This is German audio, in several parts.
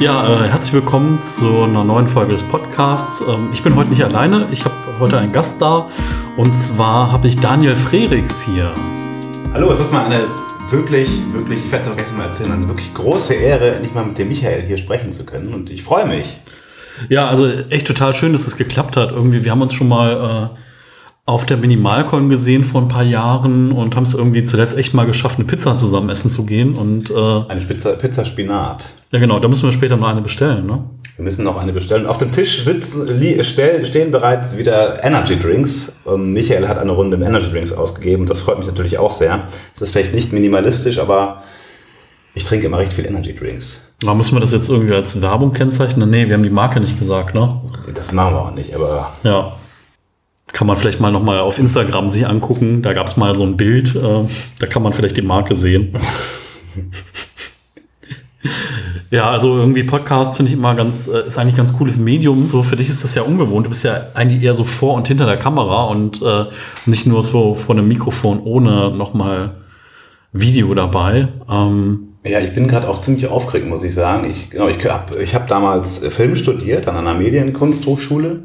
Ja, äh, herzlich willkommen zu einer neuen Folge des Podcasts. Ähm, ich bin heute nicht alleine, ich habe heute einen Gast da und zwar habe ich Daniel Frerichs hier. Hallo, es ist mal eine wirklich, wirklich, ich werde es auch gleich mal erzählen, eine wirklich große Ehre, endlich mal mit dem Michael hier sprechen zu können und ich freue mich. Ja, also echt total schön, dass es geklappt hat. Irgendwie, wir haben uns schon mal äh, auf der Minimalcon gesehen vor ein paar Jahren und haben es irgendwie zuletzt echt mal geschafft, eine Pizza zusammen essen zu gehen. Und, äh, eine Pizza, Pizza Spinat. Ja, genau, da müssen wir später noch eine bestellen, ne? Wir müssen noch eine bestellen. Auf dem Tisch sitzen, stehen bereits wieder Energy Drinks. Und Michael hat eine Runde Energy Drinks ausgegeben. Das freut mich natürlich auch sehr. Es ist vielleicht nicht minimalistisch, aber ich trinke immer recht viel Energy Drinks. Da müssen wir das jetzt irgendwie als Werbung kennzeichnen? Nee, wir haben die Marke nicht gesagt, ne? Das machen wir auch nicht, aber. Ja kann man vielleicht mal nochmal auf Instagram sich angucken. Da gab es mal so ein Bild, äh, da kann man vielleicht die Marke sehen. ja, also irgendwie Podcast finde ich immer ganz, äh, ist eigentlich ein ganz cooles Medium. So für dich ist das ja ungewohnt. Du bist ja eigentlich eher so vor und hinter der Kamera und äh, nicht nur so vor einem Mikrofon ohne nochmal Video dabei. Ähm, ja, ich bin gerade auch ziemlich aufgeregt, muss ich sagen. Ich, genau, ich habe ich hab damals Film studiert an einer Medienkunsthochschule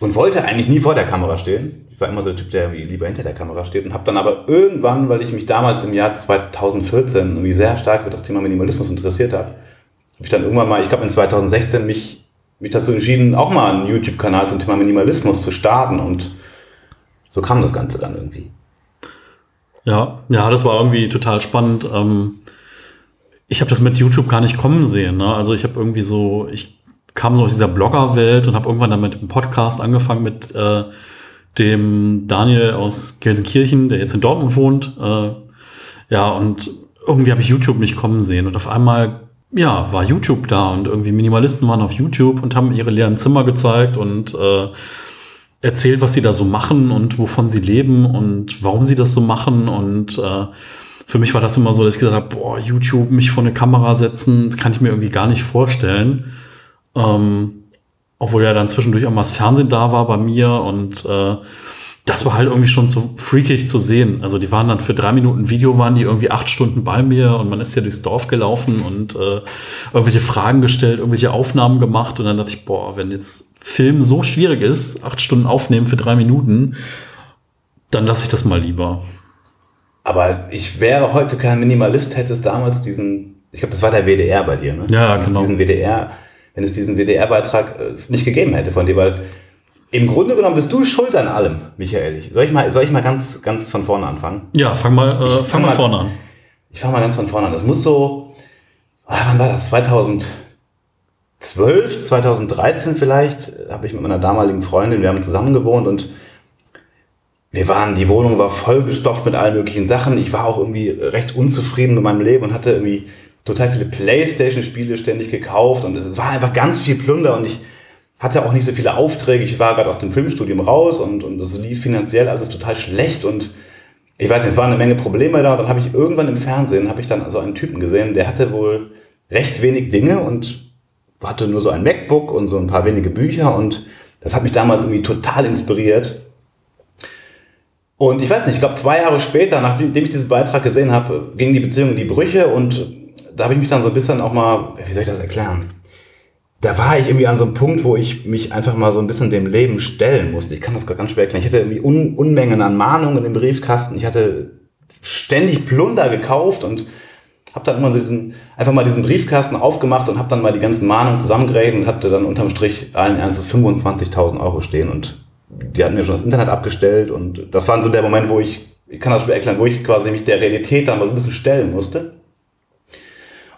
und wollte eigentlich nie vor der Kamera stehen. Ich war immer so der Typ, der lieber hinter der Kamera steht und habe dann aber irgendwann, weil ich mich damals im Jahr 2014 irgendwie sehr stark für das Thema Minimalismus interessiert habe, habe ich dann irgendwann mal, ich glaube in 2016 mich, mich dazu entschieden, auch mal einen YouTube-Kanal zum Thema Minimalismus zu starten und so kam das Ganze dann irgendwie. Ja, ja, das war irgendwie total spannend. Ähm, ich habe das mit YouTube gar nicht kommen sehen. Ne? Also ich habe irgendwie so, ich kam so aus dieser Blogger-Welt und habe irgendwann dann mit dem Podcast angefangen mit äh, dem Daniel aus Gelsenkirchen, der jetzt in Dortmund wohnt. Äh, ja, und irgendwie habe ich YouTube nicht kommen sehen. Und auf einmal, ja, war YouTube da und irgendwie Minimalisten waren auf YouTube und haben ihre leeren Zimmer gezeigt und äh, erzählt, was sie da so machen und wovon sie leben und warum sie das so machen. Und äh, für mich war das immer so, dass ich gesagt habe, boah, YouTube, mich vor eine Kamera setzen, das kann ich mir irgendwie gar nicht vorstellen. Ähm, obwohl ja dann zwischendurch auch mal das Fernsehen da war bei mir und äh, das war halt irgendwie schon so freakig zu sehen. Also die waren dann für drei Minuten Video, waren die irgendwie acht Stunden bei mir und man ist ja durchs Dorf gelaufen und äh, irgendwelche Fragen gestellt, irgendwelche Aufnahmen gemacht und dann dachte ich, boah, wenn jetzt Film so schwierig ist, acht Stunden aufnehmen für drei Minuten, dann lasse ich das mal lieber. Aber ich wäre heute kein Minimalist, hätte es damals diesen, ich glaube, das war der WDR bei dir, ne? Ja, genau. Diesen WDR wenn es diesen WDR-Beitrag äh, nicht gegeben hätte von dir, weil im Grunde genommen bist du schuld an allem, Michael. Soll ich mal, soll ich mal ganz, ganz von vorne anfangen? Ja, fang mal, äh, fang, fang mal vorne an. Ich fange mal ganz von vorne an. Das muss so, oh, wann war das? 2012, 2013 vielleicht, habe ich mit meiner damaligen Freundin, wir haben zusammen gewohnt und wir waren, die Wohnung war vollgestopft mit allen möglichen Sachen. Ich war auch irgendwie recht unzufrieden mit meinem Leben und hatte irgendwie total viele Playstation-Spiele ständig gekauft und es war einfach ganz viel Plunder und ich hatte auch nicht so viele Aufträge. Ich war gerade aus dem Filmstudium raus und, und das lief finanziell alles total schlecht und ich weiß nicht, es waren eine Menge Probleme da. Und dann habe ich irgendwann im Fernsehen, habe ich dann so einen Typen gesehen, der hatte wohl recht wenig Dinge und hatte nur so ein MacBook und so ein paar wenige Bücher und das hat mich damals irgendwie total inspiriert. Und ich weiß nicht, ich glaube zwei Jahre später, nachdem ich diesen Beitrag gesehen habe, gingen die Beziehungen in die Brüche und da habe ich mich dann so ein bisschen auch mal, wie soll ich das erklären? Da war ich irgendwie an so einem Punkt, wo ich mich einfach mal so ein bisschen dem Leben stellen musste. Ich kann das ganz schwer erklären. Ich hatte irgendwie Un Unmengen an Mahnungen im Briefkasten. Ich hatte ständig Plunder gekauft und habe dann immer diesen, einfach mal diesen Briefkasten aufgemacht und habe dann mal die ganzen Mahnungen zusammengerechnet und hatte dann unterm Strich allen Ernstes 25.000 Euro stehen und die hatten mir schon das Internet abgestellt und das war so der Moment, wo ich, ich kann das schwer erklären, wo ich quasi mich der Realität dann mal so ein bisschen stellen musste.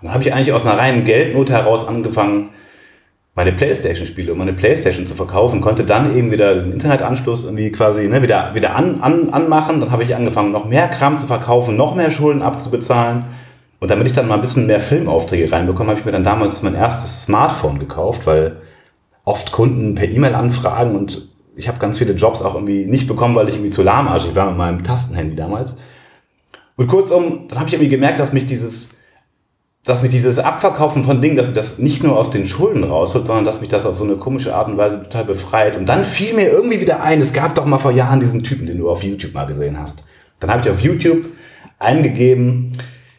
Und dann habe ich eigentlich aus einer reinen Geldnot heraus angefangen, meine Playstation-Spiele, um meine Playstation zu verkaufen, konnte dann eben wieder den Internetanschluss irgendwie quasi ne, wieder, wieder an, an, anmachen. Dann habe ich angefangen, noch mehr Kram zu verkaufen, noch mehr Schulden abzubezahlen. Und damit ich dann mal ein bisschen mehr Filmaufträge reinbekomme, habe ich mir dann damals mein erstes Smartphone gekauft, weil oft Kunden per E-Mail anfragen und ich habe ganz viele Jobs auch irgendwie nicht bekommen, weil ich irgendwie zu lahmarschig war mit meinem Tastenhandy damals. Und kurzum, dann habe ich irgendwie gemerkt, dass mich dieses dass mich dieses Abverkaufen von Dingen, dass mich das nicht nur aus den Schulden rausholt, sondern dass mich das auf so eine komische Art und Weise total befreit. Und dann fiel mir irgendwie wieder ein, es gab doch mal vor Jahren diesen Typen, den du auf YouTube mal gesehen hast. Dann habe ich auf YouTube eingegeben,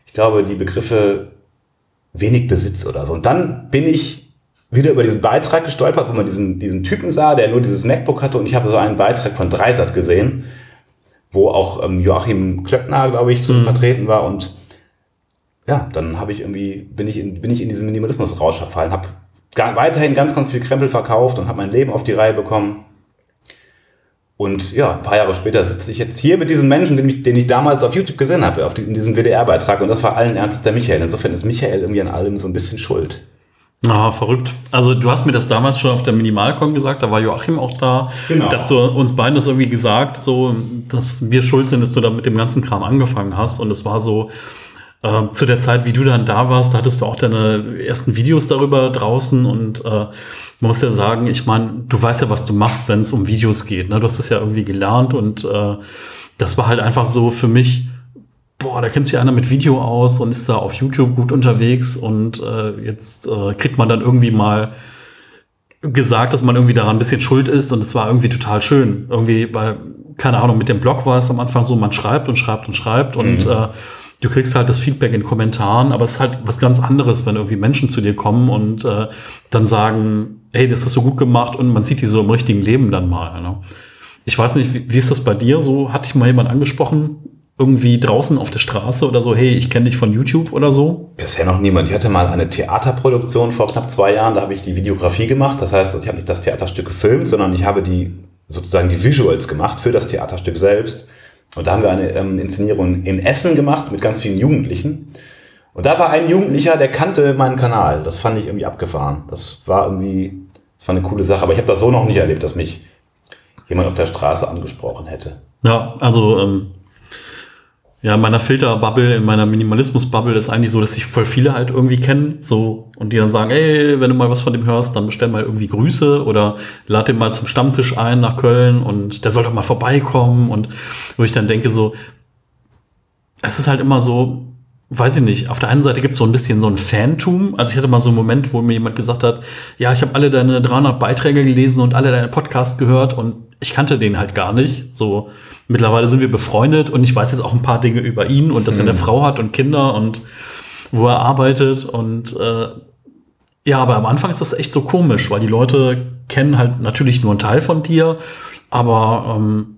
ich glaube, die Begriffe wenig Besitz oder so. Und dann bin ich wieder über diesen Beitrag gestolpert, wo man diesen, diesen Typen sah, der nur dieses MacBook hatte und ich habe so einen Beitrag von Dreisat gesehen, wo auch ähm, Joachim Klöckner, glaube ich, drin mhm. vertreten war und ja, dann habe ich irgendwie, bin ich in, bin ich in diesen Minimalismus-Rausch verfallen, habe weiterhin ganz, ganz viel Krempel verkauft und habe mein Leben auf die Reihe bekommen. Und ja, ein paar Jahre später sitze ich jetzt hier mit diesem Menschen, den ich, den ich damals auf YouTube gesehen habe, auf die, in diesem WDR-Beitrag. Und das war allen Ernstes der Michael. Insofern ist Michael irgendwie an allem so ein bisschen schuld. Ah, verrückt. Also du hast mir das damals schon auf der Minimalcon gesagt, da war Joachim auch da, genau. dass du uns beiden das irgendwie gesagt, so, dass wir schuld sind, dass du da mit dem ganzen Kram angefangen hast. Und es war so, äh, zu der Zeit, wie du dann da warst, da hattest du auch deine ersten Videos darüber draußen und äh, man muss ja sagen, ich meine, du weißt ja, was du machst, wenn es um Videos geht. Ne? Du hast das ja irgendwie gelernt und äh, das war halt einfach so für mich, boah, da kennt sich einer mit Video aus und ist da auf YouTube gut unterwegs und äh, jetzt äh, kriegt man dann irgendwie mal gesagt, dass man irgendwie daran ein bisschen schuld ist und es war irgendwie total schön. Irgendwie, weil, keine Ahnung, mit dem Blog war es am Anfang so, man schreibt und schreibt und schreibt mhm. und äh, du kriegst halt das Feedback in Kommentaren, aber es ist halt was ganz anderes, wenn irgendwie Menschen zu dir kommen und äh, dann sagen, hey, das ist so gut gemacht und man sieht die so im richtigen Leben dann mal. Ne? Ich weiß nicht, wie, wie ist das bei dir so? Hat dich mal jemand angesprochen, irgendwie draußen auf der Straße oder so, hey, ich kenne dich von YouTube oder so? Bisher noch niemand. Ich hatte mal eine Theaterproduktion vor knapp zwei Jahren, da habe ich die Videografie gemacht. Das heißt, ich habe nicht das Theaterstück gefilmt, sondern ich habe die sozusagen die Visuals gemacht für das Theaterstück selbst. Und da haben wir eine ähm, Inszenierung in Essen gemacht mit ganz vielen Jugendlichen. Und da war ein Jugendlicher, der kannte meinen Kanal. Das fand ich irgendwie abgefahren. Das war irgendwie, das war eine coole Sache. Aber ich habe das so noch nicht erlebt, dass mich jemand auf der Straße angesprochen hätte. Ja, also ähm, ja, in meiner Filterbubble, in meiner Minimalismus-Bubble ist eigentlich so, dass sich voll viele halt irgendwie kennen, so, und die dann sagen, ey, wenn du mal was von dem hörst, dann bestell mal irgendwie Grüße oder lad den mal zum Stammtisch ein nach Köln und der soll doch mal vorbeikommen und wo ich dann denke so, es ist halt immer so, weiß ich nicht, auf der einen Seite gibt es so ein bisschen so ein Fantum. Also ich hatte mal so einen Moment, wo mir jemand gesagt hat, ja, ich habe alle deine 300 Beiträge gelesen und alle deine Podcasts gehört und ich kannte den halt gar nicht. So, mittlerweile sind wir befreundet und ich weiß jetzt auch ein paar Dinge über ihn und dass mhm. er eine mhm. Frau hat und Kinder und wo er arbeitet und äh, ja, aber am Anfang ist das echt so komisch, weil die Leute kennen halt natürlich nur einen Teil von dir, aber ähm,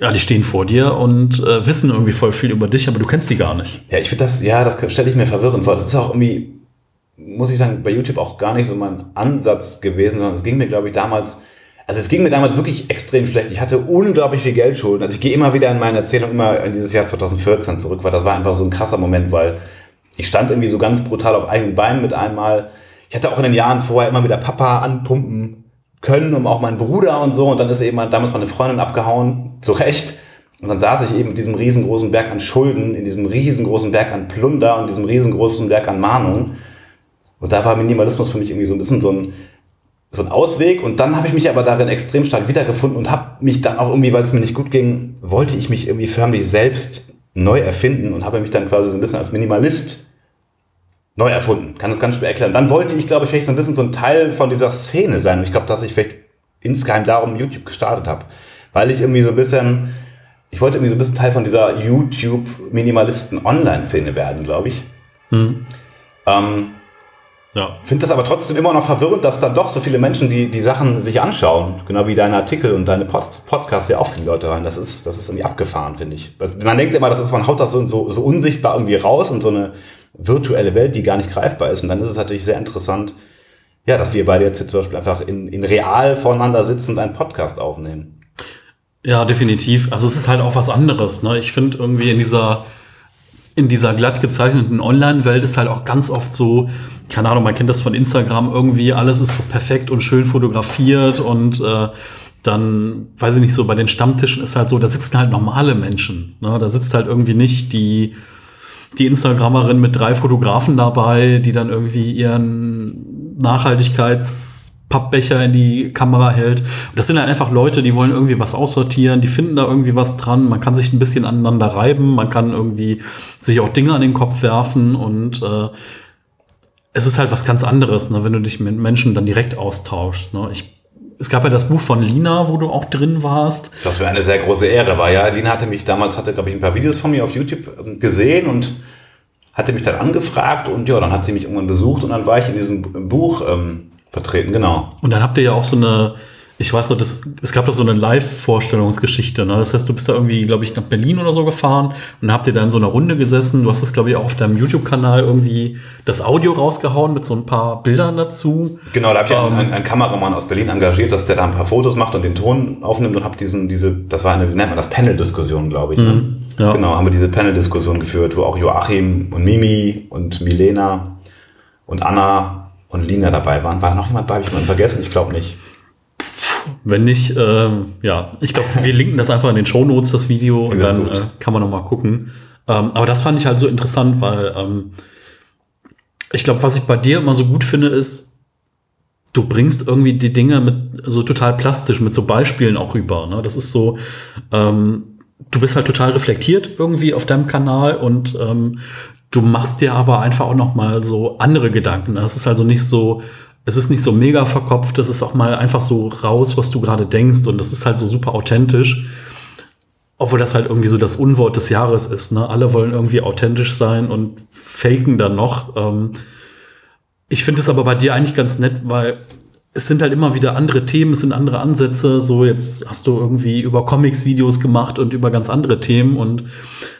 ja, die stehen vor dir und äh, wissen irgendwie voll viel über dich, aber du kennst die gar nicht. Ja, ich finde das, ja, das stelle ich mir verwirrend vor. Das ist auch irgendwie, muss ich sagen, bei YouTube auch gar nicht so mein Ansatz gewesen, sondern es ging mir, glaube ich, damals also es ging mir damals wirklich extrem schlecht. Ich hatte unglaublich viel Geldschulden. Also ich gehe immer wieder in meine Erzählung immer in dieses Jahr 2014 zurück, weil das war einfach so ein krasser Moment, weil ich stand irgendwie so ganz brutal auf eigenen Beinen mit einmal. Ich hatte auch in den Jahren vorher immer wieder Papa anpumpen können, um auch meinen Bruder und so. Und dann ist eben damals meine Freundin abgehauen, zu Recht. Und dann saß ich eben in diesem riesengroßen Berg an Schulden, in diesem riesengroßen Berg an Plunder und diesem riesengroßen Berg an Mahnung. Und da war Minimalismus für mich irgendwie so ein bisschen so ein so ein Ausweg und dann habe ich mich aber darin extrem stark wiedergefunden und habe mich dann auch irgendwie, weil es mir nicht gut ging, wollte ich mich irgendwie förmlich selbst neu erfinden und habe mich dann quasi so ein bisschen als Minimalist neu erfunden. Kann das ganz schwer erklären. Dann wollte ich, glaube ich, vielleicht so ein bisschen so ein Teil von dieser Szene sein und ich glaube, dass ich vielleicht insgeheim darum YouTube gestartet habe, weil ich irgendwie so ein bisschen, ich wollte irgendwie so ein bisschen Teil von dieser YouTube-Minimalisten-Online-Szene werden, glaube ich. Mhm. Ähm, ja. Finde das aber trotzdem immer noch verwirrend, dass dann doch so viele Menschen die, die Sachen sich anschauen. Genau wie deine Artikel und deine Post Podcasts ja auch viele Leute rein. Das ist, das ist irgendwie abgefahren, finde ich. Man denkt immer, das ist, man haut das so, so, so unsichtbar irgendwie raus und so eine virtuelle Welt, die gar nicht greifbar ist. Und dann ist es natürlich sehr interessant, ja, dass wir beide jetzt hier zum Beispiel einfach in, in real voneinander sitzen und einen Podcast aufnehmen. Ja, definitiv. Also es ist halt auch was anderes. Ne? Ich finde irgendwie in dieser, in dieser glatt gezeichneten Online-Welt ist halt auch ganz oft so, keine Ahnung, man kennt das von Instagram irgendwie, alles ist so perfekt und schön fotografiert und äh, dann, weiß ich nicht, so bei den Stammtischen ist halt so, da sitzen halt normale Menschen. Ne? Da sitzt halt irgendwie nicht die, die Instagramerin mit drei Fotografen dabei, die dann irgendwie ihren Nachhaltigkeitspappbecher in die Kamera hält. Das sind halt einfach Leute, die wollen irgendwie was aussortieren, die finden da irgendwie was dran, man kann sich ein bisschen aneinander reiben, man kann irgendwie sich auch Dinge an den Kopf werfen und äh, es ist halt was ganz anderes, ne, wenn du dich mit Menschen dann direkt austauschst. Ne. Ich, es gab ja das Buch von Lina, wo du auch drin warst. Was mir eine sehr große Ehre war, ja. Lina hatte mich damals, hatte, glaube ich, ein paar Videos von mir auf YouTube ähm, gesehen und hatte mich dann angefragt und ja, dann hat sie mich irgendwann besucht und dann war ich in diesem Buch ähm, vertreten, genau. Und dann habt ihr ja auch so eine, ich weiß noch, das, es gab doch so eine Live-Vorstellungsgeschichte. Ne? Das heißt, du bist da irgendwie, glaube ich, nach Berlin oder so gefahren und habt ihr da in so einer Runde gesessen. Du hast das, glaube ich, auch auf deinem YouTube-Kanal irgendwie das Audio rausgehauen mit so ein paar Bildern dazu. Genau, da habe ich ähm, einen, einen, Kameramann aus Berlin engagiert, dass der da ein paar Fotos macht und den Ton aufnimmt und habe diesen, diese, das war eine, wie nennt man das, Panel-Diskussion, glaube ich. Ne? Mhm, ja. Genau, haben wir diese Panel-Diskussion geführt, wo auch Joachim und Mimi und Milena und Anna und Lina dabei waren. War noch jemand bei? Habe ich jemanden vergessen? Ich glaube nicht. Wenn nicht, ähm, ja, ich glaube, wir linken das einfach in den Show Notes, das Video, und dann äh, kann man noch mal gucken. Ähm, aber das fand ich halt so interessant, weil ähm, ich glaube, was ich bei dir immer so gut finde, ist, du bringst irgendwie die Dinge mit so total plastisch, mit so Beispielen auch rüber. Ne? Das ist so, ähm, du bist halt total reflektiert irgendwie auf deinem Kanal und ähm, du machst dir aber einfach auch noch mal so andere Gedanken. Das ist also nicht so, es ist nicht so mega verkopft, es ist auch mal einfach so raus, was du gerade denkst und das ist halt so super authentisch. Obwohl das halt irgendwie so das Unwort des Jahres ist. Ne? Alle wollen irgendwie authentisch sein und faken dann noch. Ähm ich finde es aber bei dir eigentlich ganz nett, weil es sind halt immer wieder andere Themen, es sind andere Ansätze. So, jetzt hast du irgendwie über Comics Videos gemacht und über ganz andere Themen. Und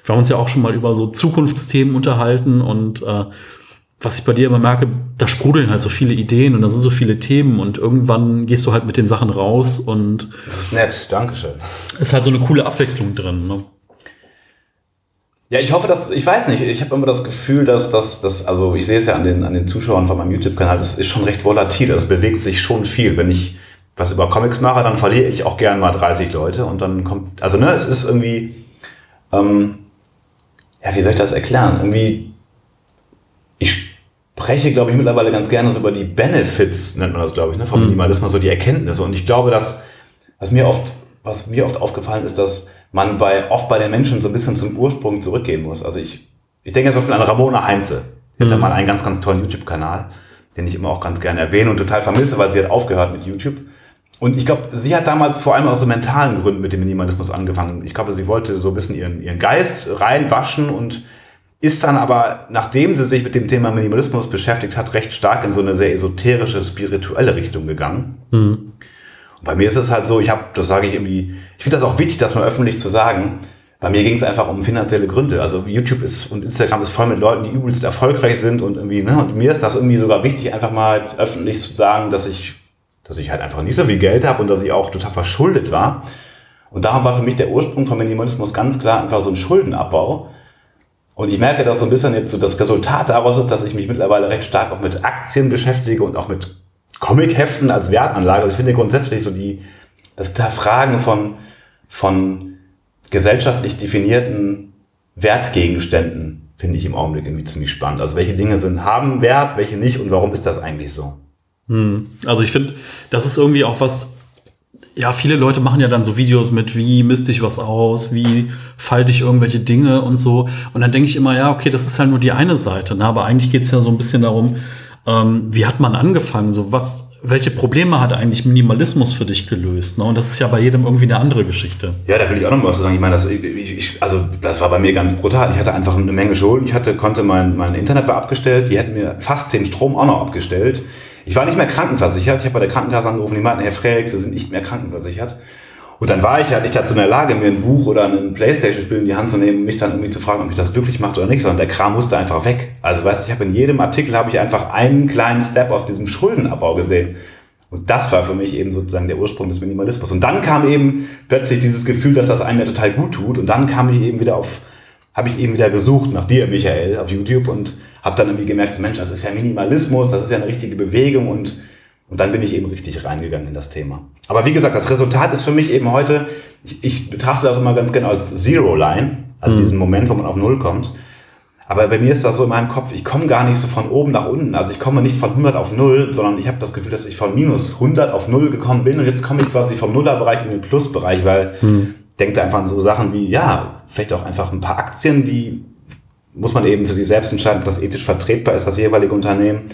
wir haben uns ja auch schon mal über so Zukunftsthemen unterhalten und äh, was ich bei dir immer merke, da sprudeln halt so viele Ideen und da sind so viele Themen und irgendwann gehst du halt mit den Sachen raus und. Das ist nett, Dankeschön. Ist halt so eine coole Abwechslung drin. Ne? Ja, ich hoffe, dass, ich weiß nicht, ich habe immer das Gefühl, dass das, dass, also ich sehe es ja an den, an den Zuschauern von meinem YouTube-Kanal, das ist schon recht volatil, es bewegt sich schon viel. Wenn ich was über Comics mache, dann verliere ich auch gern mal 30 Leute und dann kommt, also ne, es ist irgendwie, ähm, ja, wie soll ich das erklären? Irgendwie, ich spreche, glaube ich, mittlerweile ganz gerne so über die Benefits, nennt man das, glaube ich, ne, vom mhm. Minimalismus, so die Erkenntnisse. Und ich glaube, dass, was mir oft, was mir oft aufgefallen ist, dass man bei, oft bei den Menschen so ein bisschen zum Ursprung zurückgehen muss. Also ich, ich denke zum Beispiel an Ramona Heinze. Die mhm. hat mal einen ganz, ganz tollen YouTube-Kanal, den ich immer auch ganz gerne erwähne und total vermisse, weil sie hat aufgehört mit YouTube. Und ich glaube, sie hat damals vor allem aus so mentalen Gründen mit dem Minimalismus angefangen. Ich glaube, sie wollte so ein bisschen ihren, ihren Geist reinwaschen und ist dann aber, nachdem sie sich mit dem Thema Minimalismus beschäftigt hat, recht stark in so eine sehr esoterische, spirituelle Richtung gegangen. Mhm. Und bei mir ist es halt so, ich habe, das sage ich irgendwie, ich finde das auch wichtig, das mal öffentlich zu sagen. Bei mir ging es einfach um finanzielle Gründe. Also YouTube ist und Instagram ist voll mit Leuten, die übelst erfolgreich sind und irgendwie, ne, und mir ist das irgendwie sogar wichtig, einfach mal jetzt öffentlich zu sagen, dass ich, dass ich halt einfach nicht so viel Geld habe und dass ich auch total verschuldet war. Und darum war für mich der Ursprung von Minimalismus ganz klar einfach so ein Schuldenabbau und ich merke, dass so ein bisschen jetzt so das Resultat daraus ist, dass ich mich mittlerweile recht stark auch mit Aktien beschäftige und auch mit Comicheften als Wertanlage. Also ich finde grundsätzlich so die, das Hinterfragen von, von gesellschaftlich definierten Wertgegenständen finde ich im Augenblick irgendwie ziemlich spannend. Also welche Dinge sind, haben Wert, welche nicht und warum ist das eigentlich so? Hm. Also ich finde, das ist irgendwie auch was, ja, viele Leute machen ja dann so Videos mit, wie misste ich was aus, wie falte ich irgendwelche Dinge und so. Und dann denke ich immer, ja, okay, das ist halt nur die eine Seite. Ne? Aber eigentlich geht es ja so ein bisschen darum, ähm, wie hat man angefangen? So, was, welche Probleme hat eigentlich Minimalismus für dich gelöst? Ne? Und das ist ja bei jedem irgendwie eine andere Geschichte. Ja, da will ich auch noch mal was sagen. Ich meine, das, ich, also, das war bei mir ganz brutal. Ich hatte einfach eine Menge Schulden. Ich hatte, konnte mein, mein Internet war abgestellt. Die hätten mir fast den Strom auch noch abgestellt. Ich war nicht mehr krankenversichert. Ich habe bei der Krankenkasse angerufen, die meinten, Herr Frex, Sie sind nicht mehr krankenversichert. Und dann war ich halt nicht dazu in der Lage, mir ein Buch oder ein Playstation-Spiel in die Hand zu nehmen mich dann irgendwie zu fragen, ob mich das glücklich macht oder nicht, sondern der Kram musste einfach weg. Also weißt du, ich habe in jedem Artikel habe ich einfach einen kleinen Step aus diesem Schuldenabbau gesehen. Und das war für mich eben sozusagen der Ursprung des Minimalismus. Und dann kam eben plötzlich dieses Gefühl, dass das einem ja total gut tut. Und dann kam ich eben wieder auf, habe ich eben wieder gesucht nach dir, Michael, auf YouTube und habe dann irgendwie gemerkt, so, Mensch, das ist ja Minimalismus, das ist ja eine richtige Bewegung und, und dann bin ich eben richtig reingegangen in das Thema. Aber wie gesagt, das Resultat ist für mich eben heute, ich, ich betrachte das immer ganz gerne als Zero-Line, also mhm. diesen Moment, wo man auf Null kommt. Aber bei mir ist das so in meinem Kopf, ich komme gar nicht so von oben nach unten. Also ich komme nicht von 100 auf 0, sondern ich habe das Gefühl, dass ich von minus 100 auf 0 gekommen bin und jetzt komme ich quasi vom Nullerbereich in den Plusbereich, weil mhm. denkt einfach an so Sachen wie, ja, vielleicht auch einfach ein paar Aktien, die muss man eben für sich selbst entscheiden, ob das ethisch vertretbar ist, das jeweilige Unternehmen.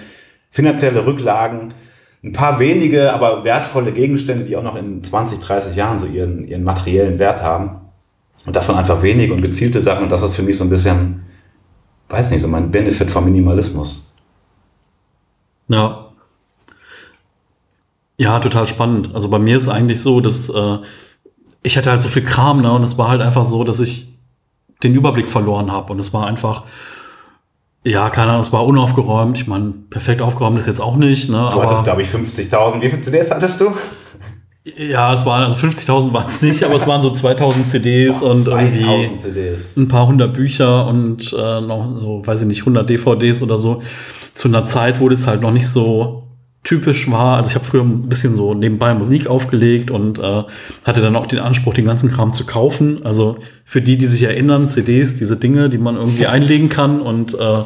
Finanzielle Rücklagen, ein paar wenige, aber wertvolle Gegenstände, die auch noch in 20, 30 Jahren so ihren, ihren materiellen Wert haben. Und davon einfach wenige und gezielte Sachen. Und das ist für mich so ein bisschen, weiß nicht, so mein Benefit vom Minimalismus. Ja. Ja, total spannend. Also bei mir ist eigentlich so, dass äh, ich hatte halt so viel Kram, ne? Und es war halt einfach so, dass ich den Überblick verloren habe. Und es war einfach, ja, keine Ahnung, es war unaufgeräumt. Ich meine, perfekt aufgeräumt ist jetzt auch nicht. Ne? Du aber, hattest, glaube ich, 50.000. Wie viele CDs hattest du? Ja, es waren, also 50.000 waren es nicht, aber es waren so 2000 CDs Boah, und irgendwie CDs. ein paar hundert Bücher und äh, noch so, weiß ich nicht, 100 DVDs oder so. Zu einer Zeit, wo das halt noch nicht so typisch war. Also ich habe früher ein bisschen so nebenbei Musik aufgelegt und äh, hatte dann auch den Anspruch, den ganzen Kram zu kaufen. Also für die, die sich erinnern, CDs, diese Dinge, die man irgendwie einlegen kann und äh,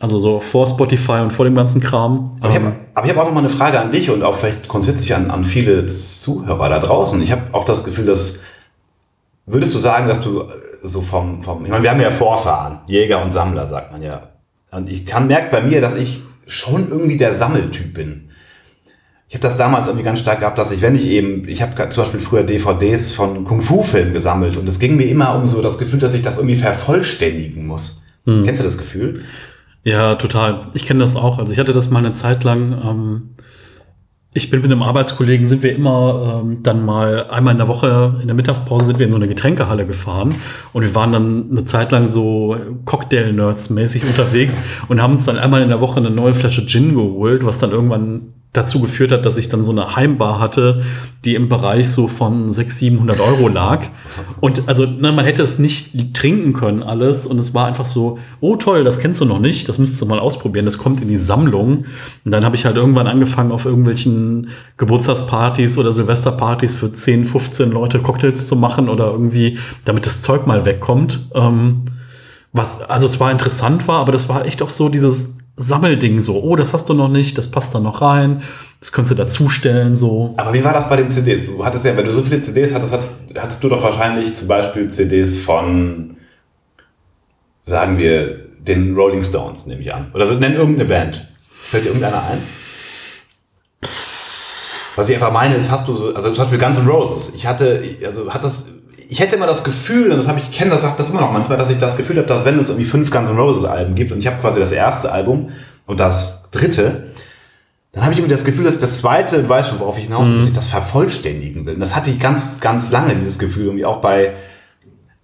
also so vor Spotify und vor dem ganzen Kram. Aber ich habe hab auch noch mal eine Frage an dich und auch vielleicht grundsätzlich an, an viele Zuhörer da draußen. Ich habe auch das Gefühl, dass würdest du sagen, dass du so vom, vom ich meine, wir haben ja Vorfahren, Jäger und Sammler, sagt man ja. Und ich kann merkt bei mir, dass ich schon irgendwie der Sammeltyp bin. Ich habe das damals irgendwie ganz stark gehabt, dass ich, wenn ich eben, ich habe zum Beispiel früher DVDs von Kung-Fu-Filmen gesammelt und es ging mir immer um so das Gefühl, dass ich das irgendwie vervollständigen muss. Hm. Kennst du das Gefühl? Ja, total. Ich kenne das auch. Also ich hatte das mal eine Zeit lang. Ähm, ich bin mit einem Arbeitskollegen, sind wir immer ähm, dann mal einmal in der Woche, in der Mittagspause sind wir in so eine Getränkehalle gefahren und wir waren dann eine Zeit lang so Cocktail-Nerds mäßig unterwegs und haben uns dann einmal in der Woche eine neue Flasche Gin geholt, was dann irgendwann dazu geführt hat, dass ich dann so eine Heimbar hatte, die im Bereich so von 600, 700 Euro lag. Und also ne, man hätte es nicht trinken können alles. Und es war einfach so, oh toll, das kennst du noch nicht, das müsstest du mal ausprobieren. Das kommt in die Sammlung. Und dann habe ich halt irgendwann angefangen, auf irgendwelchen Geburtstagspartys oder Silvesterpartys für 10, 15 Leute Cocktails zu machen oder irgendwie, damit das Zeug mal wegkommt. Ähm, was, also es war interessant war, aber das war echt auch so dieses Sammelding so, oh, das hast du noch nicht, das passt da noch rein, das kannst du dazustellen so. Aber wie war das bei den CDs? Du hattest ja, wenn du so viele CDs hattest, hattest, hattest du doch wahrscheinlich zum Beispiel CDs von, sagen wir, den Rolling Stones, nehme ich an. Oder so, nenn irgendeine Band. Fällt dir irgendeiner ein? Was ich einfach meine, ist, hast du so, also zum Beispiel Guns N' Roses. Ich hatte, also hat das ich hätte immer das Gefühl, und das habe ich kenne das, das immer noch manchmal, dass ich das Gefühl habe, dass wenn es irgendwie fünf Guns N' Roses Alben gibt und ich habe quasi das erste Album und das dritte, dann habe ich immer das Gefühl, dass ich das zweite, du weißt schon, worauf ich hinaus will, mhm. dass ich das vervollständigen will. Und das hatte ich ganz, ganz lange, dieses Gefühl, irgendwie auch bei,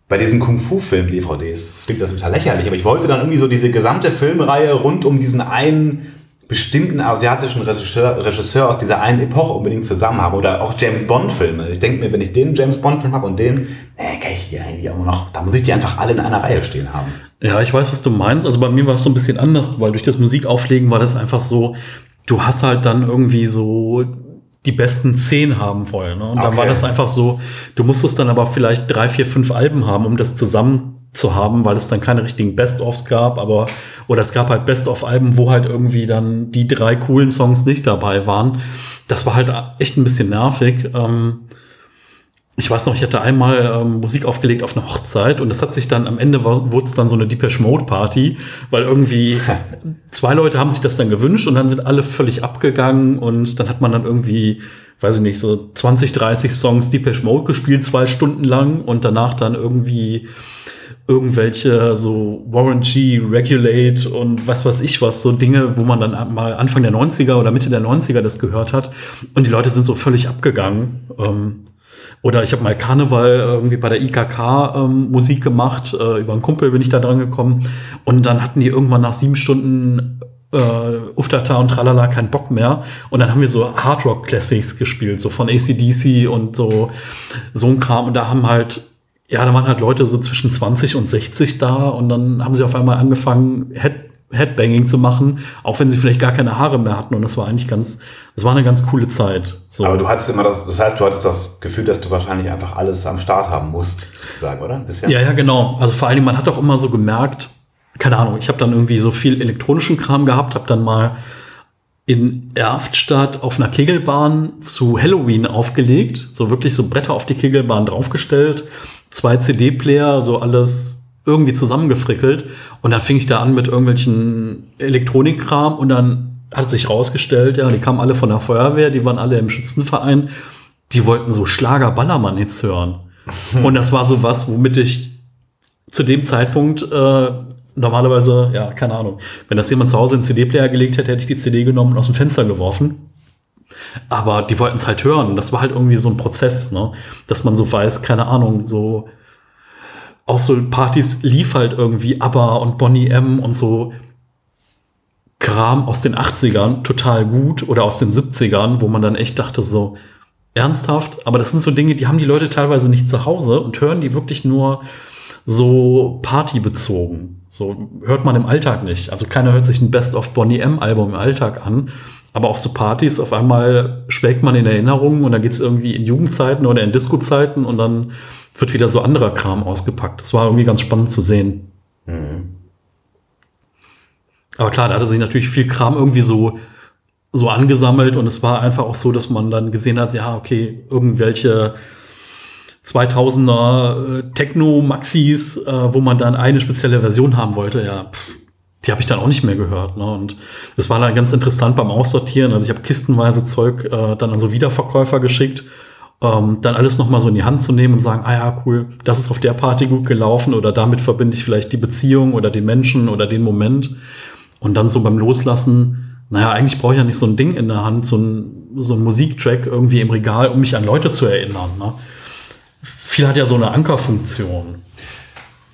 bei diesen Kung-Fu-Film-DVDs. Das klingt das total lächerlich, aber ich wollte dann irgendwie so diese gesamte Filmreihe rund um diesen einen bestimmten asiatischen Regisseur, Regisseur aus dieser einen Epoche unbedingt zusammen habe. Oder auch James Bond-Filme. Ich denke mir, wenn ich den James Bond-Film habe und den, äh, kann ich die eigentlich auch noch, da muss ich die einfach alle in einer Reihe stehen haben. Ja, ich weiß, was du meinst. Also bei mir war es so ein bisschen anders, weil durch das Musikauflegen war das einfach so, du hast halt dann irgendwie so die besten zehn haben wollen. Ne? Und okay. dann war das einfach so, du musstest dann aber vielleicht drei, vier, fünf Alben haben, um das zusammen zu haben, weil es dann keine richtigen Best-ofs gab, aber oder es gab halt Best-of-Alben, wo halt irgendwie dann die drei coolen Songs nicht dabei waren. Das war halt echt ein bisschen nervig. Ähm, ich weiß noch, ich hatte einmal ähm, Musik aufgelegt auf einer Hochzeit und das hat sich dann am Ende wurde es dann so eine Depeche Mode Party, weil irgendwie zwei Leute haben sich das dann gewünscht und dann sind alle völlig abgegangen und dann hat man dann irgendwie, weiß ich nicht, so 20, 30 Songs Depeche Mode gespielt, zwei Stunden lang und danach dann irgendwie irgendwelche so Warren G, Regulate und was weiß ich was, so Dinge, wo man dann mal Anfang der 90er oder Mitte der 90er das gehört hat und die Leute sind so völlig abgegangen. Ähm, oder ich habe mal Karneval irgendwie bei der IKK ähm, Musik gemacht, äh, über einen Kumpel bin ich da dran gekommen und dann hatten die irgendwann nach sieben Stunden äh, Uftata und Tralala keinen Bock mehr. Und dann haben wir so Hardrock Classics gespielt, so von ACDC und so, so ein Kram. Und da haben halt ja, da waren halt Leute so zwischen 20 und 60 da und dann haben sie auf einmal angefangen, Head Headbanging zu machen, auch wenn sie vielleicht gar keine Haare mehr hatten. Und das war eigentlich ganz, das war eine ganz coole Zeit. So. Aber du hattest immer das, das heißt, du hattest das Gefühl, dass du wahrscheinlich einfach alles am Start haben musst, sozusagen, oder? Bisher? Ja, ja, genau. Also vor allen Dingen, man hat auch immer so gemerkt, keine Ahnung, ich habe dann irgendwie so viel elektronischen Kram gehabt, habe dann mal in Erftstadt auf einer Kegelbahn zu Halloween aufgelegt, so wirklich so Bretter auf die Kegelbahn draufgestellt zwei CD-Player, so alles irgendwie zusammengefrickelt. Und dann fing ich da an mit irgendwelchen Elektronikkram und dann hat sich rausgestellt, ja, die kamen alle von der Feuerwehr, die waren alle im Schützenverein, die wollten so Schlager-Ballermann-Hits hören. und das war so was, womit ich zu dem Zeitpunkt äh, normalerweise, ja, keine Ahnung, wenn das jemand zu Hause in den CD-Player gelegt hätte, hätte ich die CD genommen und aus dem Fenster geworfen. Aber die wollten es halt hören. Das war halt irgendwie so ein Prozess, ne? dass man so weiß, keine Ahnung, so auch so Partys lief halt irgendwie ABBA und Bonnie M und so Kram aus den 80ern total gut oder aus den 70ern, wo man dann echt dachte so, ernsthaft? Aber das sind so Dinge, die haben die Leute teilweise nicht zu Hause und hören die wirklich nur so partybezogen. So hört man im Alltag nicht. Also keiner hört sich ein Best of Bonnie M Album im Alltag an. Aber auch so Partys, auf einmal schwelgt man in Erinnerungen und dann geht's irgendwie in Jugendzeiten oder in Disco-Zeiten und dann wird wieder so anderer Kram ausgepackt. Das war irgendwie ganz spannend zu sehen. Mhm. Aber klar, da hatte sich natürlich viel Kram irgendwie so, so angesammelt und es war einfach auch so, dass man dann gesehen hat, ja, okay, irgendwelche 2000er äh, Techno-Maxis, äh, wo man dann eine spezielle Version haben wollte, ja, pff, die habe ich dann auch nicht mehr gehört. Ne? Und das war dann ganz interessant beim Aussortieren. Also ich habe kistenweise Zeug äh, dann an so Wiederverkäufer geschickt, ähm, dann alles nochmal so in die Hand zu nehmen und sagen, ah ja, cool, das ist auf der Party gut gelaufen oder damit verbinde ich vielleicht die Beziehung oder den Menschen oder den Moment. Und dann so beim Loslassen, naja, eigentlich brauche ich ja nicht so ein Ding in der Hand, so ein, so ein Musiktrack irgendwie im Regal, um mich an Leute zu erinnern. Ne? Viel hat ja so eine Ankerfunktion.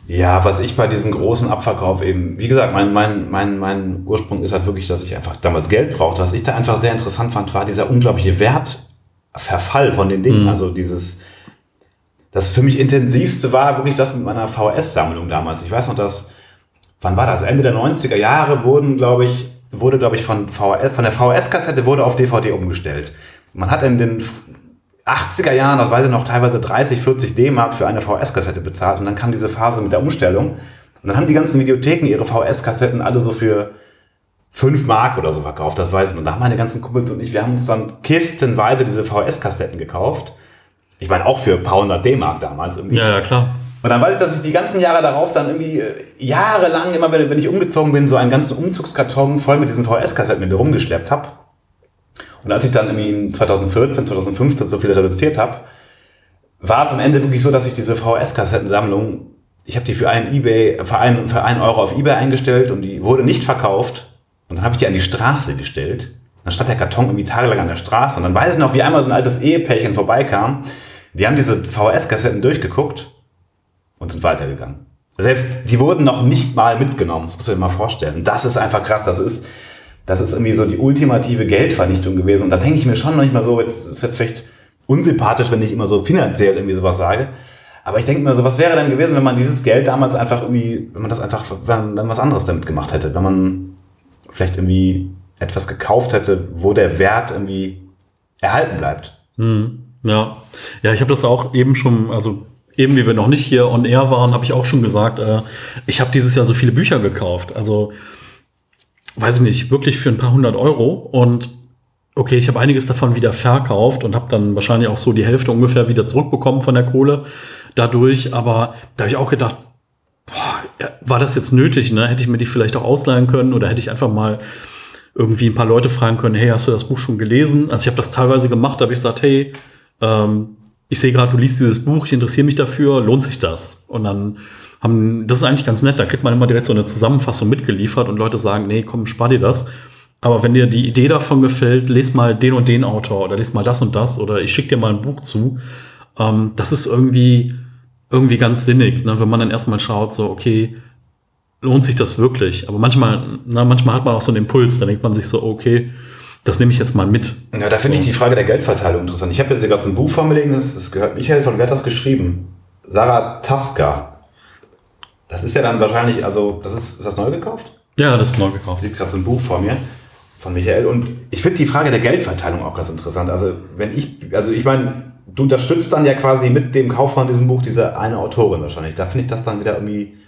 Ja, was ich bei diesem großen Abverkauf eben, wie gesagt, mein, mein, mein, mein Ursprung ist halt wirklich, dass ich einfach damals Geld brauchte. Was ich da einfach sehr interessant fand, war dieser unglaubliche Wertverfall von den Dingen. Mhm. Also dieses, das für mich intensivste war wirklich das mit meiner VS-Sammlung damals. Ich weiß noch, dass wann war das? Ende der 90er Jahre wurden, glaube ich, wurde, glaube ich, von, VHS, von der VHS-Kassette wurde auf DVD umgestellt. Man hat in den 80er Jahren, das weiß ich noch, teilweise 30, 40 D-Mark für eine VHS-Kassette bezahlt. Und dann kam diese Phase mit der Umstellung. Und dann haben die ganzen Videotheken ihre VHS-Kassetten alle so für 5 Mark oder so verkauft, das weiß ich. Und da haben meine ganzen Kumpels und ich, wir haben uns dann kistenweise diese VHS-Kassetten gekauft. Ich meine, auch für ein paar hundert D-Mark damals irgendwie. Ja, ja, klar. Und dann weiß ich, dass ich die ganzen Jahre darauf dann irgendwie äh, jahrelang, immer wenn, wenn ich umgezogen bin, so einen ganzen Umzugskarton voll mit diesen VHS-Kassetten mit mir rumgeschleppt habe. Und als ich dann irgendwie 2014, 2015 so viel reduziert habe, war es am Ende wirklich so, dass ich diese VHS-Kassettensammlung, ich habe die für einen eBay, für einen, für einen Euro auf eBay eingestellt und die wurde nicht verkauft. Und dann habe ich die an die Straße gestellt. Dann stand der Karton irgendwie tagelang an der Straße. Und dann weiß ich noch, wie einmal so ein altes Ehepärchen vorbeikam. Die haben diese VHS-Kassetten durchgeguckt und sind weitergegangen. Selbst die wurden noch nicht mal mitgenommen, das muss ich dir mal vorstellen. Das ist einfach krass, das ist, das ist irgendwie so die ultimative Geldvernichtung gewesen. Und da denke ich mir schon manchmal so, jetzt ist jetzt vielleicht unsympathisch, wenn ich immer so finanziell irgendwie sowas sage. Aber ich denke mir so, was wäre denn gewesen, wenn man dieses Geld damals einfach irgendwie, wenn man das einfach, wenn, wenn was anderes damit gemacht hätte, wenn man vielleicht irgendwie etwas gekauft hätte, wo der Wert irgendwie erhalten bleibt. Hm, ja, ja, ich habe das auch eben schon, also eben wie wir noch nicht hier on air waren, habe ich auch schon gesagt, äh, ich habe dieses Jahr so viele Bücher gekauft. Also, weiß ich nicht, wirklich für ein paar hundert Euro. Und okay, ich habe einiges davon wieder verkauft und habe dann wahrscheinlich auch so die Hälfte ungefähr wieder zurückbekommen von der Kohle dadurch. Aber da habe ich auch gedacht, boah, war das jetzt nötig? Ne? Hätte ich mir die vielleicht auch ausleihen können oder hätte ich einfach mal irgendwie ein paar Leute fragen können, hey, hast du das Buch schon gelesen? Also ich habe das teilweise gemacht, da habe ich gesagt, hey, ähm, ich sehe gerade, du liest dieses Buch, ich interessiere mich dafür, lohnt sich das? Und dann haben, das ist eigentlich ganz nett, da kriegt man immer direkt so eine Zusammenfassung mitgeliefert und Leute sagen, nee, komm, spar dir das. Aber wenn dir die Idee davon gefällt, les mal den und den Autor oder les mal das und das oder ich schicke dir mal ein Buch zu. Ähm, das ist irgendwie, irgendwie ganz sinnig, ne? wenn man dann erstmal schaut, so, okay, lohnt sich das wirklich? Aber manchmal, na, manchmal hat man auch so einen Impuls, da denkt man sich so, okay, das nehme ich jetzt mal mit. Ja, da finde ich die Frage der Geldverteilung interessant. Ich habe jetzt hier gerade ein Buch vor mir liegen, das, das gehört Michael, von wer hat das geschrieben? Sarah Taska. Das ist ja dann wahrscheinlich, also, das ist, ist das neu gekauft? Ja, das ist neu gekauft. Liegt gerade so ein Buch vor mir von Michael. Und ich finde die Frage der Geldverteilung auch ganz interessant. Also, wenn ich, also ich meine, du unterstützt dann ja quasi mit dem Kauf von diesem Buch diese eine Autorin wahrscheinlich. Da finde ich das dann wieder irgendwie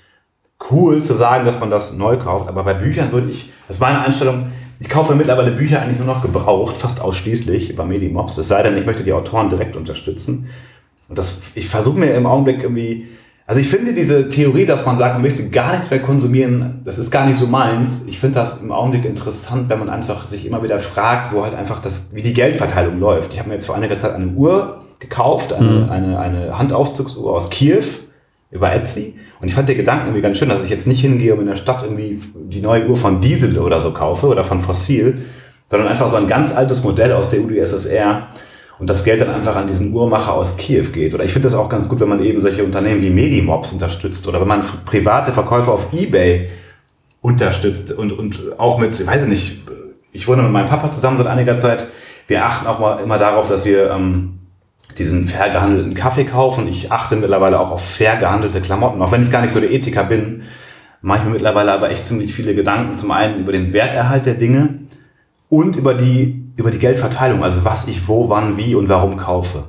cool zu sagen, dass man das neu kauft. Aber bei Büchern würde ich, das ist meine Einstellung, ich kaufe mittlerweile Bücher eigentlich nur noch gebraucht, fast ausschließlich über Medimobs. Es sei denn, ich möchte die Autoren direkt unterstützen. Und das, ich versuche mir im Augenblick irgendwie, also ich finde diese Theorie, dass man sagt, man möchte gar nichts mehr konsumieren, das ist gar nicht so meins. Ich finde das im Augenblick interessant, wenn man einfach sich immer wieder fragt, wo halt einfach das, wie die Geldverteilung läuft. Ich habe mir jetzt vor einiger Zeit eine Uhr gekauft, eine, mhm. eine, eine Handaufzugsuhr aus Kiew über Etsy. Und ich fand den Gedanken irgendwie ganz schön, dass ich jetzt nicht hingehe und in der Stadt irgendwie die neue Uhr von Diesel oder so kaufe oder von Fossil, sondern einfach so ein ganz altes Modell aus der UdSSR und das Geld dann einfach an diesen Uhrmacher aus Kiew geht. Oder ich finde das auch ganz gut, wenn man eben solche Unternehmen wie Medimobs unterstützt oder wenn man private Verkäufer auf Ebay unterstützt und, und auch mit, weiß ich nicht, ich wohne mit meinem Papa zusammen seit einiger Zeit. Wir achten auch mal immer darauf, dass wir ähm, diesen fair gehandelten Kaffee kaufen. Ich achte mittlerweile auch auf fair gehandelte Klamotten, auch wenn ich gar nicht so der Ethiker bin. Mache ich mir mittlerweile aber echt ziemlich viele Gedanken. Zum einen über den Werterhalt der Dinge und über die, über die Geldverteilung, also was ich wo, wann, wie und warum kaufe.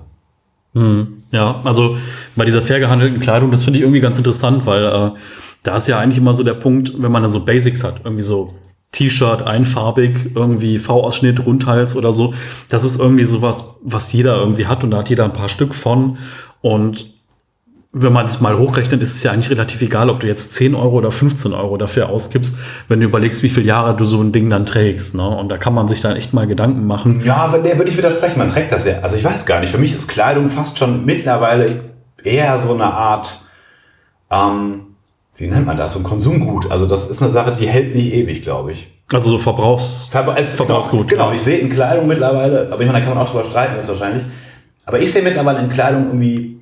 Hm, ja, also bei dieser fair gehandelten Kleidung, das finde ich irgendwie ganz interessant, weil äh, da ist ja eigentlich immer so der Punkt, wenn man dann so Basics hat, irgendwie so T-Shirt, einfarbig, irgendwie V-Ausschnitt, Rundhals oder so. Das ist irgendwie sowas, was jeder irgendwie hat und da hat jeder ein paar Stück von. Und wenn man es mal hochrechnet, ist es ja eigentlich relativ egal, ob du jetzt 10 Euro oder 15 Euro dafür ausgibst, wenn du überlegst, wie viele Jahre du so ein Ding dann trägst. Ne? Und da kann man sich dann echt mal Gedanken machen. Ja, aber der würde ich widersprechen. Man trägt das ja. Also ich weiß gar nicht. Für mich ist Kleidung fast schon mittlerweile eher so eine Art, ähm, wie nennt man das, so ein Konsumgut. Also das ist eine Sache, die hält nicht ewig, glaube ich. Also so Verbrauchs Ver es, Verbrauchsgut. Genau, genau, ich sehe in Kleidung mittlerweile, aber ich meine, da kann man auch drüber streiten jetzt wahrscheinlich. Aber ich sehe mittlerweile in Kleidung irgendwie,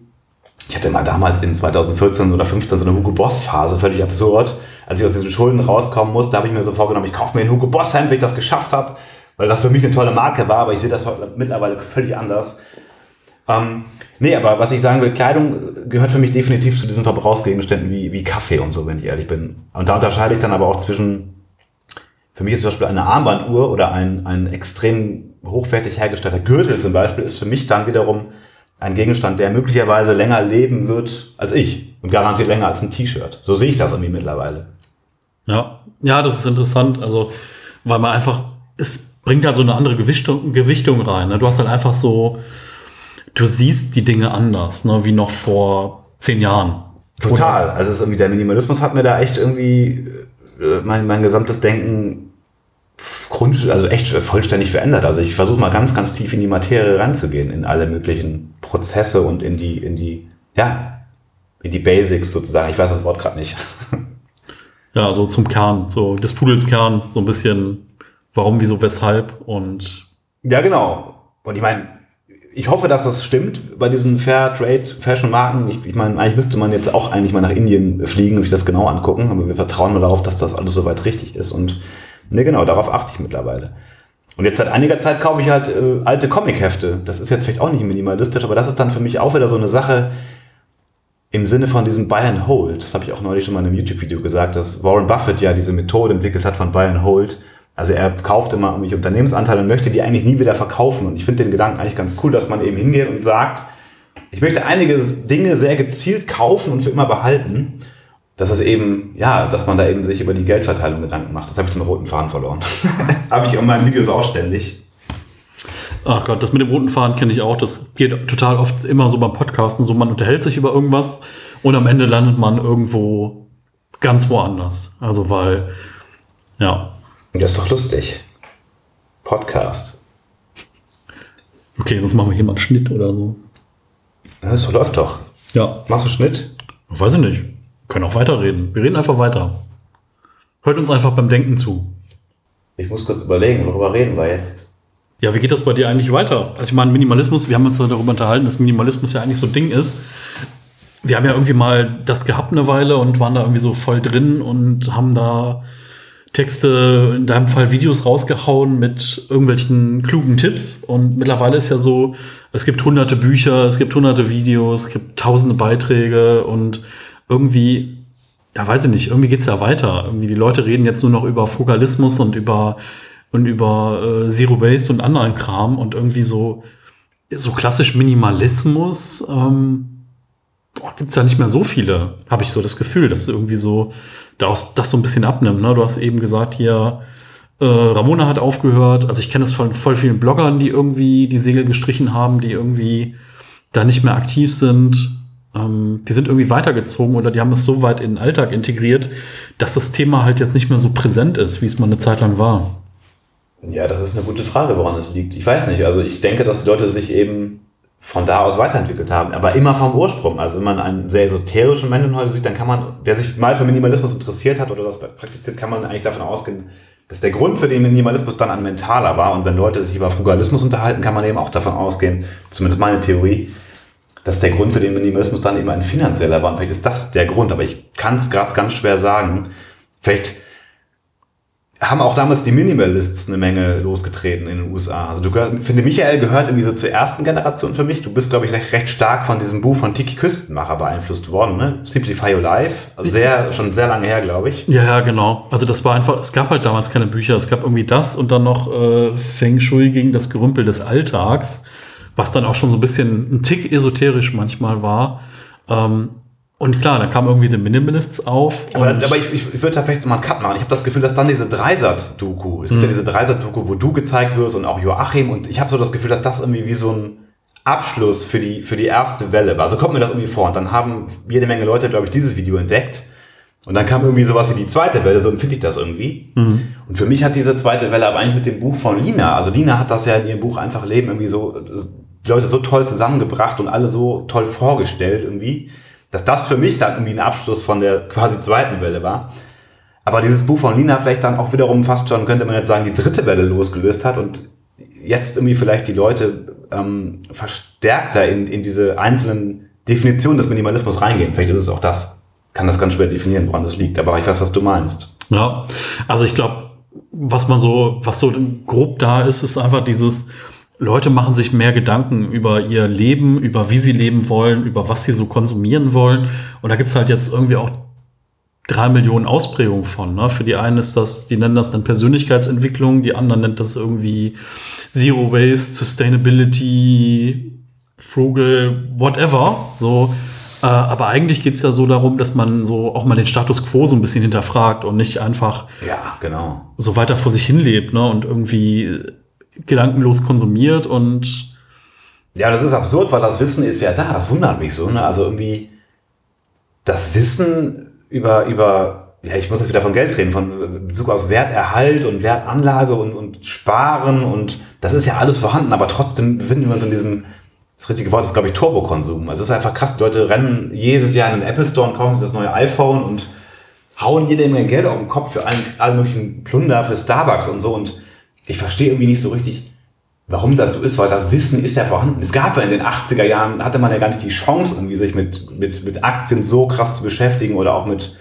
ich hatte mal damals in 2014 oder 15 so eine Hugo Boss Phase, völlig absurd. Als ich aus diesen Schulden rauskommen musste, habe ich mir so vorgenommen, ich kaufe mir ein Hugo Boss Hemd, wenn ich das geschafft habe, weil das für mich eine tolle Marke war, aber ich sehe das mittlerweile völlig anders. Ähm, nee, aber was ich sagen will, Kleidung gehört für mich definitiv zu diesen Verbrauchsgegenständen wie, wie Kaffee und so, wenn ich ehrlich bin. Und da unterscheide ich dann aber auch zwischen, für mich ist zum Beispiel eine Armbanduhr oder ein, ein extrem hochwertig hergestellter Gürtel zum Beispiel, ist für mich dann wiederum ein Gegenstand, der möglicherweise länger leben wird als ich und garantiert länger als ein T-Shirt. So sehe ich das irgendwie mittlerweile. Ja, ja, das ist interessant. Also, weil man einfach, es bringt halt so eine andere Gewichtung, Gewichtung rein. Ne? Du hast halt einfach so, du siehst die Dinge anders, ne, wie noch vor zehn Jahren. Total. Oder? Also es ist irgendwie der Minimalismus hat mir da echt irgendwie äh, mein, mein gesamtes Denken grund, also echt vollständig verändert. Also ich versuche mal ganz, ganz tief in die Materie reinzugehen, in alle möglichen Prozesse und in die, in die, ja, in die Basics sozusagen. Ich weiß das Wort gerade nicht. Ja, so zum Kern, so des Pudels Kern, so ein bisschen warum, wieso, weshalb und. Ja, genau. Und ich meine, ich hoffe, dass das stimmt bei diesen Fair Trade Fashion Marken. Ich, ich meine, eigentlich müsste man jetzt auch eigentlich mal nach Indien fliegen und sich das genau angucken, aber wir vertrauen nur darauf, dass das alles soweit richtig ist. Und ne, genau, darauf achte ich mittlerweile. Und jetzt seit einiger Zeit kaufe ich halt äh, alte Comic-Hefte. Das ist jetzt vielleicht auch nicht minimalistisch, aber das ist dann für mich auch wieder so eine Sache im Sinne von diesem Buy and Hold. Das habe ich auch neulich schon mal in einem YouTube-Video gesagt, dass Warren Buffett ja diese Methode entwickelt hat von Buy and Hold also er kauft immer irgendwelche Unternehmensanteile und möchte die eigentlich nie wieder verkaufen. Und ich finde den Gedanken eigentlich ganz cool, dass man eben hingeht und sagt, ich möchte einige Dinge sehr gezielt kaufen und für immer behalten. Das ist eben, ja, dass man da eben sich über die Geldverteilung Gedanken macht. Das habe ich den roten Faden verloren. habe ich in meinen Videos auch ständig. Ach Gott, das mit dem roten Faden kenne ich auch. Das geht total oft immer so beim Podcasten. So, man unterhält sich über irgendwas und am Ende landet man irgendwo ganz woanders. Also, weil, ja, das ist doch lustig. Podcast. Okay, sonst machen wir hier mal einen Schnitt oder so. Das läuft doch. Ja. Machst du Schnitt? Weiß ich nicht. Wir können auch weiterreden. Wir reden einfach weiter. Hört uns einfach beim Denken zu. Ich muss kurz überlegen, worüber reden wir jetzt? Ja, wie geht das bei dir eigentlich weiter? Also ich meine, Minimalismus, wir haben uns darüber unterhalten, dass Minimalismus ja eigentlich so ein Ding ist. Wir haben ja irgendwie mal das gehabt eine Weile und waren da irgendwie so voll drin und haben da Texte, in deinem Fall Videos rausgehauen mit irgendwelchen klugen Tipps. Und mittlerweile ist ja so, es gibt hunderte Bücher, es gibt hunderte Videos, es gibt tausende Beiträge und irgendwie, ja, weiß ich nicht, irgendwie geht's ja weiter. Irgendwie die Leute reden jetzt nur noch über Fokalismus und über, und über äh, Zero-Based und anderen Kram und irgendwie so, so klassisch Minimalismus, ähm, boah, gibt's ja nicht mehr so viele, habe ich so das Gefühl, dass irgendwie so das, das so ein bisschen abnimmt. Ne? Du hast eben gesagt, hier, äh, Ramona hat aufgehört. Also ich kenne das von voll vielen Bloggern, die irgendwie die Segel gestrichen haben, die irgendwie da nicht mehr aktiv sind. Ähm, die sind irgendwie weitergezogen oder die haben es so weit in den Alltag integriert, dass das Thema halt jetzt nicht mehr so präsent ist, wie es mal eine Zeit lang war. Ja, das ist eine gute Frage, woran es liegt. Ich weiß nicht. Also ich denke, dass die Leute sich eben von da aus weiterentwickelt haben, aber immer vom Ursprung. Also wenn man einen sehr esoterischen Menschen heute sieht, dann kann man, der sich mal für Minimalismus interessiert hat oder das praktiziert, kann man eigentlich davon ausgehen, dass der Grund für den Minimalismus dann ein mentaler war. Und wenn Leute sich über Frugalismus unterhalten, kann man eben auch davon ausgehen, zumindest meine Theorie, dass der Grund für den Minimalismus dann eben ein finanzieller war. Und vielleicht ist das der Grund, aber ich kann es gerade ganz schwer sagen. Vielleicht haben auch damals die Minimalists eine Menge losgetreten in den USA. Also du gehör, finde Michael gehört irgendwie so zur ersten Generation für mich. Du bist, glaube ich, recht stark von diesem Buch von Tiki Küstenmacher beeinflusst worden, ne? Simplify Your Life. Also sehr, schon sehr lange her, glaube ich. Ja, ja, genau. Also das war einfach, es gab halt damals keine Bücher. Es gab irgendwie das und dann noch äh, Feng Shui gegen das Gerümpel des Alltags, was dann auch schon so ein bisschen ein Tick esoterisch manchmal war. Ähm, und klar, da kam irgendwie The Minimalists auf. Aber, aber ich, ich, ich würde da vielleicht mal einen Cut machen. Ich habe das Gefühl, dass dann diese Dreisat-Doku, es gibt ja mhm. diese Dreisat-Doku, wo du gezeigt wirst und auch Joachim und ich habe so das Gefühl, dass das irgendwie wie so ein Abschluss für die, für die erste Welle war. Also kommt mir das irgendwie vor. Und dann haben jede Menge Leute, glaube ich, dieses Video entdeckt. Und dann kam irgendwie sowas wie die zweite Welle, so empfinde ich das irgendwie. Mhm. Und für mich hat diese zweite Welle aber eigentlich mit dem Buch von Lina, also Lina hat das ja in ihrem Buch einfach Leben irgendwie so, die Leute so toll zusammengebracht und alle so toll vorgestellt irgendwie dass das für mich dann irgendwie ein Abschluss von der quasi zweiten Welle war. Aber dieses Buch von Lina vielleicht dann auch wiederum fast schon, könnte man jetzt sagen, die dritte Welle losgelöst hat und jetzt irgendwie vielleicht die Leute ähm, verstärkter in, in diese einzelnen Definitionen des Minimalismus reingehen. Vielleicht ist es auch das. Kann das ganz schwer definieren, woran das liegt. Aber ich weiß, was du meinst. Ja, also ich glaube, was man so, was so grob da ist, ist einfach dieses, Leute machen sich mehr Gedanken über ihr Leben, über wie sie leben wollen, über was sie so konsumieren wollen. Und da gibt's halt jetzt irgendwie auch drei Millionen Ausprägungen von. Ne? Für die einen ist das, die nennen das dann Persönlichkeitsentwicklung, die anderen nennt das irgendwie Zero Waste, Sustainability, Frugal, whatever. So. Äh, aber eigentlich geht's ja so darum, dass man so auch mal den Status quo so ein bisschen hinterfragt und nicht einfach ja, genau. so weiter vor sich hin lebt ne? und irgendwie gedankenlos konsumiert und ja, das ist absurd, weil das Wissen ist ja da. Das wundert mich so. Ne? Also irgendwie das Wissen über, über, ja, ich muss jetzt wieder von Geld reden, von Bezug aus Werterhalt und Wertanlage und, und Sparen und das ist ja alles vorhanden, aber trotzdem befinden wir uns in diesem, das richtige Wort ist, glaube ich, Turbokonsum. Also es ist einfach krass. Die Leute rennen jedes Jahr in den Apple Store und kaufen sich das neue iPhone und hauen jede Menge Geld auf den Kopf für allen, allen möglichen Plunder, für Starbucks und so und ich verstehe irgendwie nicht so richtig, warum das so ist, weil das Wissen ist ja vorhanden. Es gab ja in den 80er Jahren, hatte man ja gar nicht die Chance, irgendwie sich mit, mit, mit Aktien so krass zu beschäftigen oder auch mit,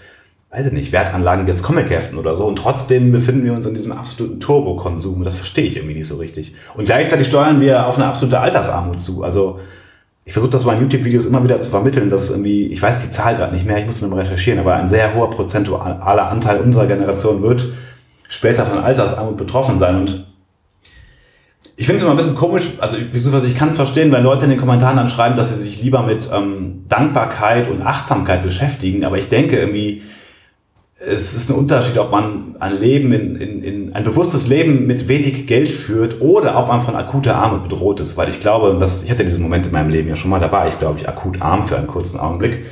weiß ich nicht, Wertanlagen wie jetzt Comicheften oder so. Und trotzdem befinden wir uns in diesem absoluten Turbokonsum. Das verstehe ich irgendwie nicht so richtig. Und gleichzeitig steuern wir auf eine absolute Altersarmut zu. Also, ich versuche das bei YouTube-Videos immer wieder zu vermitteln, dass irgendwie, ich weiß die Zahl gerade nicht mehr, ich muss nur mal recherchieren, aber ein sehr hoher prozentualer Anteil unserer Generation wird später von Altersarmut betroffen sein. Und ich finde es immer ein bisschen komisch, also ich kann es verstehen, wenn Leute in den Kommentaren dann schreiben, dass sie sich lieber mit ähm, Dankbarkeit und Achtsamkeit beschäftigen, aber ich denke irgendwie, es ist ein Unterschied, ob man ein Leben in, in, in ein bewusstes Leben mit wenig Geld führt oder ob man von akuter Armut bedroht ist. Weil ich glaube, dass, ich hatte diesen Moment in meinem Leben ja schon mal, da war ich, glaube ich, akut arm für einen kurzen Augenblick.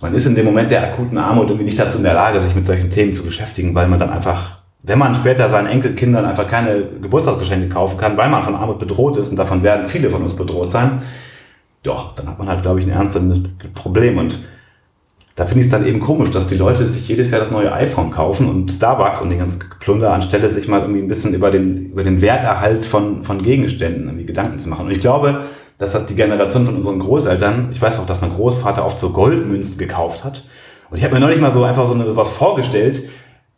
Man ist in dem Moment der akuten Armut irgendwie nicht dazu in der Lage, sich mit solchen Themen zu beschäftigen, weil man dann einfach wenn man später seinen Enkelkindern einfach keine Geburtstagsgeschenke kaufen kann, weil man von Armut bedroht ist, und davon werden viele von uns bedroht sein, doch, dann hat man halt, glaube ich, ein ernstes Problem. Und da finde ich es dann eben komisch, dass die Leute sich jedes Jahr das neue iPhone kaufen und Starbucks und den ganzen Plunder anstelle sich mal irgendwie ein bisschen über den, über den Werterhalt von, von Gegenständen irgendwie Gedanken zu machen. Und ich glaube, dass das die Generation von unseren Großeltern, ich weiß auch, dass mein Großvater oft so Goldmünzen gekauft hat. Und ich habe mir neulich mal so einfach so was vorgestellt,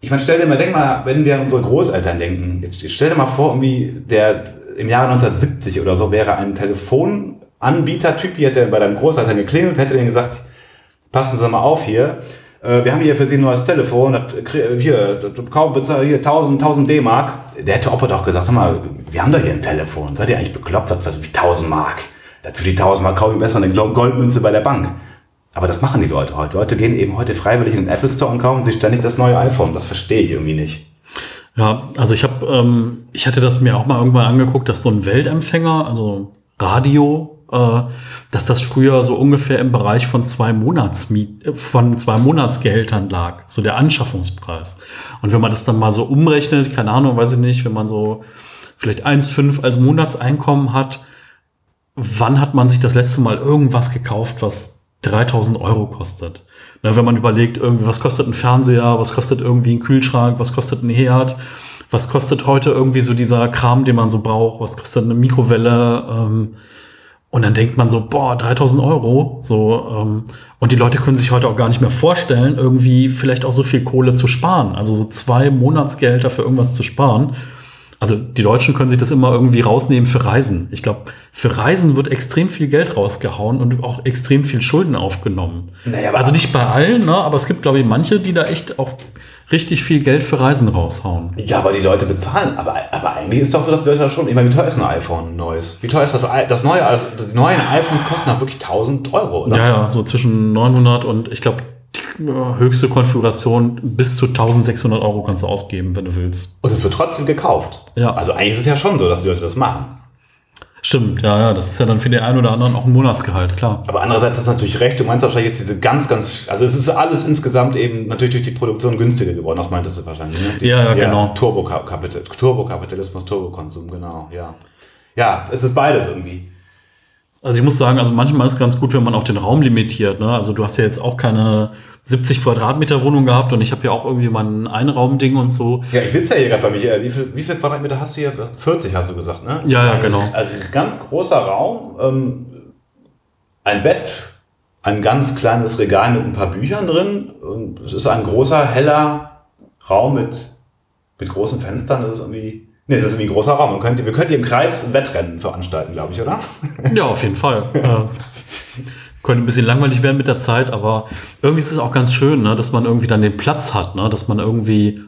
ich meine, stell dir mal, denk mal, wenn wir an unsere Großeltern denken, jetzt stell dir mal vor, irgendwie der im Jahre 1970 oder so wäre ein Telefonanbieter-Typ, hätte bei deinen Großeltern geklingelt und hätte denen gesagt, passen Sie mal auf hier, äh, wir haben hier für Sie ein neues Telefon, das, hier, kaum bezahlt, hier 1000, 1000 D-Mark. Der hätte Opa doch gesagt, hör mal, wir haben doch hier ein Telefon, seid ihr eigentlich bekloppt, das wie 1000 Mark? Das für die 1000 Mark kaufe ich besser eine Goldmünze bei der Bank. Aber das machen die Leute heute. Leute gehen eben heute freiwillig in den Apple Store und kaufen sich ständig das neue iPhone. Das verstehe ich irgendwie nicht. Ja, also ich habe, ähm, ich hatte das mir auch mal irgendwann angeguckt, dass so ein Weltempfänger, also Radio, äh, dass das früher so ungefähr im Bereich von zwei Monatsmiet, äh, von zwei Monatsgehältern lag, so der Anschaffungspreis. Und wenn man das dann mal so umrechnet, keine Ahnung, weiß ich nicht, wenn man so vielleicht 1,5 als Monatseinkommen hat, wann hat man sich das letzte Mal irgendwas gekauft, was 3000 Euro kostet? Na, wenn man überlegt, irgendwie, was kostet ein Fernseher, was kostet irgendwie ein Kühlschrank, was kostet ein Herd, was kostet heute irgendwie so dieser Kram, den man so braucht, was kostet eine Mikrowelle, ähm, und dann denkt man so, boah, 3000 Euro, so, ähm, und die Leute können sich heute auch gar nicht mehr vorstellen, irgendwie vielleicht auch so viel Kohle zu sparen, also so zwei Monatsgelder für irgendwas zu sparen. Also die Deutschen können sich das immer irgendwie rausnehmen für Reisen. Ich glaube, für Reisen wird extrem viel Geld rausgehauen und auch extrem viel Schulden aufgenommen. Naja, also nicht bei allen, ne? aber es gibt, glaube ich, manche, die da echt auch richtig viel Geld für Reisen raushauen. Ja, aber die Leute bezahlen. Aber, aber eigentlich ist doch so, dass die Leute das schon. Meine, wie teuer ist ein iPhone ein neues? Wie teuer ist das, das neue? Also die neuen iPhones kosten doch wirklich 1000 Euro, oder? Ja, ja, so zwischen 900 und ich glaube, die höchste Konfiguration bis zu 1600 Euro kannst du ausgeben, wenn du willst. Und es wird trotzdem gekauft. Ja. Also eigentlich ist es ja schon so, dass die Leute das machen. Stimmt, ja, ja, das ist ja dann für den einen oder anderen auch ein Monatsgehalt, klar. Aber andererseits hast du natürlich recht, du meinst wahrscheinlich jetzt diese ganz, ganz, also es ist alles insgesamt eben natürlich durch die Produktion günstiger geworden, das meintest du wahrscheinlich, ne? Die, ja, ja, genau. Turbokapitalismus, Turbokapitalismus, Turbokonsum, genau, ja. Ja, es ist beides irgendwie. Also ich muss sagen, also manchmal ist es ganz gut, wenn man auch den Raum limitiert, ne? Also du hast ja jetzt auch keine 70 Quadratmeter Wohnung gehabt und ich habe ja auch irgendwie mal ein Einraumding und so. Ja, ich sitze ja hier gerade bei mir. Wie viel, wie viel Quadratmeter hast du hier? 40 hast du gesagt, ne? Ja, ja, genau. Also ganz großer Raum, ähm, ein Bett, ein ganz kleines Regal mit ein paar Büchern drin. Und es ist ein großer, heller Raum mit, mit großen Fenstern. Das ist irgendwie. Nee, es ist irgendwie ein großer Raum. Man könnte, wir könnten im Kreis ein Wettrennen veranstalten, glaube ich, oder? Ja, auf jeden Fall. könnte ein bisschen langweilig werden mit der Zeit, aber irgendwie ist es auch ganz schön, ne, dass man irgendwie dann den Platz hat, ne, dass man irgendwie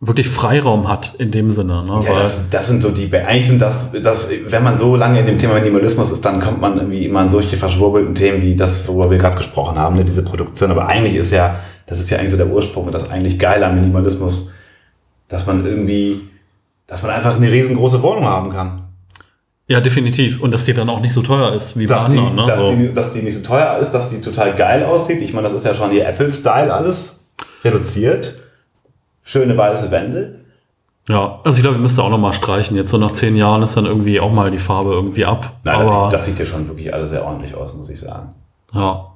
wirklich Freiraum hat in dem Sinne. Ne, ja, das, das sind so die, eigentlich sind das, das, wenn man so lange in dem Thema Minimalismus ist, dann kommt man irgendwie immer an solche verschwurbelten Themen wie das, worüber wir gerade gesprochen haben, ne, diese Produktion. Aber eigentlich ist ja, das ist ja eigentlich so der Ursprung, das eigentlich geil am Minimalismus, dass man irgendwie, dass man einfach eine riesengroße Wohnung haben kann. Ja, definitiv. Und dass die dann auch nicht so teuer ist wie dass bei anderen. Die, ne? dass, so. die, dass die nicht so teuer ist, dass die total geil aussieht. Ich meine, das ist ja schon hier Apple-Style alles. Reduziert. Schöne weiße Wände. Ja, also ich glaube, wir müssten auch noch mal streichen. Jetzt so nach zehn Jahren ist dann irgendwie auch mal die Farbe irgendwie ab. Nein, das, sieht, das sieht ja schon wirklich alles sehr ordentlich aus, muss ich sagen. Ja.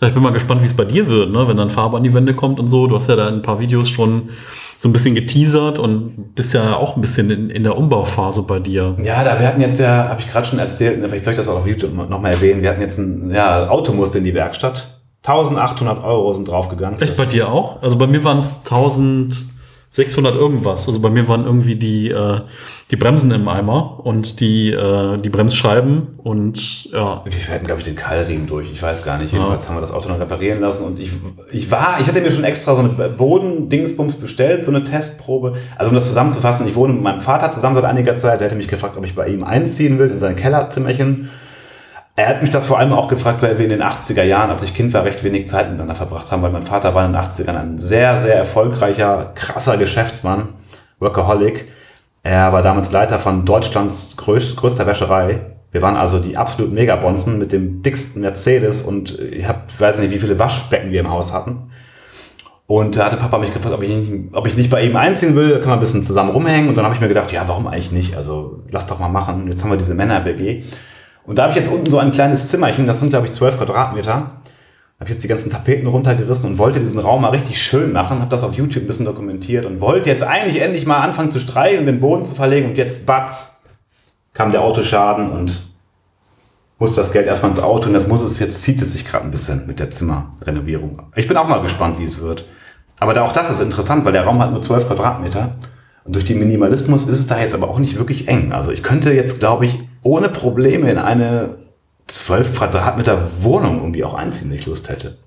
ja ich bin mal gespannt, wie es bei dir wird, ne? wenn dann Farbe an die Wände kommt und so. Du hast ja da ein paar Videos schon so ein bisschen geteasert und bist ja auch ein bisschen in, in der Umbauphase bei dir. Ja, da wir hatten jetzt ja, habe ich gerade schon erzählt, vielleicht soll ich das auch auf YouTube nochmal erwähnen, wir hatten jetzt ein ja, Automuster in die Werkstatt. 1800 Euro sind draufgegangen. Echt bei dir auch? Also bei mir waren es 1000 600 irgendwas. Also bei mir waren irgendwie die, äh, die Bremsen im Eimer und die, äh, die Bremsscheiben und ja. Wir hatten, glaube ich, den Keilriemen durch. Ich weiß gar nicht. Jedenfalls ja. haben wir das Auto noch reparieren lassen und ich, ich war, ich hatte mir schon extra so eine Bodendingsbums bestellt, so eine Testprobe. Also um das zusammenzufassen, ich wohne mit meinem Vater zusammen seit einiger Zeit. Der hätte mich gefragt, ob ich bei ihm einziehen will in sein Kellerzimmerchen. Er hat mich das vor allem auch gefragt, weil wir in den 80er Jahren, als ich Kind war, recht wenig Zeit miteinander verbracht haben, weil mein Vater war in den 80ern ein sehr, sehr erfolgreicher, krasser Geschäftsmann, Workaholic. Er war damals Leiter von Deutschlands größter Wäscherei. Wir waren also die absoluten Megabonzen mit dem dicksten Mercedes und ich hab, weiß nicht, wie viele Waschbecken wir im Haus hatten. Und da hatte Papa mich gefragt, ob ich, nicht, ob ich nicht bei ihm einziehen will, kann man ein bisschen zusammen rumhängen. Und dann habe ich mir gedacht, ja, warum eigentlich nicht? Also lass doch mal machen. Jetzt haben wir diese Männer-WG. Und da habe ich jetzt unten so ein kleines Zimmerchen, das sind glaube ich 12 Quadratmeter. Habe jetzt die ganzen Tapeten runtergerissen und wollte diesen Raum mal richtig schön machen, habe das auf YouTube ein bisschen dokumentiert und wollte jetzt eigentlich endlich mal anfangen zu streichen und den Boden zu verlegen und jetzt batz kam der Autoschaden und musste das Geld erstmal ins Auto und das muss es jetzt zieht es sich gerade ein bisschen mit der Zimmerrenovierung. Ich bin auch mal gespannt, wie es wird. Aber da, auch das ist interessant, weil der Raum hat nur 12 Quadratmeter. Und durch den Minimalismus ist es da jetzt aber auch nicht wirklich eng. Also ich könnte jetzt, glaube ich, ohne Probleme in eine 12 Quadratmeter Wohnung irgendwie auch einziehen, wenn ich Lust hätte.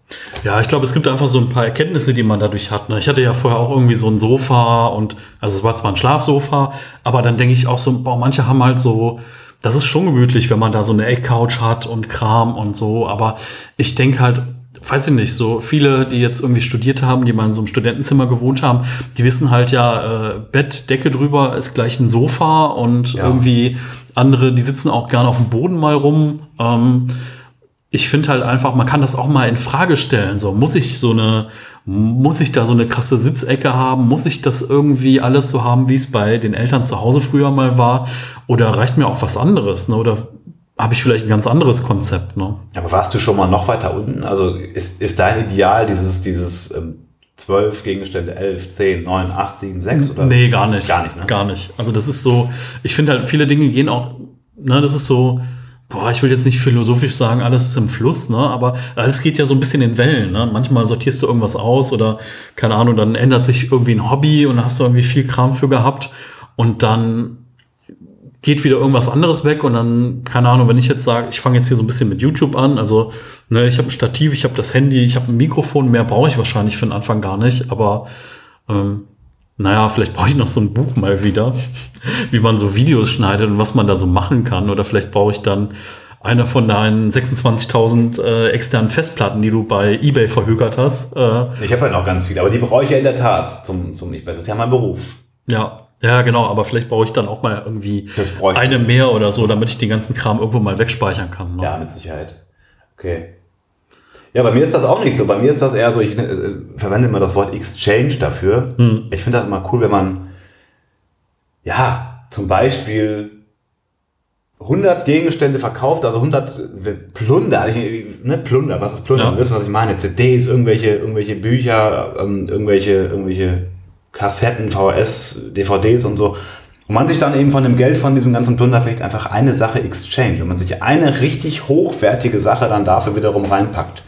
Ja, ich glaube, es gibt einfach so ein paar Erkenntnisse, die man dadurch hat. Ne? Ich hatte ja vorher auch irgendwie so ein Sofa und, also es war zwar ein Schlafsofa, aber dann denke ich auch so, boah, manche haben halt so, das ist schon gemütlich, wenn man da so eine Eckcouch hat und Kram und so, aber ich denke halt, weiß ich nicht, so viele, die jetzt irgendwie studiert haben, die mal in so einem Studentenzimmer gewohnt haben, die wissen halt ja, äh, Bett, Decke drüber ist gleich ein Sofa und ja. irgendwie andere, die sitzen auch gerne auf dem Boden mal rum. Ähm, ich finde halt einfach, man kann das auch mal in Frage stellen. So, muss ich so eine, muss ich da so eine krasse Sitzecke haben? Muss ich das irgendwie alles so haben, wie es bei den Eltern zu Hause früher mal war? Oder reicht mir auch was anderes? Ne? Oder habe ich vielleicht ein ganz anderes Konzept. Ne? Aber warst du schon mal noch weiter unten? Also ist, ist dein Ideal dieses, dieses ähm, 12 Gegenstände, 11, 10, 9, 8, 7, 6? Oder? Nee, gar nicht. Gar nicht, ne? Gar nicht. Also das ist so, ich finde halt, viele Dinge gehen auch, ne, das ist so, boah, ich will jetzt nicht philosophisch sagen, alles ist im Fluss, ne, aber alles geht ja so ein bisschen in Wellen, ne. Manchmal sortierst du irgendwas aus oder, keine Ahnung, dann ändert sich irgendwie ein Hobby und hast du irgendwie viel Kram für gehabt und dann geht wieder irgendwas anderes weg und dann, keine Ahnung, wenn ich jetzt sage, ich fange jetzt hier so ein bisschen mit YouTube an, also ne, ich habe ein Stativ, ich habe das Handy, ich habe ein Mikrofon, mehr brauche ich wahrscheinlich für den Anfang gar nicht, aber ähm, naja, vielleicht brauche ich noch so ein Buch mal wieder, wie man so Videos schneidet und was man da so machen kann. Oder vielleicht brauche ich dann eine von deinen 26.000 äh, externen Festplatten, die du bei eBay verhökert hast. Äh, ich habe ja noch ganz viele, aber die brauche ich ja in der Tat zum, zum ich Das ist ja mein Beruf. Ja, ja, genau, aber vielleicht brauche ich dann auch mal irgendwie eine mehr oder so, damit ich den ganzen Kram irgendwo mal wegspeichern kann. Ne? Ja, mit Sicherheit. Okay. Ja, bei mir ist das auch nicht so. Bei mir ist das eher so, ich äh, verwende immer das Wort Exchange dafür. Ich finde das immer cool, wenn man, ja, zum Beispiel 100 Gegenstände verkauft, also 100 Plunder, ich, ne, Plunder, was ist Plunder? Ja. Wisst, was ich meine. CDs, irgendwelche, irgendwelche Bücher, ähm, irgendwelche, irgendwelche Kassetten, VHS, DVDs und so. Und man sich dann eben von dem Geld von diesem ganzen Plunder vielleicht einfach eine Sache exchange. Wenn man sich eine richtig hochwertige Sache dann dafür wiederum reinpackt.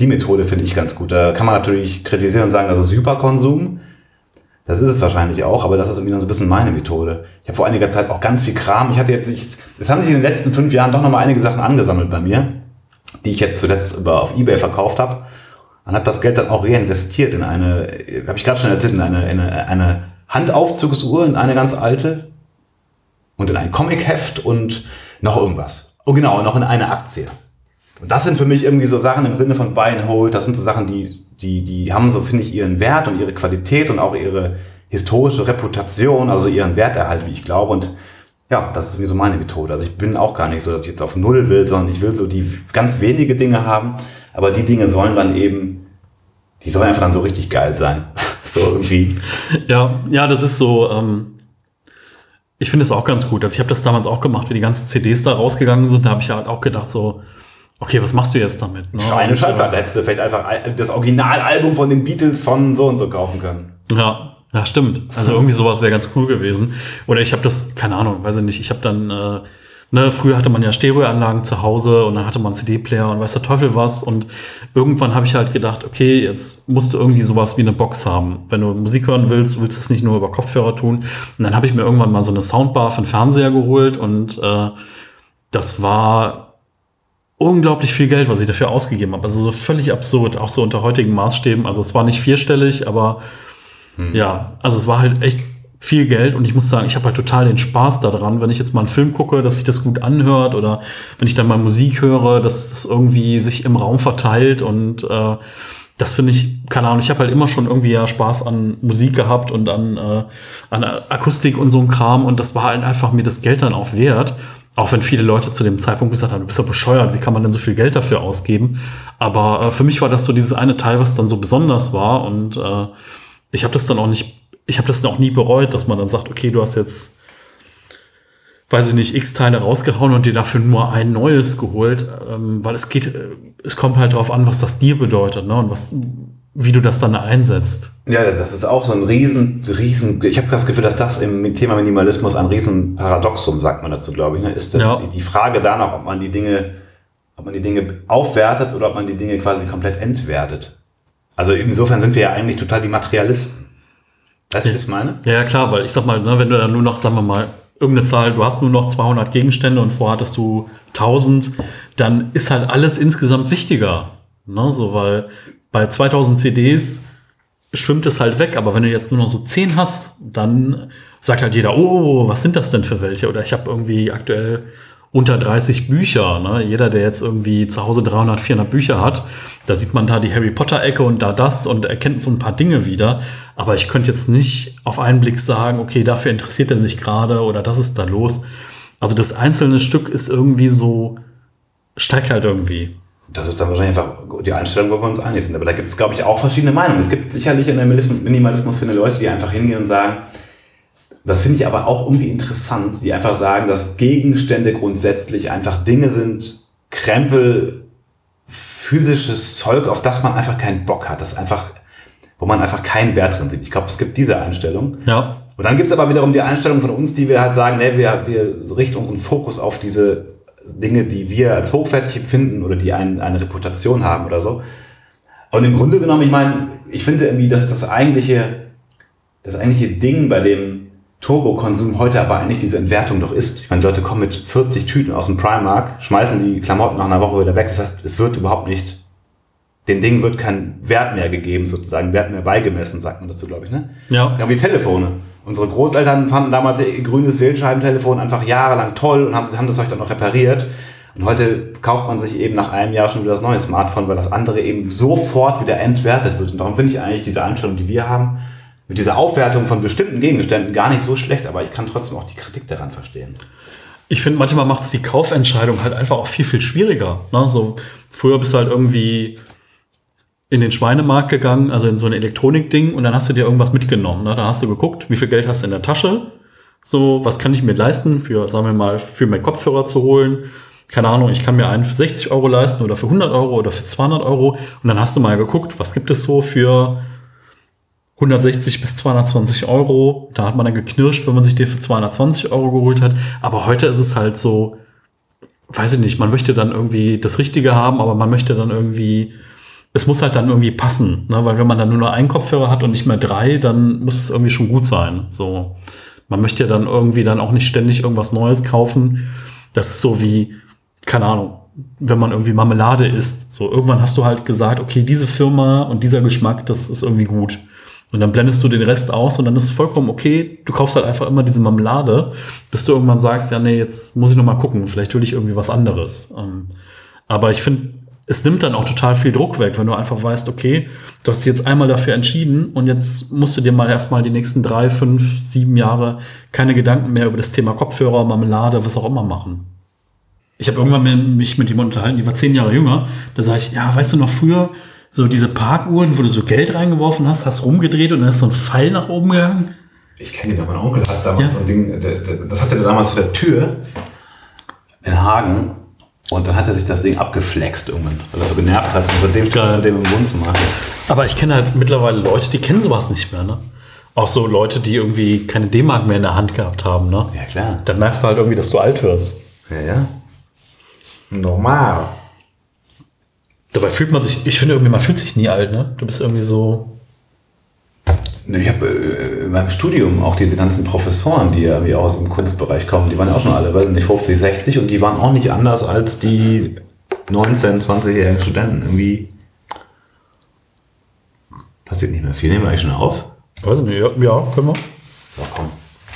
Die Methode finde ich ganz gut. Da kann man natürlich kritisieren und sagen, das ist Hyperkonsum. Das ist es wahrscheinlich auch, aber das ist irgendwie dann so ein bisschen meine Methode. Ich habe vor einiger Zeit auch ganz viel Kram. Ich hatte jetzt, ich, es haben sich in den letzten fünf Jahren doch nochmal einige Sachen angesammelt bei mir, die ich jetzt zuletzt über, auf Ebay verkauft habe. Und habe das Geld dann auch reinvestiert in eine, habe ich gerade schon erzählt, in eine, in eine, eine Handaufzugsuhr, in eine ganz alte und in ein Comicheft und noch irgendwas. Oh genau, noch in eine Aktie. Und das sind für mich irgendwie so Sachen im Sinne von Buy and Hold. Das sind so Sachen, die, die, die haben so, finde ich, ihren Wert und ihre Qualität und auch ihre historische Reputation, also ihren Werterhalt, wie ich glaube. Und ja, das ist mir so meine Methode. Also ich bin auch gar nicht so, dass ich jetzt auf Null will, sondern ich will so die ganz wenige Dinge haben. Aber die Dinge sollen dann eben, die sollen einfach dann so richtig geil sein. so irgendwie. Ja, ja, das ist so. Ähm, ich finde es auch ganz gut. Also ich habe das damals auch gemacht, wie die ganzen CDs da rausgegangen sind. Da habe ich halt auch gedacht so, okay, was machst du jetzt damit? Ne? Eine Und, Schallplatte hättest du vielleicht einfach das Originalalbum von den Beatles von so und so kaufen können. Ja, ja, stimmt. Also irgendwie sowas wäre ganz cool gewesen. Oder ich habe das, keine Ahnung, weiß ich nicht, ich habe dann, äh, ne, früher hatte man ja Stereoanlagen zu Hause und dann hatte man CD-Player und weiß der Teufel was. Und irgendwann habe ich halt gedacht, okay, jetzt musst du irgendwie sowas wie eine Box haben. Wenn du Musik hören willst, willst du es nicht nur über Kopfhörer tun. Und dann habe ich mir irgendwann mal so eine Soundbar für den Fernseher geholt und äh, das war unglaublich viel Geld, was ich dafür ausgegeben habe. Also so völlig absurd, auch so unter heutigen Maßstäben. Also es war nicht vierstellig, aber ja, also es war halt echt viel Geld und ich muss sagen, ich habe halt total den Spaß daran, wenn ich jetzt mal einen Film gucke, dass sich das gut anhört oder wenn ich dann mal Musik höre, dass das irgendwie sich im Raum verteilt und äh, das finde ich, keine Ahnung, ich habe halt immer schon irgendwie ja Spaß an Musik gehabt und an, äh, an Akustik und so ein Kram und das war halt einfach mir das Geld dann auch wert. Auch wenn viele Leute zu dem Zeitpunkt gesagt haben, du bist ja bescheuert, wie kann man denn so viel Geld dafür ausgeben? Aber äh, für mich war das so dieses eine Teil, was dann so besonders war und äh, ich habe das dann auch nicht, ich habe das auch nie bereut, dass man dann sagt, okay, du hast jetzt, weiß ich nicht, x Teile rausgehauen und dir dafür nur ein neues geholt, ähm, weil es geht, äh, es kommt halt darauf an, was das dir bedeutet, ne? Und was, wie du das dann einsetzt. Ja, das ist auch so ein riesen, riesen, ich habe das Gefühl, dass das im Thema Minimalismus ein riesen Paradoxum, sagt man dazu, glaube ich, ne? ist Ja. die, die Frage danach, ob man die Dinge, ob man die Dinge aufwertet oder ob man die Dinge quasi komplett entwertet. Also insofern sind wir ja eigentlich total die Materialisten. Weißt du, wie ich das meine? Ja, ja, klar, weil ich sag mal, ne, wenn du dann nur noch, sagen wir mal, irgendeine Zahl, du hast nur noch 200 Gegenstände und vorher hattest du 1000, dann ist halt alles insgesamt wichtiger. Ne, so, weil bei 2000 CDs schwimmt es halt weg, aber wenn du jetzt nur noch so 10 hast, dann sagt halt jeder, oh, was sind das denn für welche? Oder ich habe irgendwie aktuell unter 30 Bücher. Ne? Jeder, der jetzt irgendwie zu Hause 300, 400 Bücher hat, da sieht man da die Harry Potter-Ecke und da das und erkennt so ein paar Dinge wieder. Aber ich könnte jetzt nicht auf einen Blick sagen, okay, dafür interessiert er sich gerade oder das ist da los. Also das einzelne Stück ist irgendwie so, steigt halt irgendwie. Das ist dann wahrscheinlich einfach die Einstellung, wo wir uns einig sind. Aber da gibt es, glaube ich, auch verschiedene Meinungen. Es gibt sicherlich in der Minimalismus-Szene Leute, die einfach hingehen und sagen, Das finde ich aber auch irgendwie interessant, die einfach sagen, dass Gegenstände grundsätzlich einfach Dinge sind, Krempel, physisches Zeug, auf das man einfach keinen Bock hat. Das einfach, wo man einfach keinen Wert drin sieht. Ich glaube, es gibt diese Einstellung. Ja. Und dann gibt es aber wiederum die Einstellung von uns, die wir halt sagen, nee, wir, wir richten unseren Fokus auf diese Dinge, die wir als hochwertig empfinden oder die ein, eine Reputation haben oder so. Und im Grunde genommen, ich meine, ich finde irgendwie, dass das eigentliche, das eigentliche Ding bei dem Turbokonsum heute aber eigentlich diese Entwertung doch ist. Ich meine, Leute kommen mit 40 Tüten aus dem Primark, schmeißen die Klamotten nach einer Woche wieder weg. Das heißt, es wird überhaupt nicht, den Dingen wird kein Wert mehr gegeben, sozusagen, Wert mehr beigemessen, sagt man dazu, glaube ich, ne? Ja. Ja, wie Telefone. Unsere Großeltern fanden damals ihr grünes Wählscheibentelefon einfach jahrelang toll und haben, haben das euch dann noch repariert. Und heute kauft man sich eben nach einem Jahr schon wieder das neue Smartphone, weil das andere eben sofort wieder entwertet wird. Und darum finde ich eigentlich diese Einstellung, die wir haben, mit dieser Aufwertung von bestimmten Gegenständen gar nicht so schlecht, aber ich kann trotzdem auch die Kritik daran verstehen. Ich finde, manchmal macht es die Kaufentscheidung halt einfach auch viel, viel schwieriger. Ne? So, früher bist du halt irgendwie in den Schweinemarkt gegangen, also in so ein Elektronikding, und dann hast du dir irgendwas mitgenommen. Ne? Dann hast du geguckt, wie viel Geld hast du in der Tasche. So, was kann ich mir leisten, für, sagen wir mal, für meinen Kopfhörer zu holen? Keine Ahnung, ich kann mir einen für 60 Euro leisten oder für 100 Euro oder für 200 Euro. Und dann hast du mal geguckt, was gibt es so für 160 bis 220 Euro. Da hat man dann geknirscht, wenn man sich den für 220 Euro geholt hat. Aber heute ist es halt so, weiß ich nicht, man möchte dann irgendwie das Richtige haben, aber man möchte dann irgendwie, es muss halt dann irgendwie passen, ne? weil wenn man dann nur noch einen Kopfhörer hat und nicht mehr drei, dann muss es irgendwie schon gut sein. So, man möchte ja dann irgendwie dann auch nicht ständig irgendwas Neues kaufen. Das ist so wie, keine Ahnung, wenn man irgendwie Marmelade isst. So, irgendwann hast du halt gesagt, okay, diese Firma und dieser Geschmack, das ist irgendwie gut. Und dann blendest du den Rest aus und dann ist es vollkommen okay. Du kaufst halt einfach immer diese Marmelade, bis du irgendwann sagst, ja, nee, jetzt muss ich noch mal gucken, vielleicht will ich irgendwie was anderes. Ähm, aber ich finde, es nimmt dann auch total viel Druck weg, wenn du einfach weißt, okay, du hast dich jetzt einmal dafür entschieden und jetzt musst du dir mal erstmal die nächsten drei, fünf, sieben Jahre keine Gedanken mehr über das Thema Kopfhörer, Marmelade, was auch immer machen. Ich habe irgendwann mich mit jemandem unterhalten, die war zehn Jahre jünger. Da sage ich, ja, weißt du noch früher, so diese Parkuhren, wo du so Geld reingeworfen hast, hast rumgedreht und dann ist so ein Pfeil nach oben gegangen. Ich kenne ihn doch, mein Onkel hat damals ja. so ein Ding, das hatte er damals vor der Tür in Hagen und dann hat er sich das Ding abgeflext irgendwann, weil er so genervt hat und seitdem steht mit dem im Wohnzimmer. Aber ich kenne halt mittlerweile Leute, die kennen sowas nicht mehr, ne? Auch so Leute, die irgendwie keine D-Mark mehr in der Hand gehabt haben, ne? Ja, klar. Dann merkst du halt irgendwie, dass du alt wirst. Ja, ja. Normal. Dabei fühlt man sich, ich finde irgendwie, man fühlt sich nie alt, ne? Du bist irgendwie so. Ne, ich habe äh, in meinem Studium auch diese ganzen Professoren, die ja wie aus dem Kunstbereich kommen, die waren ja auch schon alle, weiß nicht, 50, 60 und die waren auch nicht anders als die 19, 20-jährigen Studenten. Irgendwie passiert nicht mehr viel. Nehmen wir eigentlich schon auf? Weiß ich nicht, ja, ja können wir. Ja, komm.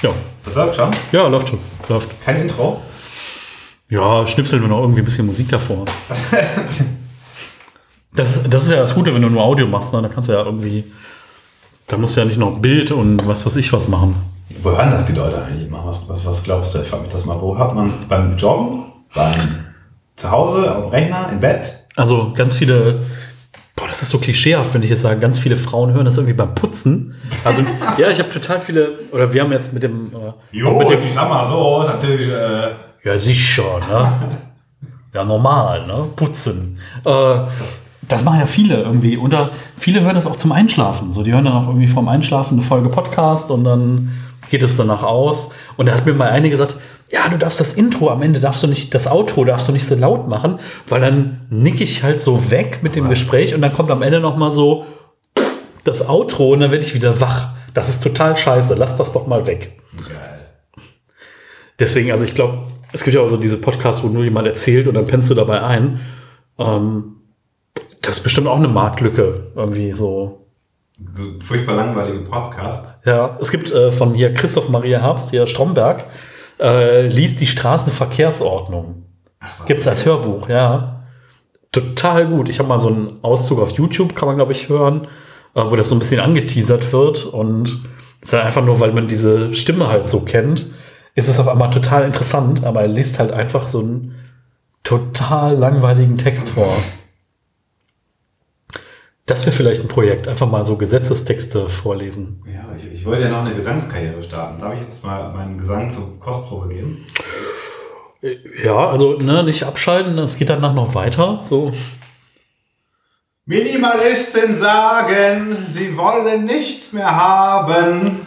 Ja. Das läuft schon? Ja, läuft schon. Läuft. Kein Intro? Ja, schnipseln wir noch irgendwie ein bisschen Musik davor. das, das ist ja das Gute, wenn du nur Audio machst, ne? da kannst du ja irgendwie, da musst du ja nicht noch Bild und was weiß ich was machen. Wo hören das die Leute eigentlich immer? Was, was, was glaubst du? Ich frage mich das mal. Wo hört man beim Joggen? Beim zu Hause, am Rechner, im Bett? Also ganz viele, boah, das ist so klischeehaft, wenn ich jetzt sage, ganz viele Frauen hören das irgendwie beim Putzen. Also ja, ich habe total viele, oder wir haben jetzt mit dem, äh, Jo, mit dem ich sag mal so, ist natürlich. Äh, Ja, sicher, ne? ja, normal, ne? Putzen. Äh, das machen ja viele irgendwie. Und da, viele hören das auch zum Einschlafen. So, die hören dann auch irgendwie vorm Einschlafen eine Folge Podcast und dann geht es danach aus. Und da hat mir mal eine gesagt, ja, du darfst das Intro am Ende, darfst du nicht, das Outro darfst du nicht so laut machen, weil dann nick ich halt so weg mit dem Gespräch und dann kommt am Ende noch mal so das Outro und dann werde ich wieder wach. Das ist total scheiße. Lass das doch mal weg. geil. Deswegen, also ich glaube, es gibt ja auch so diese Podcasts, wo nur jemand erzählt und dann pennst du dabei ein. Ähm, das ist bestimmt auch eine Marktlücke, irgendwie so. So furchtbar langweilige Podcasts. Ja, es gibt äh, von hier Christoph Maria Herbst, hier Stromberg, äh, liest die Straßenverkehrsordnung. Was? Gibt's als Hörbuch, ja. Total gut. Ich habe mal so einen Auszug auf YouTube, kann man glaube ich hören, äh, wo das so ein bisschen angeteasert wird und ist halt einfach nur, weil man diese Stimme halt so kennt, ist es auf einmal total interessant, aber er liest halt einfach so einen total langweiligen Text vor. Das wäre vielleicht ein Projekt, einfach mal so Gesetzestexte vorlesen. Ja, ich, ich wollte ja noch eine Gesangskarriere starten. Darf ich jetzt mal meinen Gesang zur Kostprobe geben? Ja, also ne, nicht abschalten, es geht danach noch weiter. So. Minimalisten sagen, sie wollen nichts mehr haben.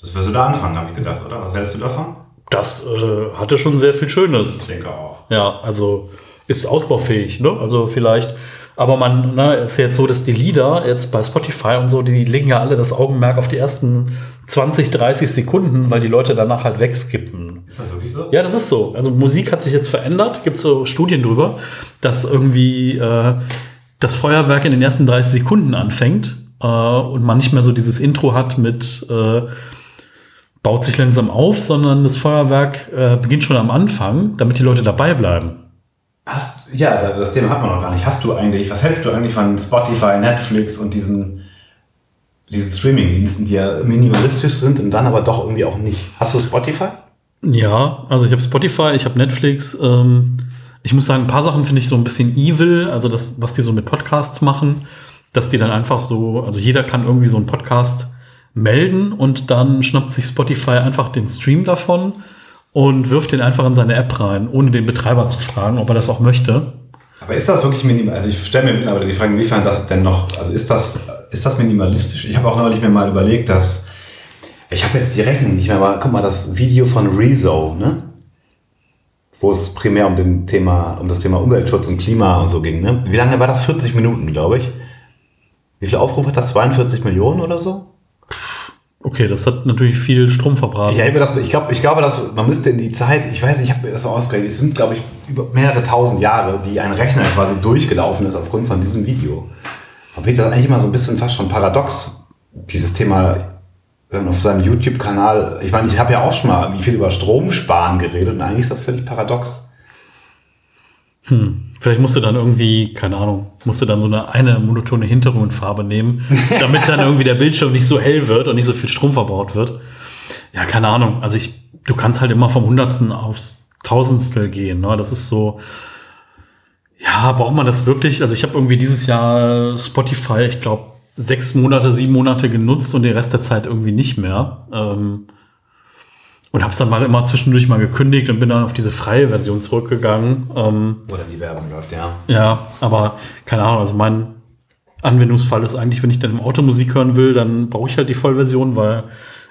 Das wirst du da anfangen, habe ich gedacht, oder? Was hältst du davon? Das äh, hatte schon sehr viel Schönes. Ich denke auch. Ja, also ist ausbaufähig, ne? Also vielleicht, aber man, ne, ist jetzt so, dass die Lieder jetzt bei Spotify und so, die legen ja alle das Augenmerk auf die ersten 20, 30 Sekunden, weil die Leute danach halt wegskippen. Ist das wirklich so? Ja, das ist so. Also Musik hat sich jetzt verändert, gibt so Studien drüber, dass irgendwie äh, das Feuerwerk in den ersten 30 Sekunden anfängt äh, und man nicht mehr so dieses Intro hat mit äh, baut sich langsam auf, sondern das Feuerwerk äh, beginnt schon am Anfang, damit die Leute dabei bleiben. Hast, ja, das Thema hat man noch gar nicht. Hast du eigentlich, was hältst du eigentlich von Spotify, Netflix und diesen, diesen Streaming-Diensten, die ja minimalistisch sind und dann aber doch irgendwie auch nicht? Hast du Spotify? Ja, also ich habe Spotify, ich habe Netflix. Ähm, ich muss sagen, ein paar Sachen finde ich so ein bisschen evil, also das, was die so mit Podcasts machen, dass die dann einfach so, also jeder kann irgendwie so einen Podcast melden und dann schnappt sich Spotify einfach den Stream davon und wirft den einfach in seine App rein, ohne den Betreiber zu fragen, ob er das auch möchte. Aber ist das wirklich minimal? Also ich stelle mir mittlerweile die Frage, inwiefern das denn noch, also ist das, ist das minimalistisch? Ich habe auch neulich mir mal überlegt, dass, ich habe jetzt die Rechnung nicht mehr, aber guck mal, das Video von Rezo, ne? Wo es primär um, den Thema, um das Thema Umweltschutz und Klima und so ging, ne? Wie lange war das? 40 Minuten, glaube ich. Wie viele Aufrufe hat das? 42 Millionen oder so? Okay, das hat natürlich viel Strom verbraten. Ich, ich, glaub, ich glaube, man müsste in die Zeit, ich weiß nicht, ich habe mir das ausgerechnet, es sind, glaube ich, über mehrere tausend Jahre, die ein Rechner quasi durchgelaufen ist aufgrund von diesem Video. Da finde ich das eigentlich immer so ein bisschen fast schon paradox, dieses Thema auf seinem YouTube-Kanal. Ich meine, ich habe ja auch schon mal viel über Stromsparen geredet und eigentlich ist das völlig paradox. Hm. Vielleicht musst du dann irgendwie, keine Ahnung, musst du dann so eine, eine monotone Hintergrundfarbe nehmen, damit dann irgendwie der Bildschirm nicht so hell wird und nicht so viel Strom verbraucht wird. Ja, keine Ahnung. Also ich, du kannst halt immer vom Hundertsten aufs Tausendstel gehen. Ne? Das ist so, ja, braucht man das wirklich? Also ich habe irgendwie dieses Jahr Spotify, ich glaube, sechs Monate, sieben Monate genutzt und den Rest der Zeit irgendwie nicht mehr. Ähm, und habe es dann mal immer zwischendurch mal gekündigt und bin dann auf diese freie Version zurückgegangen. Ähm, Wo dann die Werbung läuft, ja. Ja, aber keine Ahnung, also mein Anwendungsfall ist eigentlich, wenn ich dann im Auto Musik hören will, dann brauche ich halt die Vollversion, weil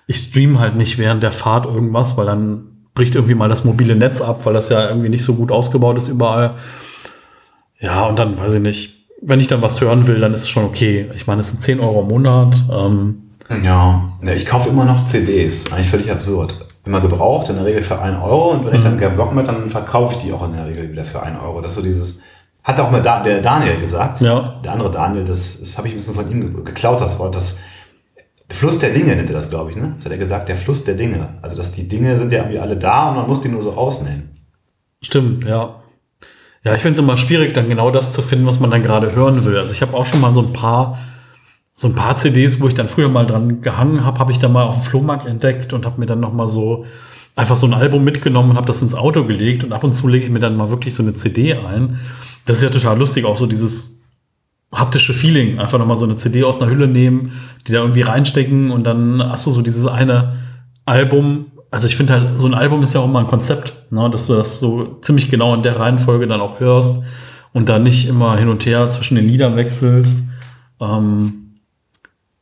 ich stream halt nicht während der Fahrt irgendwas, weil dann bricht irgendwie mal das mobile Netz ab, weil das ja irgendwie nicht so gut ausgebaut ist überall. Ja, und dann weiß ich nicht, wenn ich dann was hören will, dann ist es schon okay. Ich meine, es sind 10 Euro im Monat. Ähm, ja. ja, ich kaufe immer noch CDs. Eigentlich völlig absurd immer gebraucht, in der Regel für 1 Euro. Und wenn ich dann mhm. keinen Bock mehr, dann verkaufe ich die auch in der Regel wieder für 1 Euro. Das ist so dieses, hat auch mal da, der Daniel gesagt. Ja. Der andere Daniel, das, das habe ich ein bisschen von ihm geklaut, das Wort. Das Fluss der Dinge nennt er das, glaube ich, ne? Das hat er gesagt, der Fluss der Dinge. Also, dass die Dinge sind ja irgendwie alle da und man muss die nur so rausnehmen. Stimmt, ja. Ja, ich finde es immer schwierig, dann genau das zu finden, was man dann gerade hören will. Also ich habe auch schon mal so ein paar so ein paar CDs, wo ich dann früher mal dran gehangen habe, habe ich dann mal auf dem Flohmarkt entdeckt und habe mir dann noch mal so einfach so ein Album mitgenommen und habe das ins Auto gelegt und ab und zu lege ich mir dann mal wirklich so eine CD ein. Das ist ja total lustig, auch so dieses haptische Feeling, einfach noch mal so eine CD aus einer Hülle nehmen, die da irgendwie reinstecken und dann hast du so dieses eine Album. Also ich finde halt, so ein Album ist ja auch immer ein Konzept, ne? dass du das so ziemlich genau in der Reihenfolge dann auch hörst und da nicht immer hin und her zwischen den Liedern wechselst. Ähm,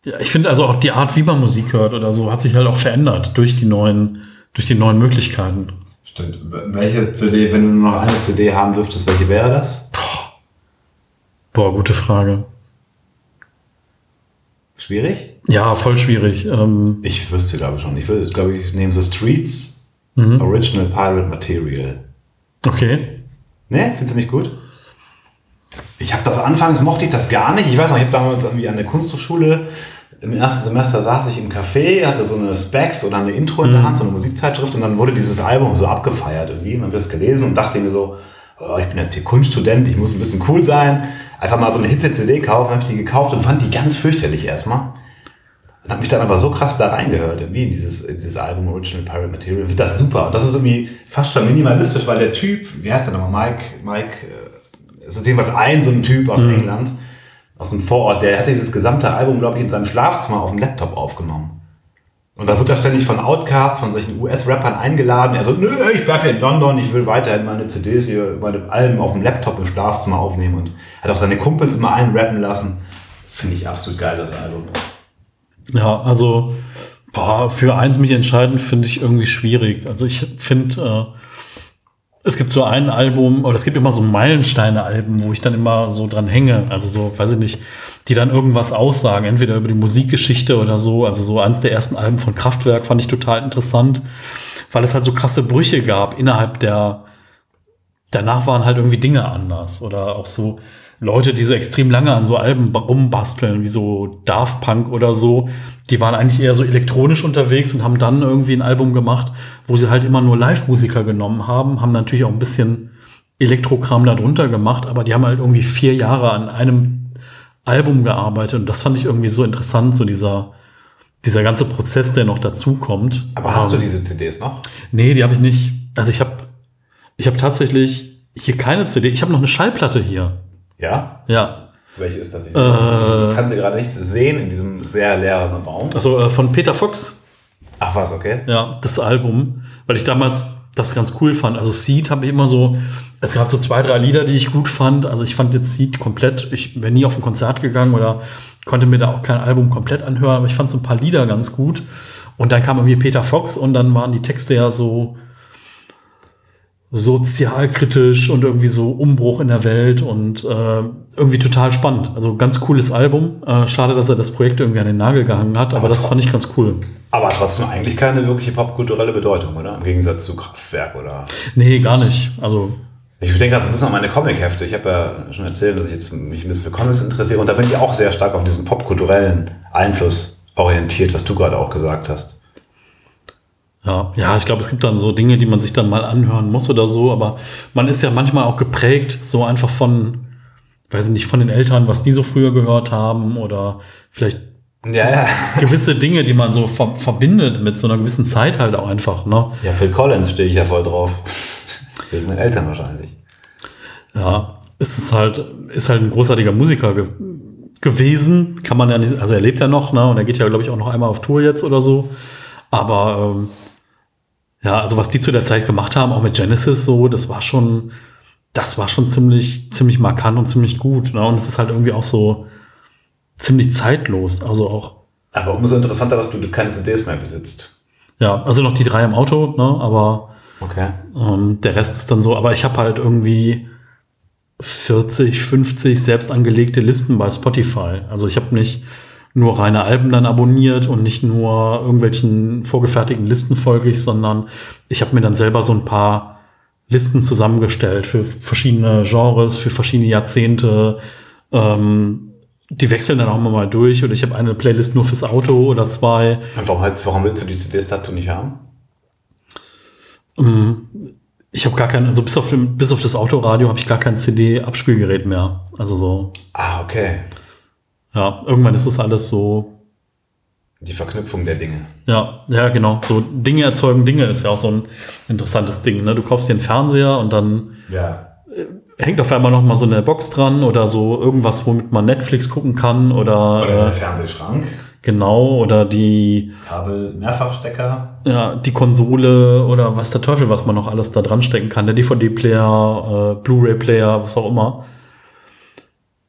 ja, ich finde also auch die Art, wie man Musik hört oder so, hat sich halt auch verändert durch die neuen, durch die neuen Möglichkeiten. Stimmt. Welche CD, wenn du nur noch eine CD haben dürftest, welche wäre das? Boah, Boah gute Frage. Schwierig? Ja, voll schwierig. Ähm ich wüsste, glaube ich, schon. Ich würde, glaube ich, nehme The Streets mhm. Original Pirate Material. Okay. Ne, findest du nicht gut? Ich habe das anfangs, mochte ich das gar nicht. Ich weiß noch, ich habe damals irgendwie an der Kunsthochschule im ersten Semester saß ich im Café, hatte so eine Specs oder eine Intro in der Hand, so eine Musikzeitschrift und dann wurde dieses Album so abgefeiert irgendwie. Man hat das gelesen und dachte mir so, oh, ich bin jetzt hier Kunststudent, ich muss ein bisschen cool sein. Einfach mal so eine hippe CD kaufen, habe ich die gekauft und fand die ganz fürchterlich erstmal. Und habe mich dann aber so krass da reingehört, irgendwie in dieses, in dieses Album Original Pirate Material. Ich finde das super. Und das ist irgendwie fast schon minimalistisch, weil der Typ, wie heißt der nochmal, Mike, Mike, äh, es ist jedenfalls ein so ein Typ aus mhm. England, aus dem Vorort, der hatte dieses gesamte Album, glaube ich, in seinem Schlafzimmer auf dem Laptop aufgenommen. Und da wird er ständig von Outcast, von solchen US-Rappern eingeladen. Er so, nö, ich bleib hier in London, ich will weiterhin meine CDs hier, meine Alben auf dem Laptop im Schlafzimmer aufnehmen. Und hat auch seine Kumpels immer einrappen lassen. Finde ich absolut geil, das Album. Ja, also boah, für eins mich entscheiden finde ich irgendwie schwierig. Also ich finde, äh, es gibt so ein Album, oder es gibt immer so Meilensteine-Alben, wo ich dann immer so dran hänge. Also so, weiß ich nicht, die dann irgendwas aussagen, entweder über die Musikgeschichte oder so. Also so eins der ersten Alben von Kraftwerk fand ich total interessant, weil es halt so krasse Brüche gab innerhalb der, danach waren halt irgendwie Dinge anders oder auch so Leute, die so extrem lange an so Alben rumbasteln, wie so Daft Punk oder so, die waren eigentlich eher so elektronisch unterwegs und haben dann irgendwie ein Album gemacht, wo sie halt immer nur Live-Musiker genommen haben, haben natürlich auch ein bisschen Elektrokram darunter gemacht, aber die haben halt irgendwie vier Jahre an einem Album gearbeitet und das fand ich irgendwie so interessant, so dieser, dieser ganze Prozess, der noch dazukommt. Aber hast du diese CDs noch? Nee, die habe ich nicht. Also ich habe ich hab tatsächlich hier keine CD. Ich habe noch eine Schallplatte hier. Ja? Ja. Welche ist das? Ich, Äh. ich kann sie gerade nicht sehen in diesem sehr leeren Raum. Also äh, von Peter Fox. Ach was, okay. Ja, das Album, weil ich damals das ganz cool fand. Also Seed habe ich immer so, es gab so zwei, drei Lieder, die ich gut fand. Also ich fand jetzt Seed komplett, ich wäre nie auf ein Konzert gegangen oder konnte mir da auch kein Album komplett anhören, aber ich fand so ein paar Lieder ganz gut. Und dann kam irgendwie Peter Fox und dann waren die Texte ja so sozialkritisch und irgendwie so Umbruch in der Welt und äh, irgendwie total spannend. Also ganz cooles Album. Äh, schade, dass er das Projekt irgendwie an den Nagel gehangen hat, aber, Aber das fand ich ganz cool. Aber trotzdem eigentlich keine wirkliche popkulturelle Bedeutung, oder? Im Gegensatz zu Kraftwerk oder. Nee, gar nicht. Also Ich denke gerade so ein bisschen an meine Comic-Hefte. Ich habe ja schon erzählt, dass ich jetzt mich ein bisschen für Comics interessiere und da bin ich auch sehr stark auf diesen popkulturellen Einfluss orientiert, was du gerade auch gesagt hast. Ja, ja, ich glaube, es gibt dann so Dinge, die man sich dann mal anhören muss oder so, aber man ist ja manchmal auch geprägt, so einfach von, weiß ich nicht, von den Eltern, was die so früher gehört haben oder vielleicht Ja, ja. gewisse Dinge, die man so ver verbindet mit so einer gewissen Zeit halt auch einfach, ne? Ja, Phil Collins stehe ich ja voll drauf. Wegen meinen Eltern wahrscheinlich. Ja, ist es halt, ist halt ein großartiger Musiker ge gewesen, kann man ja nicht, also er lebt ja noch, ne? Und er geht ja, glaube ich, auch noch einmal auf Tour jetzt oder so. Aber ähm, ja, also was die zu der Zeit gemacht haben, auch mit Genesis so, das war schon, das war schon ziemlich, ziemlich markant und ziemlich gut. Ne? Und es ist halt irgendwie auch so ziemlich zeitlos. Also auch, Aber umso interessanter, dass du keine CDs mehr besitzt. ja, also noch die drei im Auto, ne? Aber Okay. Ähm, der Rest ist dann so, aber ich habe halt irgendwie 40, 50 selbst angelegte Listen bei Spotify. Also ich habe nicht nur reine Alben dann abonniert und nicht nur irgendwelchen vorgefertigten Listen folge ich, sondern ich habe mir dann selber so ein paar Listen zusammengestellt für verschiedene Genres, für verschiedene Jahrzehnte. Ähm, die wechseln dann auch immer mal durch oder ich habe eine Playlist nur fürs Auto oder zwei. Und warum, warum willst du die CDs dazu nicht haben? Ich habe gar kein, also bis auf, bis auf das Autoradio habe ich gar kein CD-Abspielgerät mehr. Also so, Ah, okay. Ja, irgendwann ist das alles so, Die Verknüpfung der Dinge. ja, ja, genau. So Dinge erzeugen Dinge ist ja auch so ein interessantes Ding. Ne? Du kaufst dir einen Fernseher und dann Ja. hängt auf einmal noch mal so eine Box dran oder so irgendwas, womit man Netflix gucken kann oder, Oder der äh, Fernsehschrank, genau oder die Kabel, Mehrfachstecker. ja, die Konsole oder was der Teufel, was man noch alles da dran stecken kann, der DVD-Player, äh, Blu-ray-Player, was auch immer.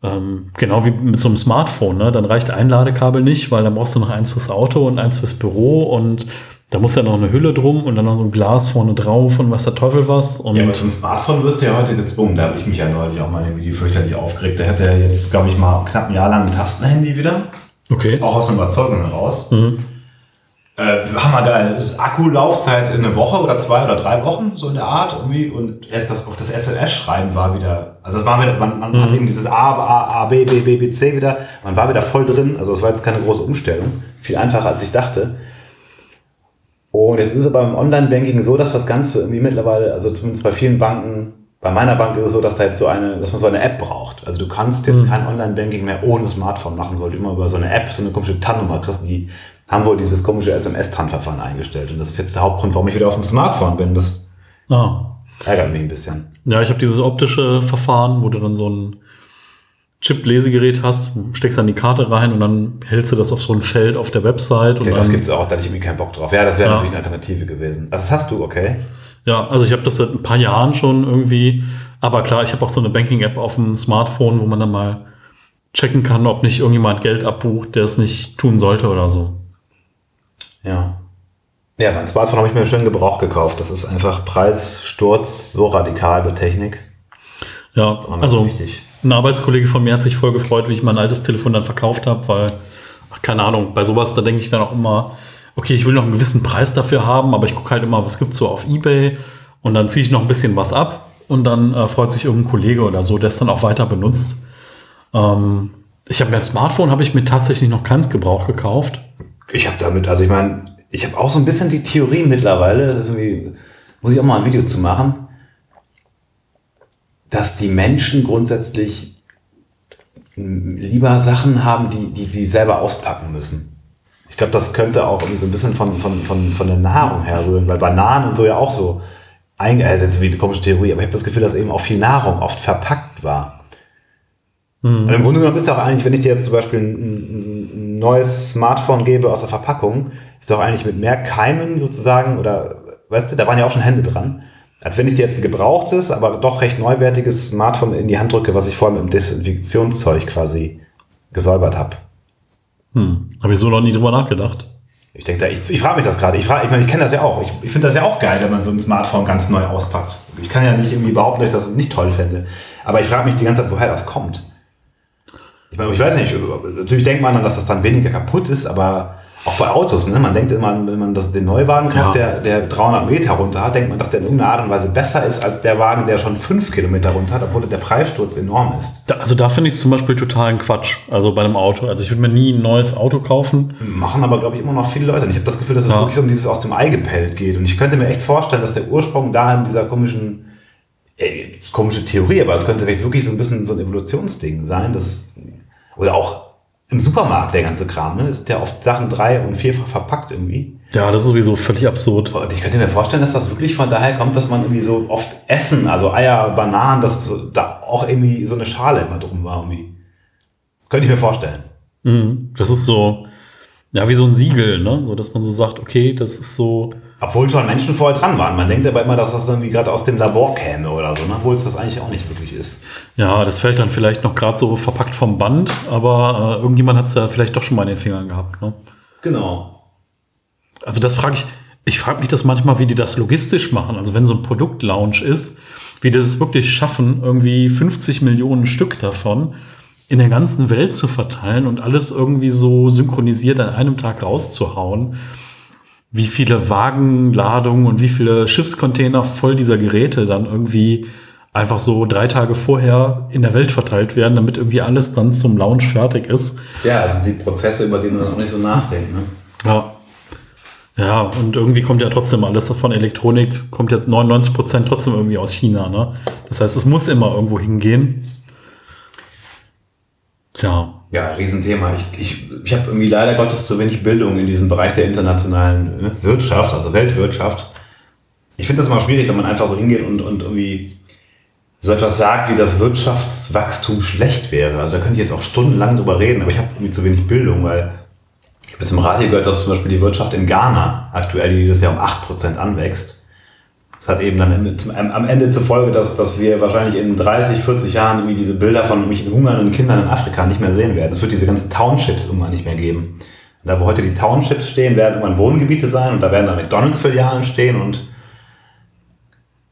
Ähm, genau wie mit so einem Smartphone, ne? Dann reicht ein Ladekabel nicht, weil dann brauchst du noch eins fürs Auto und eins fürs Büro und da muss ja noch eine Hülle drum und dann noch so ein Glas vorne drauf und was der Teufel was. Und Ja, aber zum Smartphone wirst du ja heute gezwungen. Da habe ich mich ja neulich auch mal irgendwie fürchterlich aufgeregt. Der hat ja jetzt, glaube ich, mal knapp ein Jahr lang ein Tastenhandy wieder. okay. Auch aus einer Überzeugung heraus. Äh, hammergeil. Akkulaufzeit in eine Woche oder zwei oder drei Wochen, so in der Art irgendwie. Und erst das, auch das SMS-Schreiben war wieder, also das war wieder, man, man hat eben dieses A, A, A, B, B, B, B, C wieder, man war wieder voll drin. Also es war jetzt keine große Umstellung. Viel einfacher, als ich dachte. Und jetzt ist es aber im Online-Banking so, dass das Ganze irgendwie mittlerweile, also zumindest bei vielen Banken, bei meiner Bank ist es so, dass da jetzt so eine, dass man so eine App braucht. Also du kannst jetzt kein Online-Banking mehr ohne Smartphone machen, weil du immer über so eine App so eine komische TAN-Nummer kriegst. Die haben wohl dieses komische SMS-TAN-Verfahren eingestellt. Und das ist jetzt der Hauptgrund, warum ich wieder auf dem Smartphone bin. Das Ah. ärgert mich ein bisschen. Ja, ich habe dieses optische Verfahren, wo du dann so ein Chip-Lesegerät hast, steckst dann die Karte rein und dann hältst du das auf so ein Feld auf der Website. Und Ja, das gibt's auch, da hatte ich irgendwie keinen Bock drauf. Ja, das wäre Ja. natürlich eine Alternative gewesen. Also das hast du, okay. Ja, also ich habe das seit ein paar Jahren schon irgendwie. Aber klar, ich habe auch so eine Banking-App auf dem Smartphone, wo man dann mal checken kann, ob nicht irgendjemand Geld abbucht, der es nicht tun sollte oder so. Ja. Ja, mein Smartphone habe ich mir schön Gebrauch gekauft. Das ist einfach Preissturz so radikal bei Technik. Ja, also wichtig. ein Arbeitskollege von mir hat sich voll gefreut, wie ich mein altes Telefon dann verkauft habe, weil, ach, keine Ahnung, bei sowas, da denke ich dann auch immer, okay, ich will noch einen gewissen Preis dafür haben, aber ich gucke halt immer, was gibt's so auf Ebay und dann ziehe ich noch ein bisschen was ab und dann äh, freut sich irgendein Kollege oder so, der es dann auch weiter benutzt. Ähm, ich habe mir ein Smartphone, habe ich mir tatsächlich noch keins Gebrauch gekauft. Ich habe damit, also ich meine, ich habe auch so ein bisschen die Theorie mittlerweile, muss ich auch mal ein Video zu machen, dass die Menschen grundsätzlich lieber Sachen haben, die, die sie selber auspacken müssen. Ich glaube, das könnte auch irgendwie so ein bisschen von, von, von, von der Nahrung herrühren, weil Bananen und so ja auch so eingesetzt wie eine komische Theorie, aber ich habe das Gefühl, dass eben auch viel Nahrung oft verpackt war. Und Im Grunde genommen ist doch eigentlich, wenn ich dir jetzt zum Beispiel ein, ein neues Smartphone gebe aus der Verpackung, ist doch eigentlich mit mehr Keimen sozusagen, oder weißt du, da waren ja auch schon Hände dran, als wenn ich dir jetzt ein gebrauchtes, aber doch recht neuwertiges Smartphone in die Hand drücke, was ich vorher mit dem Desinfektionszeug quasi gesäubert habe. Hm, habe ich so noch nie drüber nachgedacht. Ich denke, da- ich, ich frage mich das gerade. Ich, frage, ich meine, ich kenne das ja auch. Ich, ich finde das ja auch geil, wenn man so ein Smartphone ganz neu auspackt. Ich kann ja nicht irgendwie behaupten, dass ich das nicht toll fände. Aber ich frage mich die ganze Zeit, woher das kommt. Ich meine, ich weiß nicht, natürlich denkt man dann, dass das dann weniger kaputt ist, aber auch bei Autos, ne? man denkt immer, wenn man das, den Neuwagen kauft, Ja. der, der 300 Meter runter hat, denkt man, dass der in irgendeiner Art und Weise besser ist als der Wagen, der schon 5 Kilometer runter hat, obwohl der Preissturz enorm ist. Da, also da finde ich es zum Beispiel totalen Quatsch. Also bei einem Auto. Also ich würde mir nie ein neues Auto kaufen. Machen aber, glaube ich, immer noch viele Leute. Und ich habe das Gefühl, dass es Ja. wirklich um dieses aus dem Ei gepellt geht. Und ich könnte mir echt vorstellen, dass der Ursprung da in dieser komischen, äh, komische Theorie, aber es könnte vielleicht wirklich so ein bisschen so ein Evolutionsding sein. Das, oder auch im Supermarkt der ganze Kram, ne? Ist ja oft Sachen drei- und vierfach verpackt irgendwie. Ja, das ist sowieso völlig absurd. Und ich könnte mir vorstellen, dass das wirklich von daher kommt, dass man irgendwie so oft Essen, also Eier, Bananen, dass so, da auch irgendwie so eine Schale immer drum war irgendwie. Könnte ich mir vorstellen. Mhm. Das ist so, ja, wie so ein Siegel, ne? So, dass man so sagt, okay, das ist so, Obwohl schon Menschen vorher dran waren. Man denkt aber immer, dass das irgendwie gerade aus dem Labor käme oder so, ne? obwohl es das eigentlich auch nicht wirklich ist. ja, das fällt dann vielleicht noch gerade so verpackt vom Band, aber äh, irgendjemand hat es ja vielleicht doch schon mal in den Fingern gehabt, ne? Genau. Also das frage ich, ich frage mich das manchmal, wie die das logistisch machen. Also wenn so ein Produktlaunch ist, wie die es wirklich schaffen, irgendwie 50 Millionen Stück davon in der ganzen Welt zu verteilen und alles irgendwie so synchronisiert an einem Tag rauszuhauen. Wie viele Wagenladungen und wie viele Schiffscontainer voll dieser Geräte dann irgendwie einfach so drei Tage vorher in der Welt verteilt werden, damit irgendwie alles dann zum Launch fertig ist. Ja, also die Prozesse, über die man auch nicht so nachdenkt. Ne? Ja. Ja, und irgendwie kommt ja trotzdem alles von Elektronik, kommt ja 99 Prozent trotzdem irgendwie aus China, ne? Das heißt, es muss immer irgendwo hingehen. Tja, Ja, Riesenthema. Ich, ich, ich habe irgendwie leider Gottes zu wenig Bildung in diesem Bereich der internationalen äh, Wirtschaft, also Weltwirtschaft. Ich finde das immer schwierig, wenn man einfach so hingeht und, und irgendwie so etwas sagt, wie das Wirtschaftswachstum schlecht wäre. Also da könnte ich jetzt auch stundenlang drüber reden, aber ich habe irgendwie zu wenig Bildung, weil ich habe jetzt im Radio gehört, dass zum Beispiel die Wirtschaft in Ghana aktuell jedes Jahr um 8% anwächst. Das hat eben dann am- zum- am am Ende zur Folge, dass, dass wir wahrscheinlich in 30, 40 Jahren irgendwie diese Bilder von irgendwelchen hungernden Kindern in Afrika nicht mehr sehen werden. Es wird diese ganzen Townships irgendwann nicht mehr geben. Und da, wo heute die Townships stehen, werden irgendwann Wohngebiete sein und da werden dann McDonalds-Filialen stehen und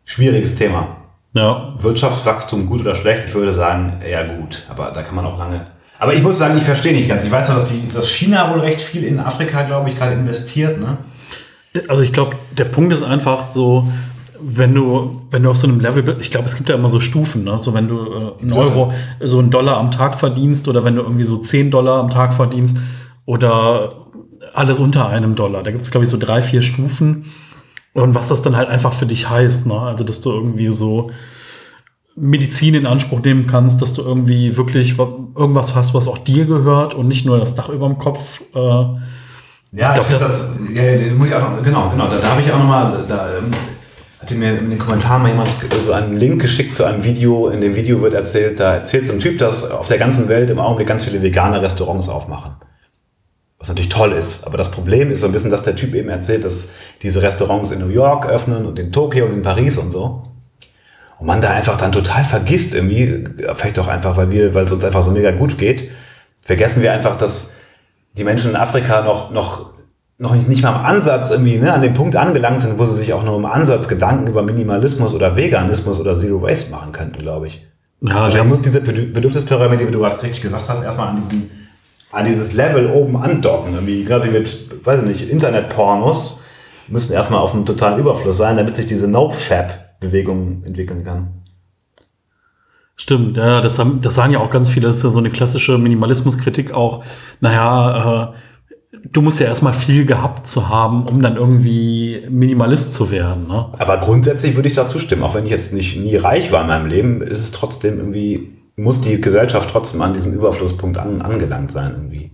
schwieriges Thema. ja, Wirtschaftswachstum gut oder schlecht? Ich würde sagen, eher gut. Aber da kann man auch lange. Aber ich muss sagen, ich verstehe nicht ganz. Ich weiß nur, dass, die, dass China wohl recht viel in Afrika, glaube ich, gerade investiert. Ne? Also ich glaube, der Punkt ist einfach so, wenn du, wenn du auf so einem Level bist, ich glaube, es gibt ja immer so Stufen, ne? So wenn du äh, einen Euro, so einen Dollar am Tag verdienst oder wenn du irgendwie so 10 Dollar am Tag verdienst oder alles unter einem Dollar. Da gibt es, glaube ich, so drei, vier Stufen. Und was das dann halt einfach für dich heißt, ne? Also, dass du irgendwie so Medizin in Anspruch nehmen kannst, dass du irgendwie wirklich wa- irgendwas hast, was auch dir gehört und nicht nur das Dach über dem Kopf. Äh, Ja, ich, glaub, finde das- das, ja, muss ich auch noch, genau, genau, da, da habe ich auch nochmal, da, ähm, hatte mir in den Kommentaren mal jemand so einen Link geschickt zu einem Video. In dem Video wird erzählt, da erzählt so ein Typ, dass auf der ganzen Welt im Augenblick ganz viele vegane Restaurants aufmachen. Was natürlich toll ist. Aber das Problem ist so ein bisschen, dass der Typ eben erzählt, dass diese Restaurants in New York öffnen und in Tokio und in Paris und so. Und man da einfach dann total vergisst irgendwie, vielleicht auch einfach, weil wir, weil es uns einfach so mega gut geht, vergessen wir einfach, dass die Menschen in Afrika noch, noch, noch nicht mal im Ansatz irgendwie ne, an dem Punkt angelangt sind, wo sie sich auch nur im Ansatz Gedanken über Minimalismus oder Veganismus oder Zero Waste machen könnten, glaube ich. Ja, also man muss diese Bedürfnispyramide, wie du gerade richtig gesagt hast, erstmal an diesen an dieses Level oben andocken. Irgendwie, gerade wie mit, weiß ich nicht, Internetpornos müssen erstmal auf einem totalen Überfluss sein, damit sich diese No-Fab-Bewegung entwickeln kann. Stimmt, ja, das, haben, das sagen ja auch ganz viele, das ist ja so eine klassische Minimalismuskritik auch, naja, äh, du musst ja erstmal viel gehabt zu haben, um dann irgendwie Minimalist zu werden. Ne? Aber grundsätzlich würde ich da zustimmen, auch wenn ich jetzt nicht nie reich war in meinem Leben, ist es trotzdem irgendwie muss die Gesellschaft trotzdem an diesem Überflusspunkt an, angelangt sein irgendwie.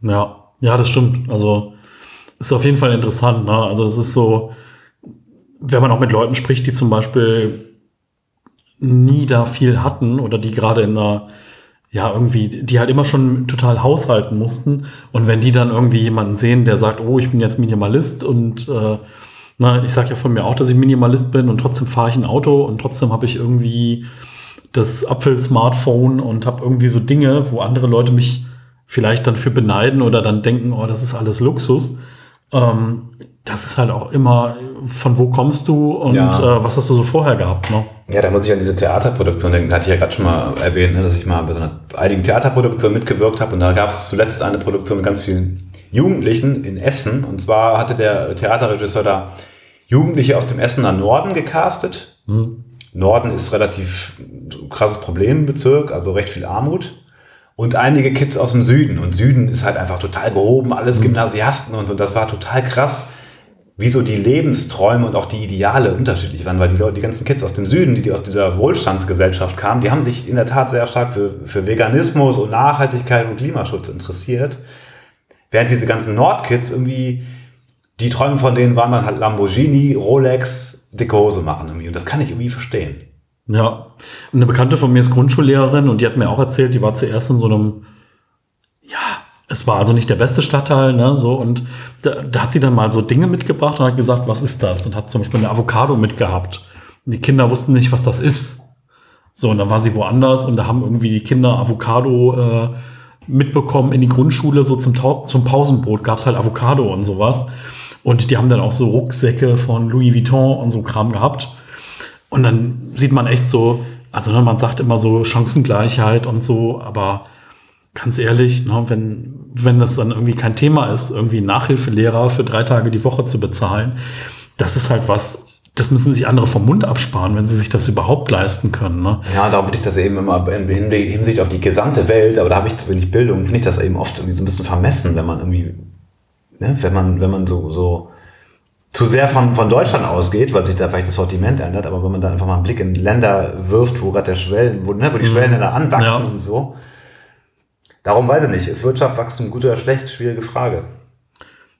Ja, ja, das stimmt. Also ist auf jeden Fall interessant. Ne? Also es ist so, wenn man auch mit Leuten spricht, die zum Beispiel nie da viel hatten oder die gerade in einer, ja, irgendwie, die halt immer schon total haushalten mussten. Und wenn die dann irgendwie jemanden sehen, der sagt, oh, ich bin jetzt Minimalist und äh, na, ich sage ja von mir auch, dass ich Minimalist bin und trotzdem fahre ich ein Auto und trotzdem habe ich irgendwie das Apfel-Smartphone und habe irgendwie so Dinge, wo andere Leute mich vielleicht dann für beneiden oder dann denken, oh, das ist alles Luxus. Ähm, das ist halt auch immer, von wo kommst du und ja. äh, was hast du so vorher gehabt? Ne? Ja, da muss ich an diese Theaterproduktion denken. Da hatte ich ja gerade schon mal erwähnt, ne, dass ich mal bei so einer einigen Theaterproduktion mitgewirkt habe. Und da gab es zuletzt eine Produktion mit ganz vielen Jugendlichen in Essen. Und zwar hatte der Theaterregisseur da Jugendliche aus dem Essener Norden gecastet. Mhm. Norden ist relativ krasses Problembezirk, also recht viel Armut. Und einige Kids aus dem Süden. Und Süden ist halt einfach total gehoben, alles mhm. Gymnasiasten und so. Und das war total krass, wie so die Lebensträume und auch die Ideale unterschiedlich waren, weil die Leute, die ganzen Kids aus dem Süden, die, die aus dieser Wohlstandsgesellschaft kamen, die haben sich in der Tat sehr stark für, für Veganismus und Nachhaltigkeit und Klimaschutz interessiert. Während diese ganzen Nordkids irgendwie, die Träume von denen waren dann halt Lamborghini, Rolex, dicke Hose machen irgendwie. Und das kann ich irgendwie verstehen. Ja. Eine Bekannte von mir ist Grundschullehrerin und die hat mir auch erzählt, die war zuerst in so einem, ja, es war also nicht der beste Stadtteil, ne, so, und da, da hat sie dann mal so Dinge mitgebracht und hat gesagt, was ist das? Und hat zum Beispiel eine Avocado mitgehabt. Und die Kinder wussten nicht, was das ist. So, und dann war sie woanders und da haben irgendwie die Kinder Avocado äh, mitbekommen in die Grundschule, so zum, zum Pausenbrot gab's halt Avocado und sowas. Und die haben dann auch so Rucksäcke von Louis Vuitton und so Kram gehabt. Und dann sieht man echt so, also ne, man sagt immer so Chancengleichheit und so, aber ganz ehrlich, ne, wenn, wenn das dann irgendwie kein Thema ist, irgendwie Nachhilfelehrer für drei Tage die Woche zu bezahlen, das ist halt was, das müssen sich andere vom Mund absparen, wenn sie sich das überhaupt leisten können. Ne? Ja, da würde ich das eben immer in Hinsicht auf die gesamte Welt, aber da habe ich zu wenig Bildung, finde ich das eben oft irgendwie so ein bisschen vermessen, wenn man irgendwie ne, wenn man, wenn man so, so zu sehr von, von Deutschland ausgeht, weil sich da vielleicht das Sortiment ändert, aber wenn man dann einfach mal einen Blick in Länder wirft, wo gerade der Schwellen, wo, ne, wo die mhm. Schwellenländer anwachsen ja. und so. Darum weiß ich nicht, ist Wirtschaftswachstum gut oder schlecht? Schwierige Frage.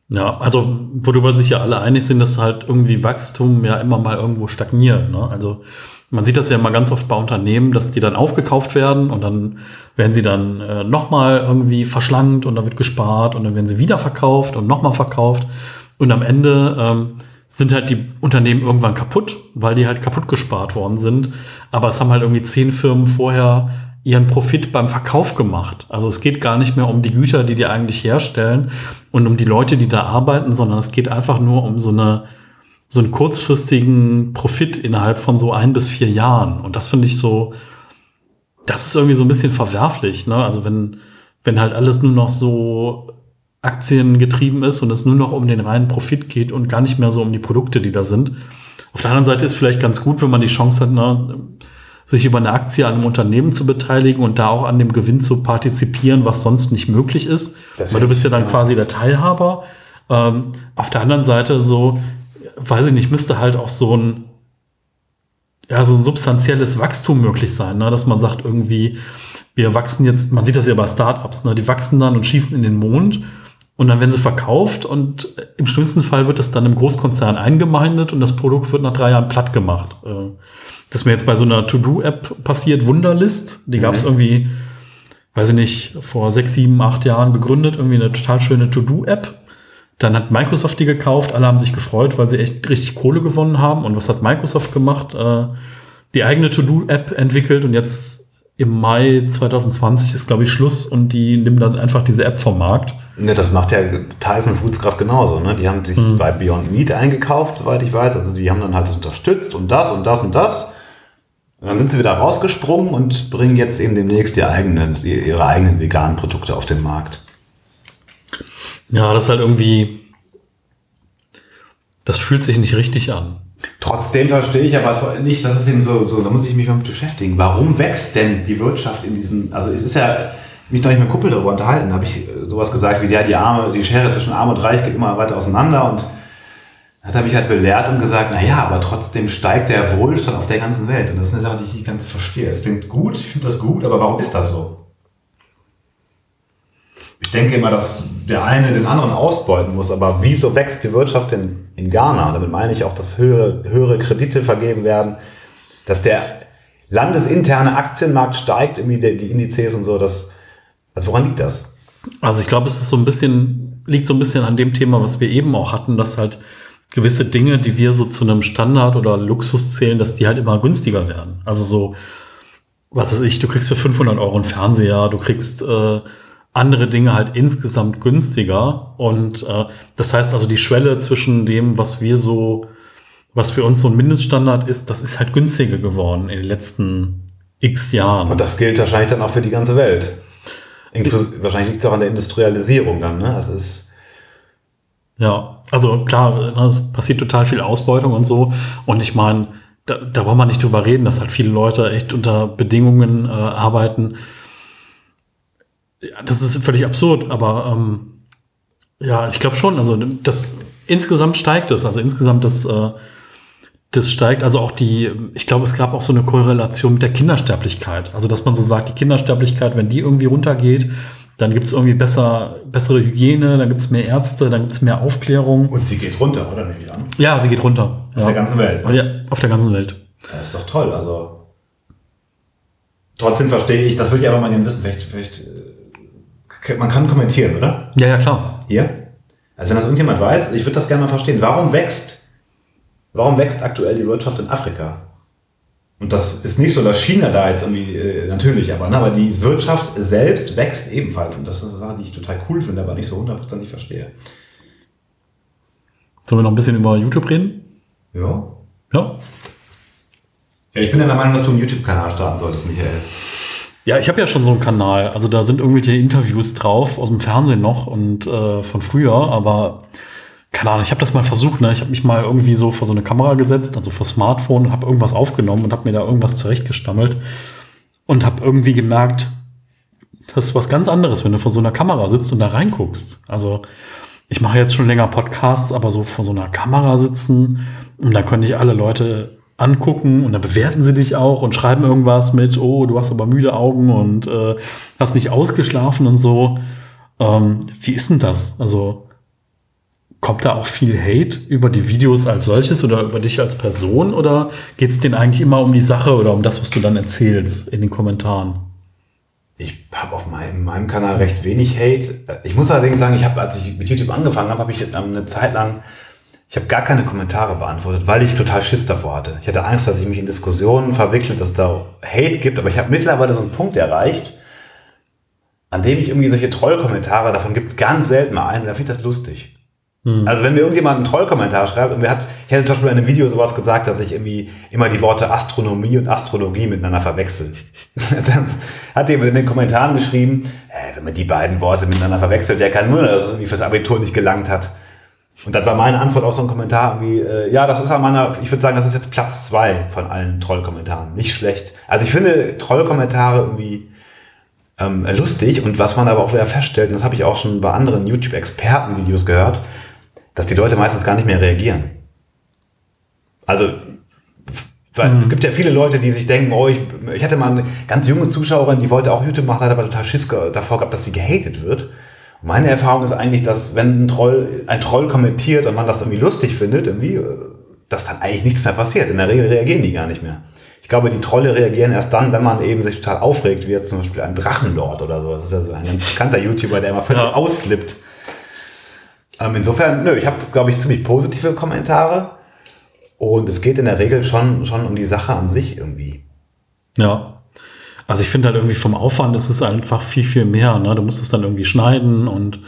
Ja, also worüber sich ja alle einig sind, dass halt irgendwie Wachstum ja immer mal irgendwo stagniert. Ne? Also man sieht das ja immer ganz oft bei Unternehmen, dass die dann aufgekauft werden und dann werden sie dann äh, nochmal irgendwie verschlankt und dann wird gespart und dann werden sie wieder verkauft und nochmal verkauft. Und am Ende ähm, sind halt die Unternehmen irgendwann kaputt, weil die halt kaputt gespart worden sind. Aber es haben halt irgendwie zehn Firmen vorher ihren Profit beim Verkauf gemacht. Also es geht gar nicht mehr um die Güter, die die eigentlich herstellen und um die Leute, die da arbeiten, sondern es geht einfach nur um so eine so einen kurzfristigen Profit innerhalb von so ein bis vier Jahren. Und das finde ich so, das ist irgendwie so ein bisschen verwerflich. Ne? Also wenn, wenn halt alles nur noch so Aktien getrieben ist und es nur noch um den reinen Profit geht und gar nicht mehr so um die Produkte, die da sind. Auf der anderen Seite ist vielleicht ganz gut, wenn man die Chance hat, ne, sich über eine Aktie an einem Unternehmen zu beteiligen und da auch an dem Gewinn zu partizipieren, was sonst nicht möglich ist. Das Weil du bist ja dann quasi der Teilhaber. Ähm, auf der anderen Seite so, weiß ich nicht, müsste halt auch so ein, ja, so ein substanzielles Wachstum möglich sein, ne? dass man sagt irgendwie, wir wachsen jetzt, man sieht das ja bei Startups, ne? die wachsen dann und schießen in den Mond Und dann werden sie verkauft und im schlimmsten Fall wird das dann im Großkonzern eingemeindet und das Produkt wird nach drei Jahren platt gemacht. Äh, Das ist mir jetzt bei so einer To-Do-App passiert, Wunderlist. Die gab es Mhm. irgendwie, weiß ich nicht, vor sechs, sieben, acht Jahren gegründet. Irgendwie eine total schöne To-Do-App. Dann hat Microsoft die gekauft. Alle haben sich gefreut, weil sie echt richtig Kohle gewonnen haben. Und was hat Microsoft gemacht? Äh, Die eigene To-Do-App entwickelt und jetzt im Mai 2020 ist, glaube ich, Schluss und die nimmt dann einfach diese App vom Markt. Ne, das macht ja Tyson Foods gerade genauso. Ne? Die haben sich bei Beyond Meat eingekauft, soweit ich weiß. Also die haben dann halt das unterstützt und das und das und das. Und dann sind sie wieder rausgesprungen und bringen jetzt eben demnächst die eigenen, ihre eigenen veganen Produkte auf den Markt. Ja, das ist halt irgendwie, das fühlt sich nicht richtig an. Trotzdem verstehe ich aber nicht, das ist eben so, so, da muss ich mich mal mit beschäftigen. Warum wächst denn die Wirtschaft in diesen, also es ist ja, mich noch nicht mit Kumpel darüber unterhalten, habe ich äh, sowas gesagt wie, ja, die Arme, die Schere zwischen Arm und Reich geht immer weiter auseinander und hat er mich halt belehrt und gesagt, na ja, aber trotzdem steigt der Wohlstand auf der ganzen Welt. Und das ist eine Sache, die ich nicht ganz verstehe. Es klingt gut, ich finde das gut, aber warum ist das so? Ich denke immer, dass der eine den anderen ausbeuten muss, aber wieso wächst die Wirtschaft in, in Ghana? Damit meine ich auch, dass höhere, höhere Kredite vergeben werden, dass der landesinterne Aktienmarkt steigt, irgendwie die Indizes und so. Das, also woran liegt das? Also ich glaube, es ist so ein bisschen, liegt so ein bisschen an dem Thema, was wir eben auch hatten, dass halt gewisse Dinge, die wir so zu einem Standard oder Luxus zählen, dass die halt immer günstiger werden. Also so, was weiß ich, du kriegst für 500 Euro einen Fernseher, du kriegst äh, andere Dinge halt insgesamt günstiger. Und äh, das heißt also, die Schwelle zwischen dem, was wir so, was für uns so ein Mindeststandard ist, das ist halt günstiger geworden in den letzten x Jahren. Und das gilt wahrscheinlich dann auch für die ganze Welt. Inklus wahrscheinlich liegt es auch an der Industrialisierung dann. Ne? Das ist Ja, also klar, ne, es passiert total viel Ausbeutung und so. Und ich meine, da, da wollen wir nicht drüber reden, dass halt viele Leute echt unter Bedingungen äh, arbeiten. Ja, das ist völlig absurd, aber ähm, ja, ich glaube schon, also das insgesamt steigt es. Also insgesamt das, äh, das steigt, also auch die, ich glaube, es gab auch so eine Korrelation mit der Kindersterblichkeit. Also, dass man so sagt, die Kindersterblichkeit, wenn die irgendwie runtergeht, dann gibt es irgendwie besser, bessere Hygiene, dann gibt es mehr Ärzte, dann gibt es mehr Aufklärung. und sie geht runter, oder nehme ich an? Ja, sie geht runter. Auf ja. der ganzen Welt. ja, auf der ganzen Welt. Das ist doch toll. Also trotzdem verstehe ich, das würde ich aber mal gerne wissen. Vielleicht, vielleicht äh, man kann kommentieren, oder? Ja, ja, klar. Hier. Also wenn das irgendjemand weiß, ich würde das gerne mal verstehen. Warum wächst, warum wächst aktuell die Wirtschaft in Afrika? Und das ist nicht so, dass China da jetzt irgendwie, äh, natürlich, aber, ne, aber die Wirtschaft selbst wächst ebenfalls. Und das ist eine Sache, die ich total cool finde, aber nicht so hundertprozentig verstehe. Sollen wir noch ein bisschen über YouTube reden? Ja. Ja. Ja, ich bin ja der Meinung, dass du einen YouTube-Kanal starten solltest, Michael. Ja, ich habe ja schon so einen Kanal. Also da sind irgendwelche Interviews drauf aus dem Fernsehen noch und äh, von früher, aber keine Ahnung, ich habe das mal versucht. Ne? Ich habe mich mal irgendwie so vor so eine Kamera gesetzt, also vor Smartphone, habe irgendwas aufgenommen und habe mir da irgendwas zurechtgestammelt und habe irgendwie gemerkt, das ist was ganz anderes, wenn du vor so einer Kamera sitzt und da reinguckst. Also ich mache jetzt schon länger Podcasts, aber so vor so einer Kamera sitzen und da können dich alle Leute angucken und dann bewerten sie dich auch und schreiben irgendwas mit, oh, du hast aber müde Augen und äh, hast nicht ausgeschlafen und so. Ähm, wie ist denn das? Also kommt da auch viel Hate über die Videos als solches oder über dich als Person oder geht es denen eigentlich immer um die Sache oder um das, was du dann erzählst in den Kommentaren? Ich habe auf meinem, meinem Kanal recht wenig Hate. Ich muss allerdings sagen, ich habe, als ich mit YouTube angefangen habe, habe ich ähm, eine Zeit lang, ich habe gar keine Kommentare beantwortet, weil ich total Schiss davor hatte. Ich hatte Angst, dass ich mich in Diskussionen verwickle, dass es da Hate gibt, aber ich habe mittlerweile so einen Punkt erreicht, an dem ich irgendwie solche Trollkommentare, davon gibt es ganz selten mal einen, da finde ich das lustig. Also wenn mir irgendjemand einen Trollkommentar schreibt und mir hat, ich hätte zum Beispiel in einem Video sowas gesagt, dass ich irgendwie immer die Worte Astronomie und Astrologie miteinander verwechsel. Dann hat jemand in den Kommentaren geschrieben, äh, wenn man die beiden Worte miteinander verwechselt, der kann nur, dass es irgendwie fürs Abitur nicht gelangt hat. Und das war meine Antwort auf so einen Kommentar irgendwie, äh, ja, das ist an meiner, ich würde sagen, das ist jetzt Platz zwei von allen Trollkommentaren. Nicht schlecht. Also ich finde Trollkommentare irgendwie ähm, lustig und was man aber auch wieder feststellt, und das habe ich auch schon bei anderen YouTube-Experten-Videos gehört, dass die Leute meistens gar nicht mehr reagieren. Also, weil es gibt ja viele Leute, die sich denken, oh, ich, ich hatte mal eine ganz junge Zuschauerin, die wollte auch YouTube machen, hat aber total Schiss davor gehabt, dass sie gehatet wird. Meine Erfahrung ist eigentlich, dass wenn ein Troll, ein Troll kommentiert und man das irgendwie lustig findet, irgendwie, äh, dass dann eigentlich nichts mehr passiert. In der Regel reagieren die gar nicht mehr. Ich glaube, die Trolle reagieren erst dann, wenn man eben sich total aufregt, wie jetzt zum Beispiel ein Drachenlord oder so. Das ist ja so ein ganz bekannter YouTuber, der immer völlig ja. ausflippt. Ähm, insofern, nö, ich habe, glaube ich, ziemlich positive Kommentare. Und es geht in der Regel schon, schon um die Sache an sich irgendwie. Ja. Also ich finde halt irgendwie vom Aufwand ist es einfach viel, viel mehr. Ne? Du musst es dann irgendwie schneiden und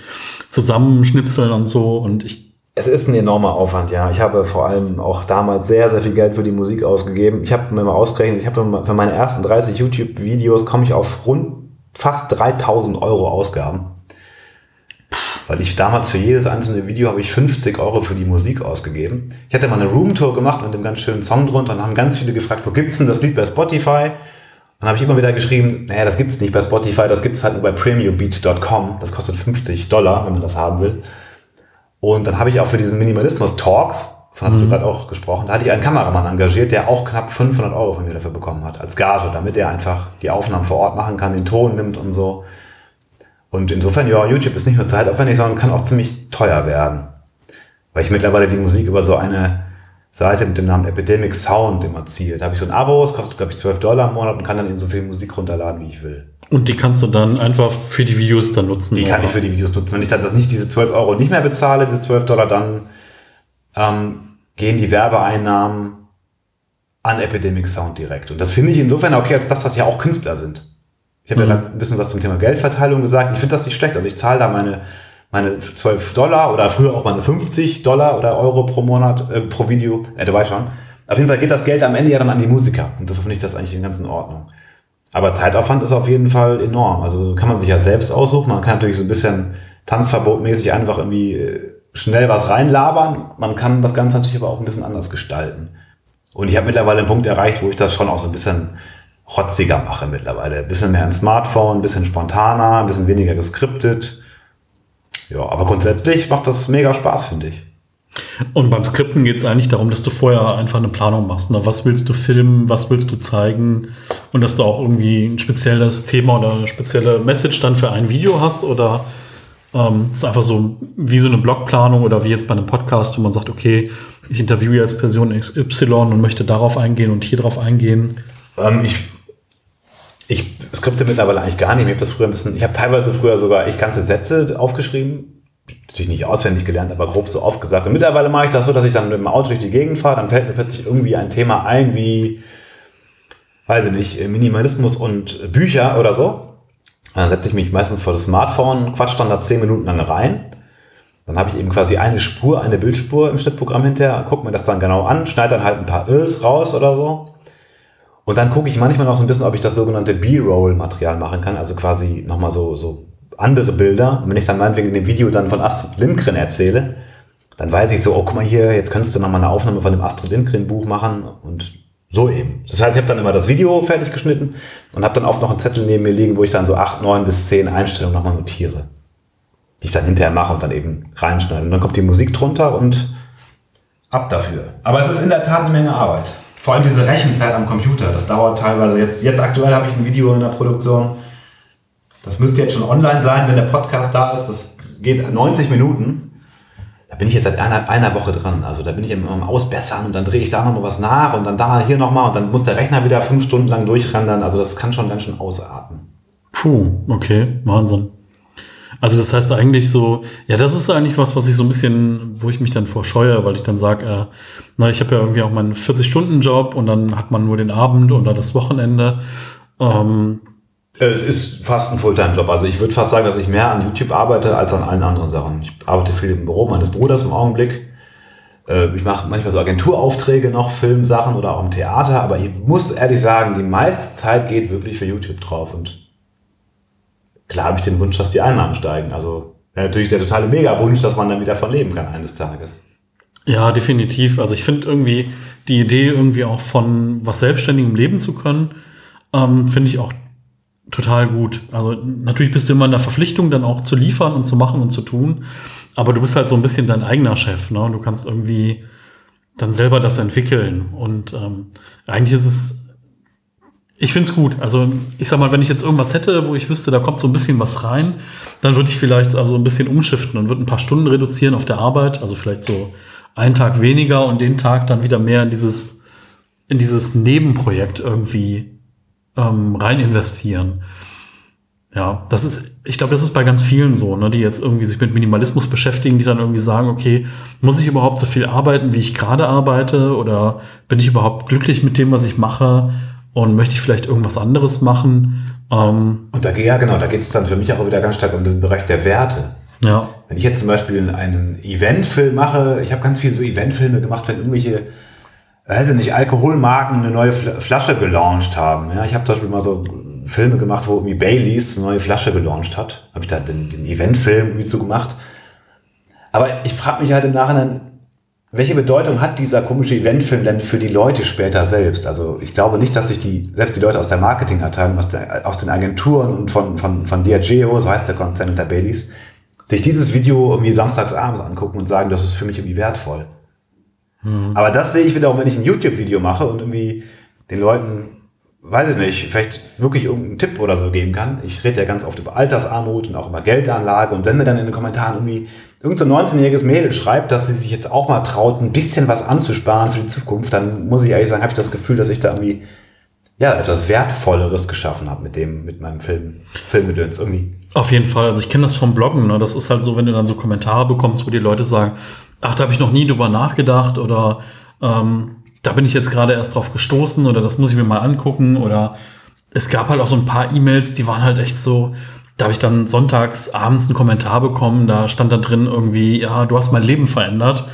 zusammenschnipseln und so. Und ich es ist ein enormer Aufwand, ja. Ich habe vor allem auch damals sehr, sehr viel Geld für die Musik ausgegeben. Ich habe mir mal ausgerechnet, ich habe für meine ersten 30 YouTube-Videos komme ich auf rund fast 3000 Euro Ausgaben. Weil ich damals für jedes einzelne Video habe ich 50 Euro für die Musik ausgegeben. Ich hatte mal eine Roomtour gemacht mit einem ganz schönen Song drunter und haben ganz viele gefragt, wo gibt's denn das Lied bei Spotify? Dann habe ich immer wieder geschrieben, naja, das gibt's nicht bei Spotify, das gibt's halt nur bei premiumbeat.com. Das kostet 50 Dollar, wenn man das haben will. Und dann habe ich auch für diesen Minimalismus-Talk, von hast mhm. du gerade auch gesprochen, da hatte ich einen Kameramann engagiert, der auch knapp 500 Euro von mir dafür bekommen hat, als Gage, damit er einfach die Aufnahmen vor Ort machen kann, den Ton nimmt und so. Und insofern, ja, YouTube ist nicht nur zeitaufwendig, sondern kann auch ziemlich teuer werden. Weil ich mittlerweile die Musik über so eine Seite mit dem Namen Epidemic Sound immer ziehe. Da habe ich so ein Abo, es kostet, glaube ich, 12 Dollar im Monat und kann dann in so viel Musik runterladen, wie ich will. Und die kannst du dann einfach für die Videos dann nutzen? Die oder? kann ich für die Videos nutzen. Wenn ich dann das nicht diese 12 Euro nicht mehr bezahle, diese 12 Dollar, dann ähm, gehen die Werbeeinnahmen an Epidemic Sound direkt. Und das finde ich insofern okay, als dass das ja auch Künstler sind. Ich habe mhm. ja gerade ein bisschen was zum Thema Geldverteilung gesagt. Ich finde das nicht schlecht. Also ich zahle da meine, meine 12 Dollar oder früher auch meine 50 Dollar oder Euro pro Monat, äh, pro Video. Äh, du weißt schon. Auf jeden Fall geht das Geld am Ende ja dann an die Musiker. Und so finde ich das eigentlich in ganz in Ordnung. Aber Zeitaufwand ist auf jeden Fall enorm. Also kann man sich ja selbst aussuchen. Man kann natürlich so ein bisschen tanzverbotmäßig einfach irgendwie äh, schnell was reinlabern. Man kann das Ganze natürlich aber auch ein bisschen anders gestalten. Und ich habe mittlerweile einen Punkt erreicht, wo ich das schon auch so ein bisschen rotziger mache mittlerweile. Ein bisschen mehr ein Smartphone, ein bisschen spontaner, ein bisschen weniger geskriptet. Ja, aber grundsätzlich macht das mega Spaß, finde ich. Und beim Skripten geht es eigentlich darum, dass du vorher einfach eine Planung machst. Ne? Was willst du filmen, was willst du zeigen und dass du auch irgendwie ein spezielles Thema oder eine spezielle Message dann für ein Video hast oder ähm, ist einfach so wie so eine Blogplanung oder wie jetzt bei einem Podcast, wo man sagt, okay, ich interviewe jetzt Person XY und möchte darauf eingehen und hier drauf eingehen. Ähm, ich ich skripte mittlerweile eigentlich gar nicht. Ich habe das früher ein bisschen, ich habe teilweise früher sogar ich ganze Sätze aufgeschrieben natürlich nicht auswendig gelernt, aber grob so aufgesagt. Und mittlerweile mache ich das so, dass ich dann mit dem Auto durch die Gegend fahre, dann fällt mir plötzlich irgendwie ein Thema ein, wie, weiß ich nicht, Minimalismus und Bücher oder so. Dann setze ich mich meistens vor das Smartphone, quatsch dann da zehn Minuten lang rein. Dann habe ich eben quasi eine Spur, eine Bildspur im Schnittprogramm hinterher, gucke mir das dann genau an, schneide dann halt ein paar Öls raus oder so. Und dann gucke ich manchmal noch so ein bisschen, ob ich das sogenannte B-Roll-Material machen kann, also quasi nochmal so, so andere Bilder. Und wenn ich dann meinetwegen in dem Video dann von Astrid Lindgren erzähle, dann weiß ich so, oh, guck mal hier, jetzt könntest du nochmal eine Aufnahme von dem Astrid Lindgren Buch machen und so eben. Das heißt, ich habe dann immer das Video fertig geschnitten und habe dann oft noch einen Zettel neben mir liegen, wo ich dann so acht, neun bis zehn Einstellungen nochmal notiere, die ich dann hinterher mache und dann eben reinschneide. Und dann kommt die Musik drunter und ab dafür. Aber es ist in der Tat eine Menge Arbeit. Vor allem diese Rechenzeit am Computer, das dauert teilweise jetzt, jetzt aktuell habe ich ein Video in der Produktion, das müsste jetzt schon online sein, wenn der Podcast da ist. Das geht 90 Minuten. Da bin ich jetzt seit einer, einer Woche dran. Also da bin ich immer am Ausbessern und dann drehe ich da nochmal was nach und dann da hier nochmal und dann muss der Rechner wieder fünf Stunden lang durchrendern. Also das kann schon ganz schön ausarten. Puh, okay, Wahnsinn. Also das heißt eigentlich so, ja, das ist eigentlich was, was ich so ein bisschen, wo ich mich dann vorscheue, weil ich dann sage, äh, na, ich habe ja irgendwie auch meinen 40-Stunden-Job und dann hat man nur den Abend oder das Wochenende. Ähm, es ist fast ein Fulltime-Job. Also ich würde fast sagen, dass ich mehr an YouTube arbeite als an allen anderen Sachen. Ich arbeite viel im Büro meines Bruders im Augenblick. Äh, ich mache manchmal so Agenturaufträge noch, Filmsachen oder auch im Theater. Aber ich muss ehrlich sagen, die meiste Zeit geht wirklich für YouTube drauf. Und klar habe ich den Wunsch, dass die Einnahmen steigen. Also natürlich der totale Mega-Wunsch, dass man dann wieder von leben kann eines Tages. Ja, definitiv. Also ich finde irgendwie die Idee irgendwie auch von was Selbstständigem leben zu können, ähm, finde ich auch total gut. Also natürlich bist du immer in der Verpflichtung, dann auch zu liefern und zu machen und zu tun. Aber du bist halt so ein bisschen dein eigener Chef, ne? Und du kannst irgendwie dann selber das entwickeln. Und ähm, eigentlich ist es ich finde es gut. Also ich sag mal, wenn ich jetzt irgendwas hätte, wo ich wüsste, da kommt so ein bisschen was rein, dann würde ich vielleicht also ein bisschen umschiften und würde ein paar Stunden reduzieren auf der Arbeit. Also vielleicht so einen Tag weniger und den Tag dann wieder mehr in dieses, in dieses Nebenprojekt irgendwie ähm, rein investieren. Ja, das ist, ich glaube, das ist bei ganz vielen so, ne, die jetzt irgendwie sich mit Minimalismus beschäftigen, die dann irgendwie sagen, okay, muss ich überhaupt so viel arbeiten, wie ich gerade arbeite? Oder bin ich überhaupt glücklich mit dem, was ich mache? Und möchte ich vielleicht irgendwas anderes machen? Ähm, und da, ja, genau, da geht es dann für mich auch wieder ganz stark um den Bereich der Werte. Ja. Wenn ich jetzt zum Beispiel einen Eventfilm mache, ich habe ganz viele so Eventfilme gemacht, wenn irgendwelche weiß ich nicht, Alkoholmarken eine neue Flasche gelauncht haben. Ja, ich habe zum Beispiel mal so Filme gemacht, wo irgendwie Baileys eine neue Flasche gelauncht hat. Habe ich da den, den Eventfilm irgendwie zu gemacht. Aber ich frage mich halt im Nachhinein, welche Bedeutung hat dieser komische Eventfilm denn für die Leute später selbst? Also ich glaube nicht, dass sich die, selbst die Leute aus der Marketingabteilung, aus, der, aus den Agenturen und von, von, von Diageo, so heißt der Konzern unter Baileys, sich dieses Video irgendwie samstags abends angucken und sagen, das ist für mich irgendwie wertvoll. Mhm. Aber das sehe ich wiederum, wenn ich ein YouTube-Video mache und irgendwie den Leuten weiß ich nicht, vielleicht wirklich irgendeinen Tipp oder so geben kann. Ich rede ja ganz oft über Altersarmut und auch über Geldanlage. Und wenn mir dann in den Kommentaren irgendwie irgendein so 19-jähriges Mädel schreibt, dass sie sich jetzt auch mal traut, ein bisschen was anzusparen für die Zukunft, dann muss ich ehrlich sagen, habe ich das Gefühl, dass ich da irgendwie ja, etwas Wertvolleres geschaffen habe mit dem, mit meinem Film, Filmgedöns irgendwie. Auf jeden Fall. Also ich kenne das vom Bloggen. Ne? Das ist halt so, wenn du dann so Kommentare bekommst, wo die Leute sagen, ach, da habe ich noch nie drüber nachgedacht oder ähm, da bin ich jetzt gerade erst drauf gestoßen oder das muss ich mir mal angucken oder es gab halt auch so ein paar E-Mails, die waren halt echt so, da habe ich dann sonntags abends einen Kommentar bekommen, da stand da drin irgendwie, ja, du hast mein Leben verändert.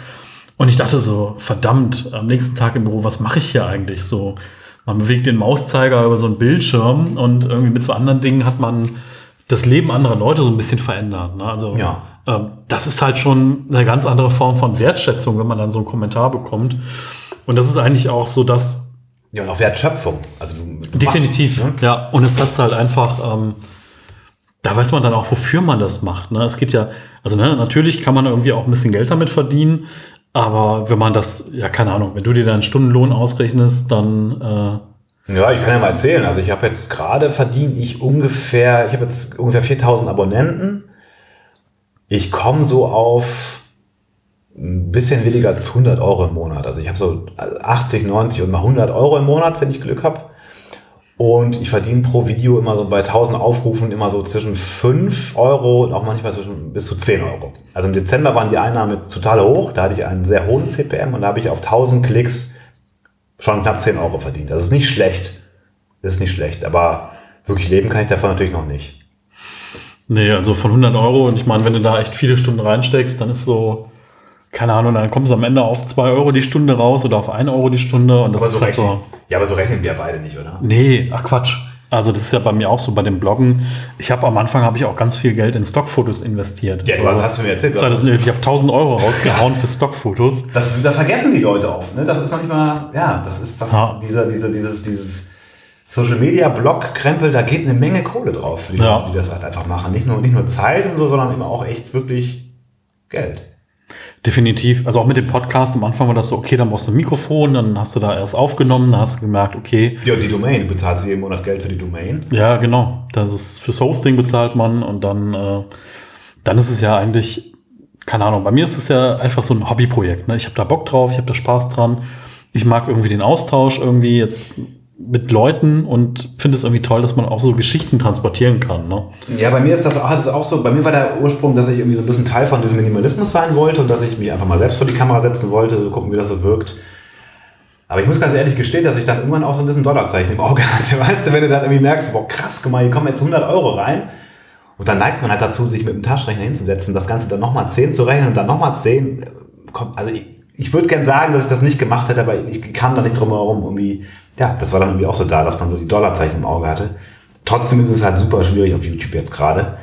Und ich dachte so, verdammt, am nächsten Tag im Büro, was mache ich hier eigentlich so? Man bewegt den Mauszeiger über so einen Bildschirm und irgendwie mit so anderen Dingen hat man das Leben anderer Leute so ein bisschen verändert. Ne? Also ja. ähm, das ist halt schon eine ganz andere Form von Wertschätzung, wenn man dann so einen Kommentar bekommt. Und das ist eigentlich auch so, dass. Ja, und auch Wertschöpfung. Also du, du definitiv, machst, ne? ja. Und es heißt halt einfach, ähm, da weiß man dann auch, wofür man das macht. Ne? Es geht ja, also ne, natürlich kann man irgendwie auch ein bisschen Geld damit verdienen, aber wenn man das, ja, keine Ahnung, wenn du dir deinen Stundenlohn ausrechnest, dann. Äh, ja, ich kann ja mal erzählen. Also ich habe jetzt gerade verdient ich ungefähr, ich habe jetzt ungefähr 4000 Abonnenten. Ich komme so auf ein bisschen weniger als 100 Euro im Monat. Also ich habe so 80, 90 und mal 100 Euro im Monat, wenn ich Glück habe. Und ich verdiene pro Video immer so bei 1000 Aufrufen immer so zwischen 5 Euro und auch manchmal zwischen bis zu 10 Euro. Also im Dezember waren die Einnahmen total hoch. Da hatte ich einen sehr hohen CPM und da habe ich auf 1000 Klicks schon knapp 10 Euro verdient. Das ist nicht schlecht. Das ist nicht schlecht. Aber wirklich leben kann ich davon natürlich noch nicht. Nee, also von 100 Euro. Und ich meine, wenn du da echt viele Stunden reinsteckst, dann ist so keine Ahnung, dann kommt es am Ende auf 2 Euro die Stunde raus oder auf 1 Euro die Stunde. Und das aber ist so halt so. Ja, aber so rechnen wir beide nicht, oder? Nee, ach Quatsch. Also das ist ja bei mir auch so bei dem Bloggen. Ich habe am Anfang habe ich auch ganz viel Geld in Stockfotos investiert. Ja, so, du hast du mir erzählt. 2011, ich habe 1000 Euro rausgehauen für Stockfotos. Das, das vergessen die Leute oft. Ne? Das ist manchmal, ja, das ist das, ja. dieser, dieser, dieses, dieses Social Media Blog Krempel. Da geht eine Menge Kohle drauf für die ja. Leute, die das halt einfach machen. Nicht nur, nicht nur Zeit und so, sondern immer auch echt wirklich Geld. Definitiv. Also auch mit dem Podcast am Anfang war das so, okay, dann brauchst du ein Mikrofon, dann hast du da erst aufgenommen, dann hast du gemerkt, okay. Ja, die Domain, du bezahlst jeden Monat Geld für die Domain. Ja, genau. Das ist fürs Hosting bezahlt man und dann, äh, dann ist es ja eigentlich, keine Ahnung, bei mir ist es ja einfach so ein Hobbyprojekt. Ne? Ich habe da Bock drauf, ich habe da Spaß dran. Ich mag irgendwie den Austausch irgendwie jetzt mit Leuten und finde es irgendwie toll, dass man auch so Geschichten transportieren kann. Ne? Ja, bei mir ist das, auch, das ist auch so, bei mir war der Ursprung, dass ich irgendwie so ein bisschen Teil von diesem Minimalismus sein wollte und dass ich mich einfach mal selbst vor die Kamera setzen wollte, so gucken, wie das so wirkt. Aber ich muss ganz ehrlich gestehen, dass ich dann irgendwann auch so ein bisschen Dollarzeichen im Auge hatte. Weißt du, wenn du dann irgendwie merkst, boah, krass, guck mal, hier kommen jetzt 100 Euro rein. Und dann neigt man halt dazu, sich mit dem Taschenrechner hinzusetzen, das Ganze dann nochmal 10 zu rechnen und dann nochmal 10. Also ich, ich würde gern sagen, dass ich das nicht gemacht hätte, aber ich kam da nicht drum herum, irgendwie ja, das war dann irgendwie auch so da, dass man so die Dollarzeichen im Auge hatte. Trotzdem ist es halt super schwierig auf YouTube jetzt gerade.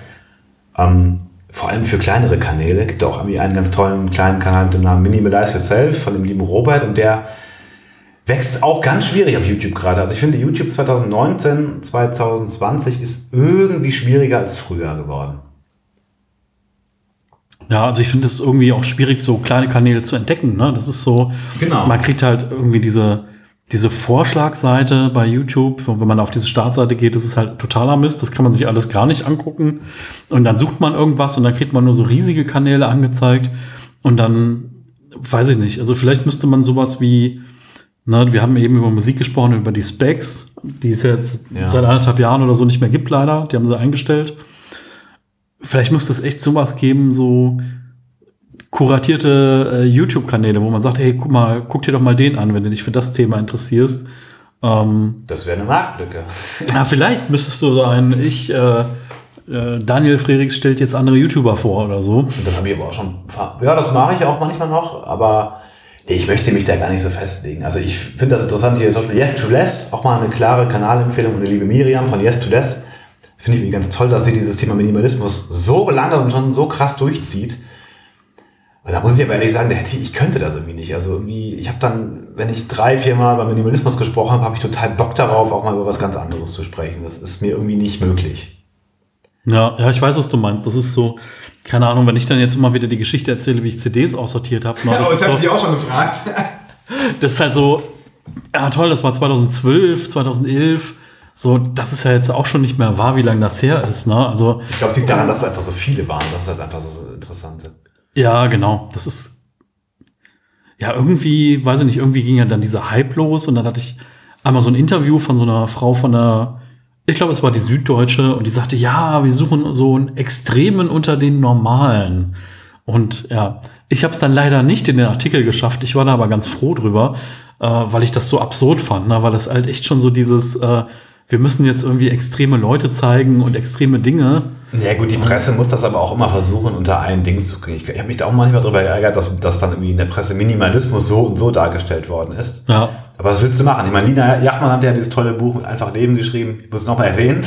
Ähm, vor allem für kleinere Kanäle. Gibt auch irgendwie einen ganz tollen kleinen Kanal mit dem Namen Minimalize Yourself von dem lieben Robert und der wächst auch ganz schwierig auf YouTube gerade. Also ich finde YouTube 2019, 2020 ist irgendwie schwieriger als früher geworden. Ja, also ich finde es irgendwie auch schwierig, so kleine Kanäle zu entdecken. Ne? Das ist so, genau. man kriegt halt irgendwie diese, diese Vorschlagseite bei YouTube, wenn man auf diese Startseite geht, das ist halt totaler Mist. Das kann man sich alles gar nicht angucken. Und dann sucht man irgendwas und dann kriegt man nur so riesige Kanäle angezeigt. Und dann, weiß ich nicht, also vielleicht müsste man sowas wie, ne, wir haben eben über Musik gesprochen, über die Specs, die es jetzt Ja. seit anderthalb Jahren oder so nicht mehr gibt, leider. Die haben sie eingestellt. Vielleicht müsste es echt sowas geben, so kuratierte äh, YouTube-Kanäle, wo man sagt, hey, guck mal, guck dir doch mal den an, wenn du dich für das Thema interessierst. Ähm, Das wäre eine Marktlücke. ja, vielleicht müsstest du sein, ich, äh, äh, Daniel Frerichs stellt jetzt andere YouTuber vor oder so. Das habe ich aber auch schon. Ja, das mache ich auch manchmal noch, aber ich möchte mich da gar nicht so festlegen. Also ich finde das interessant hier zum Beispiel Yes to Less, auch mal eine klare Kanalempfehlung und eine liebe Miriam von Yes to Less. Das finde ich irgendwie ganz toll, dass sie dieses Thema Minimalismus so lange und schon so krass durchzieht. Und da muss ich aber ehrlich sagen, ich, ich könnte das irgendwie nicht. Also irgendwie, ich habe dann, wenn ich drei, vier Mal über Minimalismus gesprochen habe, habe ich total Bock darauf, auch mal über was ganz anderes zu sprechen. Das ist mir irgendwie nicht möglich. Ja, ja, ich weiß, was du meinst. Das ist so, keine Ahnung, wenn ich dann jetzt immer wieder die Geschichte erzähle, wie ich CDs aussortiert habe. na, das, ist so, auch schon gefragt. das ist halt so, ja toll, das war 2012, 2011. So, das ist ja jetzt auch schon nicht mehr wahr, wie lange das her ist. Ne? Also Ich glaube, es liegt daran, dass es einfach so viele waren. Das ist halt einfach so interessant. Ja, genau. Das ist. Ja, irgendwie, weiß ich nicht, irgendwie ging ja dann dieser Hype los und dann hatte ich einmal so ein Interview von so einer Frau von der, ich glaube, es war die Süddeutsche und die sagte, ja, wir suchen so einen Extremen unter den Normalen. Und ja, ich habe es dann leider nicht in den Artikel geschafft. Ich war da aber ganz froh drüber, äh, weil ich das so absurd fand, ne? weil das halt echt schon so dieses, äh, wir müssen jetzt irgendwie extreme Leute zeigen und extreme Dinge. Ja gut, die Presse muss das aber auch immer versuchen, unter einen Dings zu kriegen. Ich, ich habe mich da auch manchmal darüber geärgert, dass, dass dann irgendwie in der Presse Minimalismus so und so dargestellt worden ist. Ja, Aber was willst du machen? Ich meine, Lina Jachmann hat ja dieses tolle Buch mit Einfach Leben geschrieben. Ich muss es nochmal erwähnen.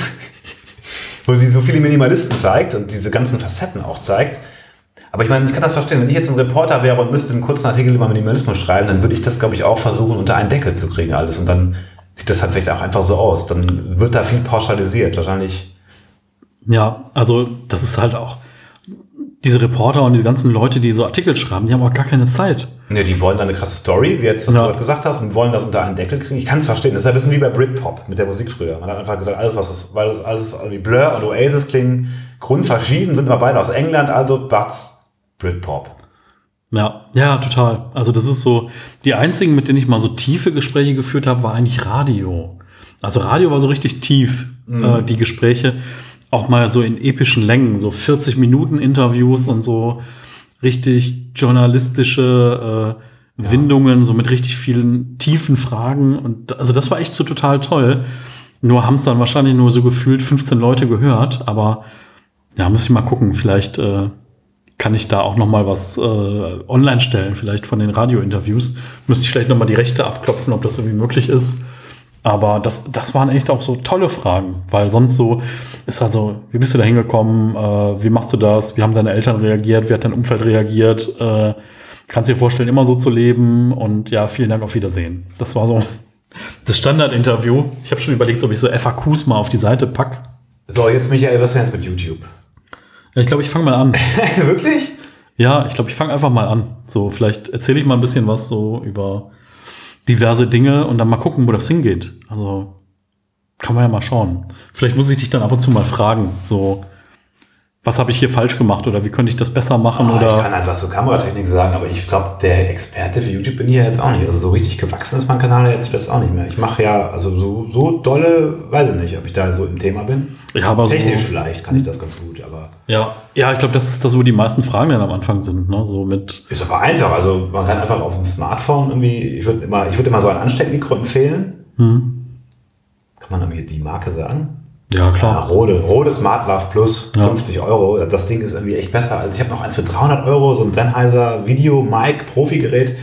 Wo sie so viele Minimalisten zeigt und diese ganzen Facetten auch zeigt. Aber ich meine, ich kann das verstehen. Wenn ich jetzt ein Reporter wäre und müsste einen kurzen Artikel über Minimalismus schreiben, dann würde ich das, glaube ich, auch versuchen, unter einen Deckel zu kriegen alles. Und dann sieht das halt vielleicht auch einfach so aus. Dann wird da viel pauschalisiert. Wahrscheinlich. Ja, also das ist halt auch diese Reporter und diese ganzen Leute, die so Artikel schreiben, die haben auch gar keine Zeit. Ne, die wollen da eine krasse Story, wie jetzt, was Ja. du gerade gesagt hast, und wollen das unter einen Deckel kriegen. Ich kann es verstehen. Das ist ein bisschen wie bei Britpop mit der Musik früher. Man hat einfach gesagt, alles, was das, weil das alles wie Blur und Oasis klingen, grundverschieden, sind aber beide aus England, also that's Britpop. Ja, ja, total. Also das ist so, die einzigen, mit denen ich mal so tiefe Gespräche geführt habe, war eigentlich Radio. Also Radio war so richtig tief, äh, die Gespräche. Auch mal so in epischen Längen, so 40 Minuten Interviews und so richtig journalistische äh, Windungen, so mit richtig vielen tiefen Fragen. Und also das war echt so total toll. Nur haben es dann wahrscheinlich nur so gefühlt 15 Leute gehört, aber ja, muss ich mal gucken. Vielleicht äh, kann ich da auch noch mal was äh, online stellen, vielleicht von den Radiointerviews. Müsste ich vielleicht noch mal die Rechte abklopfen, ob das irgendwie möglich ist. Aber das, das waren echt auch so tolle Fragen, weil sonst so ist halt so, wie bist du da hingekommen, äh, wie machst du das, wie haben deine Eltern reagiert, wie hat dein Umfeld reagiert, äh, kannst dir vorstellen, immer so zu leben und ja, vielen Dank, auf Wiedersehen. Das war so das Standardinterview. Ich habe schon überlegt, ob ich so FAQs mal auf die Seite pack. So, jetzt Michael, was ist jetzt mit YouTube? Ja, ich glaube, ich fange mal an. Wirklich? Ja, ich glaube, ich fange einfach mal an. So, vielleicht erzähle ich mal ein bisschen was so über diverse Dinge und dann mal gucken, wo das hingeht. Also kann man ja mal schauen. Vielleicht muss ich dich dann ab und zu mal fragen, so was habe ich hier falsch gemacht oder wie könnte ich das besser machen Oh, ich kann oder halt was zur Kameratechnik sagen, aber ich glaube, der Experte für YouTube bin ich ja jetzt auch nicht. Also so richtig gewachsen ist mein Kanal jetzt das auch nicht mehr. Ich mache ja, also so, so dolle, weiß ich nicht, ob ich da so im Thema bin. ja, aber so, Technisch vielleicht kann ich das ganz gut, aber ja, ja, ich glaube, das ist das, wo die meisten Fragen dann am Anfang sind, ne? So mit ist aber einfach. Also man kann einfach auf dem Smartphone irgendwie, ich würde immer, ich würde immer so ein Ansteckmikro empfehlen. Kann man irgendwie die Marke sagen? Ja Ja, klar. Rode, Rode Smart Love Plus, Ja. 50 Euro. Das Ding ist irgendwie echt besser. Also ich habe noch eins für 300 Euro, so ein Sennheiser Video Mic Profi-Gerät.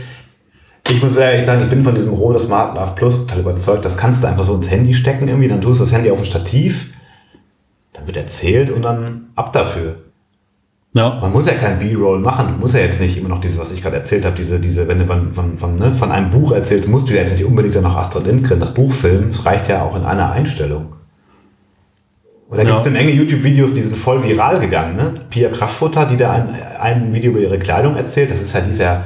Ich muss ehrlich sagen, ich bin von diesem Rode Smart Love Plus total überzeugt. Das kannst du einfach so ins Handy stecken irgendwie, dann tust du das Handy auf ein Stativ, dann wird erzählt und dann ab dafür. Ja, Man muss ja kein B-Roll machen. Du musst ja jetzt nicht immer noch diese, was ich gerade erzählt habe, diese, diese, wenn du von, von, von, ne, von einem Buch erzählst, musst du ja jetzt nicht unbedingt dann noch Astrid Lindgren das Buch filmen. Es reicht ja auch in einer Einstellung. Oder gibt es Ja. eine Menge YouTube-Videos, die sind voll viral gegangen, ne? Pia Kraftfutter, die da ein, ein Video über ihre Kleidung erzählt, das ist ja dieser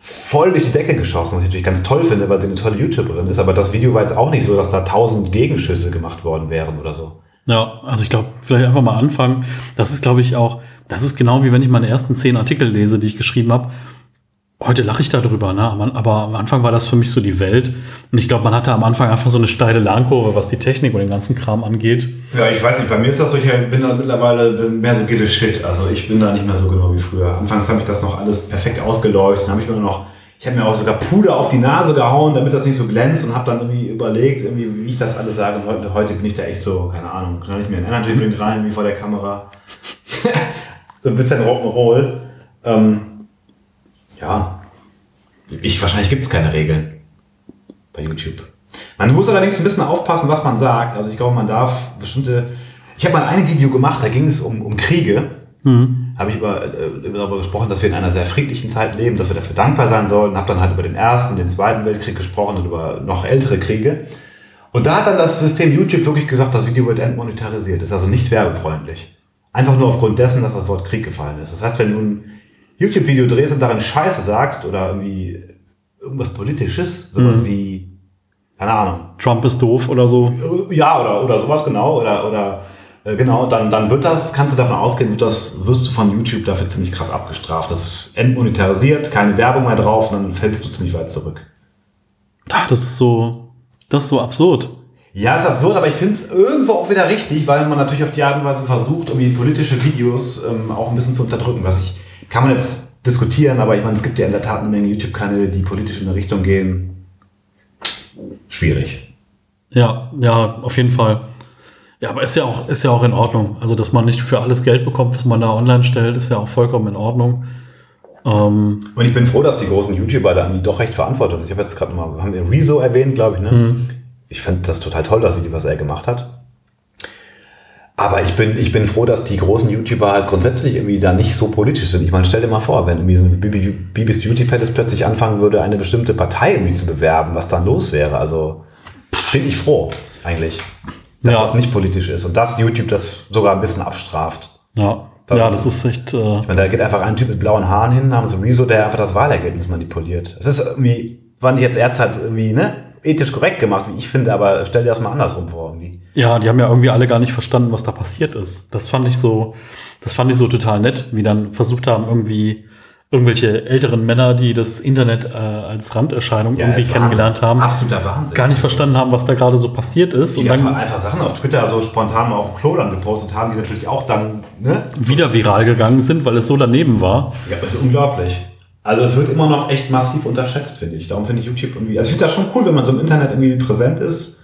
voll durch die Decke geschossen, was ich natürlich ganz toll finde, weil sie eine tolle YouTuberin ist. Aber das Video war jetzt auch nicht so, dass da tausend Gegenschüsse gemacht worden wären oder so. Ja, also ich glaube, vielleicht einfach mal anfangen. Das ist, glaube ich, auch, das ist genau wie wenn ich meine ersten zehn Artikel lese, die ich geschrieben habe. Heute lache ich darüber, ne? aber am Anfang war das für mich so die Welt. Und ich glaube, man hatte am Anfang einfach so eine steile Lernkurve, was die Technik und den ganzen Kram angeht. Ja, ich weiß nicht, bei mir ist das so, ich bin da mittlerweile mehr so a shit. Also ich bin da nicht mehr so genau wie früher. Anfangs habe ich das noch alles perfekt ausgeleuchtet. Dann habe ich mir noch, ich habe mir auch sogar Puder auf die Nase gehauen, damit das nicht so glänzt und habe dann irgendwie überlegt, irgendwie, wie ich das alles sage. Und heute, heute bin ich da echt so, keine Ahnung, knall ich mir einen Energy Drink rein, wie vor der Kamera. so ein bisschen Rock'n'Roll. Ähm, ja, ich, wahrscheinlich gibt es keine Regeln bei YouTube. Man muss allerdings ein bisschen aufpassen, was man sagt. Also ich glaube, man darf bestimmte. Ich habe mal ein Video gemacht, da ging es um, um Kriege. Mhm. Habe ich über, äh, darüber gesprochen, dass wir in einer sehr friedlichen Zeit leben, dass wir dafür dankbar sein sollen. Habe dann halt über den Ersten, den Zweiten Weltkrieg gesprochen und über noch ältere Kriege. Und da hat dann das System YouTube wirklich gesagt, das Video wird entmonetarisiert. Ist also nicht werbefreundlich. Einfach nur aufgrund dessen, dass das Wort Krieg gefallen ist. Das heißt, wenn du ein YouTube-Video drehst und darin Scheiße sagst oder irgendwie irgendwas Politisches, sowas mhm. wie, keine Ahnung. Trump ist doof oder so. Ja, oder, oder sowas genau. Oder, oder äh, genau, dann, dann wird das, kannst du davon ausgehen, wird das, wirst du von YouTube dafür ziemlich krass abgestraft. Das ist entmonetarisiert, keine Werbung mehr drauf und dann fällst du ziemlich weit zurück. Das ist so, das ist so absurd. Ja, ist absurd, aber ich finde es irgendwo auch wieder richtig, weil man natürlich auf die Art und Weise versucht, irgendwie politische Videos ähm, auch ein bisschen zu unterdrücken. Was ich, kann man jetzt diskutieren, aber ich meine, es gibt ja in der Tat eine Menge YouTube-Kanäle, die politisch in eine Richtung gehen. Schwierig. Ja, ja, auf jeden Fall. Ja, aber ist ja auch, ist ja auch in Ordnung. Also, dass man nicht für alles Geld bekommt, was man da online stellt, ist ja auch vollkommen in Ordnung. Ähm und ich bin froh, dass die großen YouTuber da irgendwie doch recht verantwortlich sind. Ich habe jetzt gerade mal, haben wir Rezo erwähnt, glaube ich, ne? Mhm ich fand das total toll, das Video, was er gemacht hat. Aber ich bin, ich bin froh, dass die großen YouTuber halt grundsätzlich irgendwie da nicht so politisch sind. Ich meine, stell dir mal vor, wenn irgendwie so ein Bibis Beauty Palace plötzlich anfangen würde, eine bestimmte Partei irgendwie zu bewerben, was dann los wäre. Also bin ich froh, eigentlich, dass ja. das nicht politisch ist und dass YouTube das sogar ein bisschen abstraft. Ja. ja, das ist echt. Äh ich meine, da geht einfach ein Typ mit blauen Haaren hin, haben so Rezo, der einfach das Wahlergebnis manipuliert. Es ist irgendwie, wann die jetzt Erzeit irgendwie, ne? Ethisch korrekt gemacht, wie ich finde, aber stell dir das mal andersrum vor irgendwie. Ja, die haben ja irgendwie alle gar nicht verstanden, was da passiert ist. Das fand ich so, das fand ich so total nett, wie dann versucht haben, irgendwie irgendwelche älteren Männer, die das Internet äh, als Randerscheinung ja, irgendwie kennengelernt haben, absoluter Wahnsinn. gar nicht verstanden haben, was da gerade so passiert ist. Die und dann einfach, einfach Sachen auf Twitter so spontan mal auf dem Klo dann gepostet haben, die natürlich auch dann ne? wieder viral gegangen sind, weil es so daneben war. Ja, das ist unglaublich. Also es wird immer noch echt massiv unterschätzt, finde ich. Darum finde ich YouTube irgendwie, also ich finde das schon cool, wenn man so im Internet irgendwie präsent ist.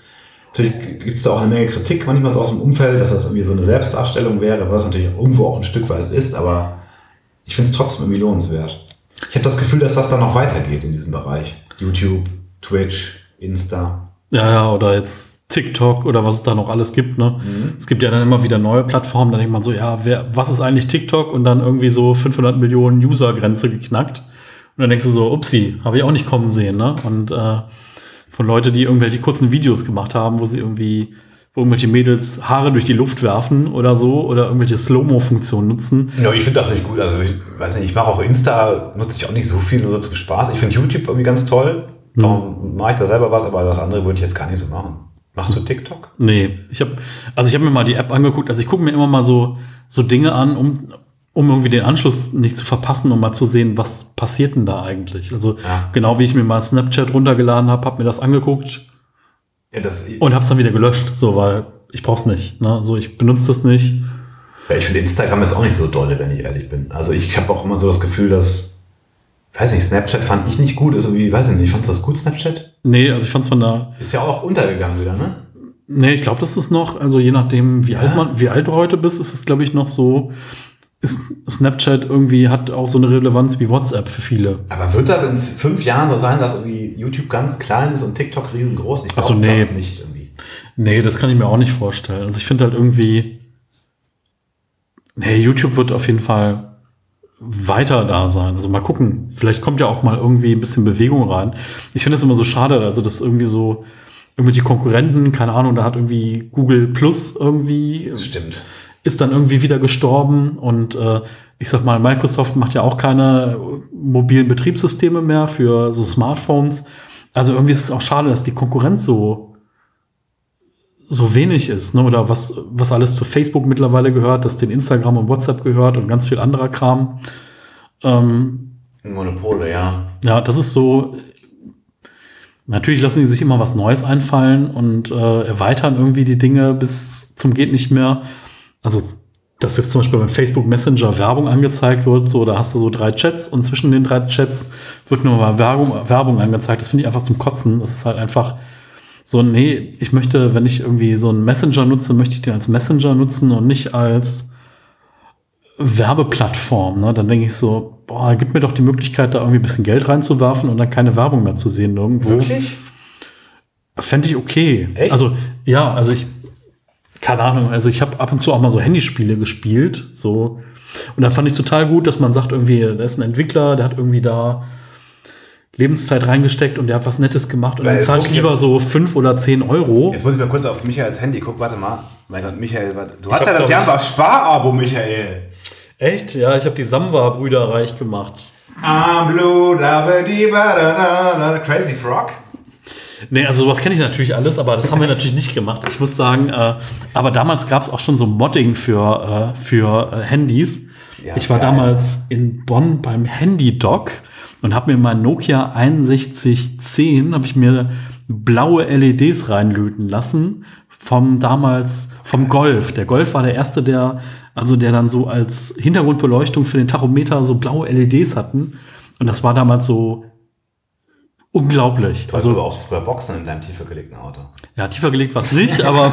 Natürlich gibt es da auch eine Menge Kritik manchmal so aus dem Umfeld, dass das irgendwie so eine Selbstdarstellung wäre, was natürlich irgendwo auch ein Stück weit ist, aber ich finde es trotzdem irgendwie lohnenswert. Ich habe das Gefühl, dass das dann noch weitergeht in diesem Bereich. YouTube, Twitch, Insta. Ja, ja, oder jetzt TikTok oder was es da noch alles gibt. Ne? Mhm. Es gibt ja dann immer wieder neue Plattformen, da denkt man so, ja, wer, was ist eigentlich TikTok? Und dann irgendwie so 500 Millionen User-Grenze geknackt. Und dann denkst du so, upsi, habe ich auch nicht kommen sehen. Ne? Und äh, von Leuten, die irgendwelche kurzen Videos gemacht haben, wo sie irgendwie, wo irgendwelche Mädels Haare durch die Luft werfen oder so oder irgendwelche Slow-Mo-Funktionen nutzen. Ja, ich finde das nicht gut. Also ich weiß nicht, ich mache auch Insta, nutze ich auch nicht so viel, nur so zum Spaß. Ich finde YouTube irgendwie ganz toll. Darum mhm. mache ich da selber was, aber das andere würde ich jetzt gar nicht so machen. Machst du TikTok? Nee, ich habe also ich habe mir mal die App angeguckt. Also ich gucke mir immer mal so so Dinge an, um um irgendwie den Anschluss nicht zu verpassen, um mal zu sehen, was passiert denn da eigentlich. Also ja. genau wie ich mir mal Snapchat runtergeladen habe, habe mir das angeguckt ja, das, und habe es dann wieder gelöscht, so weil ich brauch's nicht. Ne? So ich benutze das nicht. Ja, ich finde Instagram jetzt auch nicht so dolle, wenn ich ehrlich bin. Also ich habe auch immer so das Gefühl, dass weiß nicht, Snapchat fand ich nicht gut. Ist irgendwie, weiß ich nicht, fandest du das gut, Snapchat? Nee, also ich fand's von da. Ist ja auch untergegangen wieder, ne? Nee, ich glaube, das ist noch, also je nachdem, wie ja. alt man, wie alt du heute bist, ist es, glaube ich, noch so, ist Snapchat irgendwie hat auch so eine Relevanz wie WhatsApp für viele. Aber wird das in fünf Jahren so sein, dass irgendwie YouTube ganz klein ist und TikTok riesengroß? Ich glaube so, nee. das nicht irgendwie. Nee, das kann ich mir auch nicht vorstellen. Also ich finde halt irgendwie, nee, YouTube wird auf jeden Fall weiter da sein. Also mal gucken, vielleicht kommt ja auch mal irgendwie ein bisschen Bewegung rein. Ich finde es immer so schade, also dass irgendwie so irgendwelche Konkurrenten, keine Ahnung, da hat irgendwie Google Plus irgendwie. Stimmt. Ist dann irgendwie wieder gestorben und äh, ich sag mal, Microsoft macht ja auch keine mobilen Betriebssysteme mehr für so Smartphones. Also irgendwie ist es auch schade, dass die Konkurrenz so so wenig ist, ne? oder was, was alles zu Facebook mittlerweile gehört, dass den Instagram und WhatsApp gehört und ganz viel anderer Kram. Ähm, Monopole, ja. Ja, das ist so. Natürlich lassen die sich immer was Neues einfallen und äh, erweitern irgendwie die Dinge bis zum geht nicht mehr. Also, dass jetzt zum Beispiel beim Facebook Messenger Werbung angezeigt wird, so, da hast du so drei Chats und zwischen den drei Chats wird nur mal Werbung, Werbung angezeigt. Das finde ich einfach zum Kotzen. Das ist halt einfach so, nee, ich möchte, wenn ich irgendwie so einen Messenger nutze, möchte ich den als Messenger nutzen und nicht als Werbeplattform. Ne? Dann denke ich so, boah, gib mir doch die Möglichkeit, da irgendwie ein bisschen Geld reinzuwerfen und dann keine Werbung mehr zu sehen irgendwo. Wirklich? Fände ich okay. Echt? Also, ja, also ich, keine Ahnung, also ich habe ab und zu auch mal so Handyspiele gespielt, so. Und da fand ich total gut, dass man sagt, irgendwie, da ist ein Entwickler, der hat irgendwie da Lebenszeit reingesteckt und der hat was Nettes gemacht und Weil dann zahle ich lieber so fünf oder zehn Euro. Jetzt muss ich mal kurz auf Michaels Handy gucken. Warte mal. Mein Gott, Michael, warte. du hast ja das Jamba Spar-Abo, Michael. Echt? Ja, ich habe die Samba-Brüder reich gemacht. I'm blue, da da da. Crazy Frog? Nee, also sowas kenne ich natürlich alles, aber das haben wir natürlich nicht gemacht. Ich muss sagen, äh, aber damals gab es auch schon so Modding für, äh, für äh, Handys. Ja, ich war geil. damals in Bonn beim Handy-Doc und habe mir mein Nokia 6110, habe ich mir blaue LEDs reinlöten lassen vom damals, vom Golf. Der Golf war der erste, der, also der dann so als Hintergrundbeleuchtung für den Tachometer so blaue LEDs hatten. Und das war damals so unglaublich. Du hast aber auch früher Boxen in deinem tiefer gelegten Auto. Ja, tiefer gelegt war es nicht, aber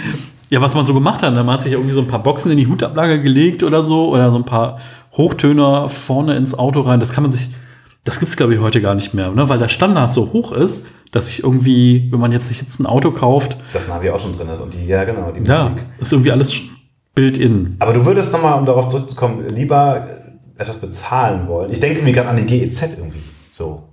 ja, was man so gemacht hat, ne, man hat sich irgendwie so ein paar Boxen in die Hutablage gelegt oder so oder so ein paar Hochtöner vorne ins Auto rein. Das kann man sich, das gibt's glaube ich heute gar nicht mehr, ne? weil der Standard so hoch ist, dass ich irgendwie, wenn man jetzt sich jetzt ein Auto kauft, Das Navi auch schon drin ist und die, ja genau, die ja, Musik. ist irgendwie alles Build-in. Aber du würdest nochmal, um darauf zurückzukommen, lieber etwas bezahlen wollen. Ich denke mir gerade an die GEZ irgendwie. So.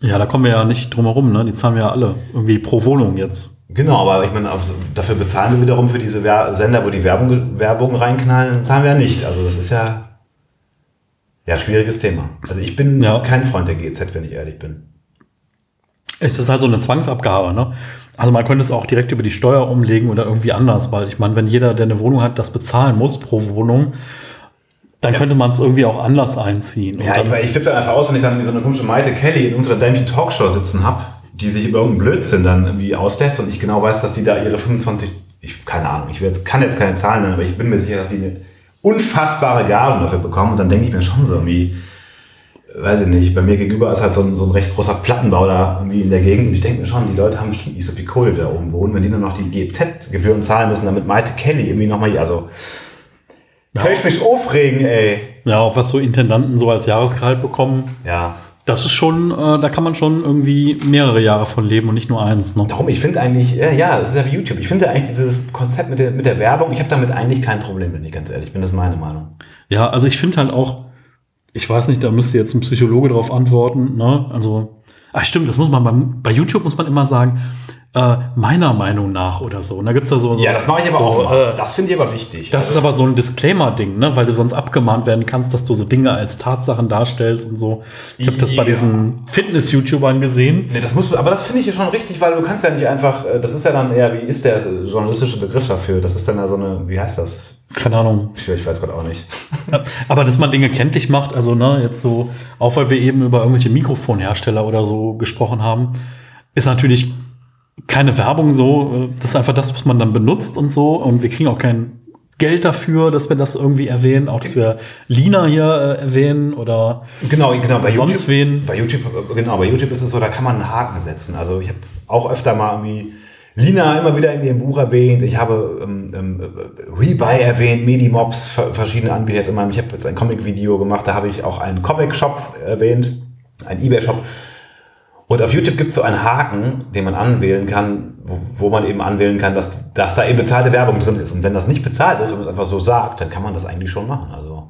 Ja, da kommen wir ja nicht drum herum, ne? Die zahlen wir ja alle irgendwie pro Wohnung jetzt. Genau, aber ich meine, dafür bezahlen wir wiederum für diese Wer Sender, wo die Werbung, Werbung reinknallen, zahlen wir ja nicht. Also das ist ja, ja schwieriges Thema. Also ich bin Ja. kein Freund der GEZ, wenn ich ehrlich bin. Es ist halt so eine Zwangsabgabe, ne? Also man könnte es auch direkt über die Steuer umlegen oder irgendwie anders, weil ich meine, wenn jeder, der eine Wohnung hat, das bezahlen muss pro Wohnung, dann könnte man es irgendwie auch anders einziehen. Und Ja, dann, ich, ich flippe dann einfach aus, wenn ich dann so eine komische Maite Kelly in unserer dämlichen Talkshow sitzen habe, die sich über irgendeinen Blödsinn dann irgendwie auslässt und ich genau weiß, dass die da ihre 25, ich keine Ahnung, ich will jetzt, kann jetzt keine Zahlen nennen, aber ich bin mir sicher, dass die eine unfassbare Gagen dafür bekommen. Und dann denke ich mir schon so irgendwie, weiß ich nicht, bei mir gegenüber ist halt so ein, so ein recht großer Plattenbau da irgendwie in der Gegend. Und ich denke mir schon, die Leute haben bestimmt nicht so viel Kohle, die da oben wohnen, wenn die dann noch die GZ-Gebühren zahlen müssen, damit Maite Kelly irgendwie nochmal, also, Ja. kann ich mich aufregen, ey. ja, auch was so Intendanten so als Jahresgehalt bekommen, Ja, das ist schon, äh, da kann man schon irgendwie mehrere Jahre von leben und nicht nur eins. Ne? Darum, ich finde eigentlich, ja, ja, das ist ja wie YouTube. Ich finde eigentlich dieses Konzept mit der, mit der Werbung, ich habe damit eigentlich kein Problem, wenn ich ganz ehrlich bin. Das ist meine Meinung. Ja, also ich finde halt auch, ich weiß nicht, da müsste jetzt ein Psychologe drauf antworten, ne? Also, ach stimmt, das muss man beim, bei YouTube muss man immer sagen, äh, meiner Meinung nach oder so. Und da gibt's da so. Ja, das mache ich aber so, auch immer. Äh, Das finde ich aber wichtig. das ist aber so ein Disclaimer-Ding, ne? Weil du sonst abgemahnt werden kannst, dass du so Dinge als Tatsachen darstellst und so. Ich habe das bei diesen Fitness-YouTubern gesehen. Nee, das muss, aber das finde ich ja schon richtig, weil du kannst ja nicht einfach, äh, das ist ja dann eher, wie ist der journalistische Begriff dafür? Das ist dann ja so eine, wie heißt das? Keine Ahnung. Ich, ich weiß gerade auch nicht. Aber dass man Dinge kenntlich macht, also ne, jetzt so, auch weil wir eben über irgendwelche Mikrofonhersteller oder so gesprochen haben, ist natürlich keine Werbung so. äh, Das ist einfach das, was man dann benutzt und so. Und wir kriegen auch kein Geld dafür, dass wir das irgendwie erwähnen, auch dass wir Lina hier äh, erwähnen oder Genau, genau. Bei Sonst YouTube, wen? Bei YouTube, äh, genau, bei YouTube ist es so, da kann man einen Haken setzen. Also ich habe auch öfter mal irgendwie Lina immer wieder in ihrem Buch erwähnt. Ich habe ähm, ähm, äh, Rebuy erwähnt, Medimobs, ver- verschiedene Anbieter jetzt immer. Ich habe jetzt ein Comic-Video gemacht, da habe ich auch einen Comic-Shop erwähnt, einen Ebay-Shop. Und auf YouTube gibt es so einen Haken, den man anwählen kann, wo, wo man eben anwählen kann, dass, dass da eben bezahlte Werbung drin ist. Und wenn das nicht bezahlt ist, man es einfach so sagt, dann kann man das eigentlich schon machen. Also.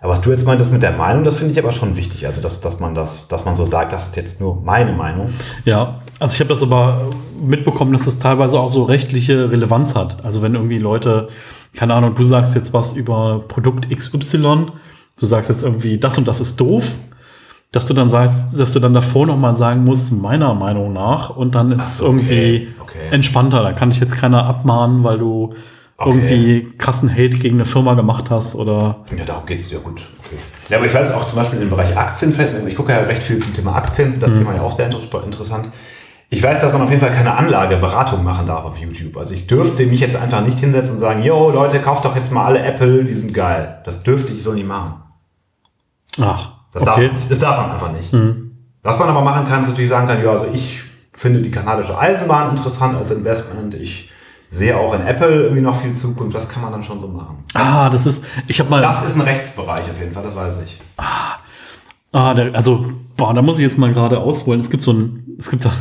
Aber was du jetzt meintest mit der Meinung, das finde ich aber schon wichtig. Also, dass, dass man das, dass man so sagt, das ist jetzt nur meine Meinung. Ja, also ich habe das aber mitbekommen, dass es teilweise auch so rechtliche Relevanz hat. Also wenn irgendwie Leute keine Ahnung, du sagst jetzt was über Produkt XY, du sagst jetzt irgendwie, das und das ist doof, dass du dann sagst, dass du dann davor nochmal sagen musst, meiner Meinung nach, und dann ist es so, irgendwie okay, okay. entspannter. Da kann dich jetzt keiner abmahnen, weil du Okay. irgendwie krassen Hate gegen eine Firma gemacht hast oder. Ja, darum geht's ja gut. Okay. Ja, aber ich weiß auch zum Beispiel im Bereich Aktien, ich gucke ja recht viel zum Thema Aktien, das Thema ja auch sehr inter- interessant. Ich weiß, dass man auf jeden Fall keine Anlageberatung machen darf auf YouTube. Also ich dürfte mich jetzt einfach nicht hinsetzen und sagen, yo Leute, kauft doch jetzt mal alle Apple, die sind geil. Das dürfte ich so nicht machen. Ach, Das, okay. darf, das darf man einfach nicht. Was man aber machen kann, ist natürlich sagen kann, ja, also ich finde die kanadische Eisenbahn interessant als Investment. Ich sehe auch in Apple irgendwie noch viel Zukunft. Das kann man dann schon so machen. Ah, das ist, ich habe mal. Das ist ein Rechtsbereich auf jeden Fall, das weiß ich. Ah, der, also, boah, da muss ich jetzt mal gerade ausholen. Es gibt so ein, es gibt da,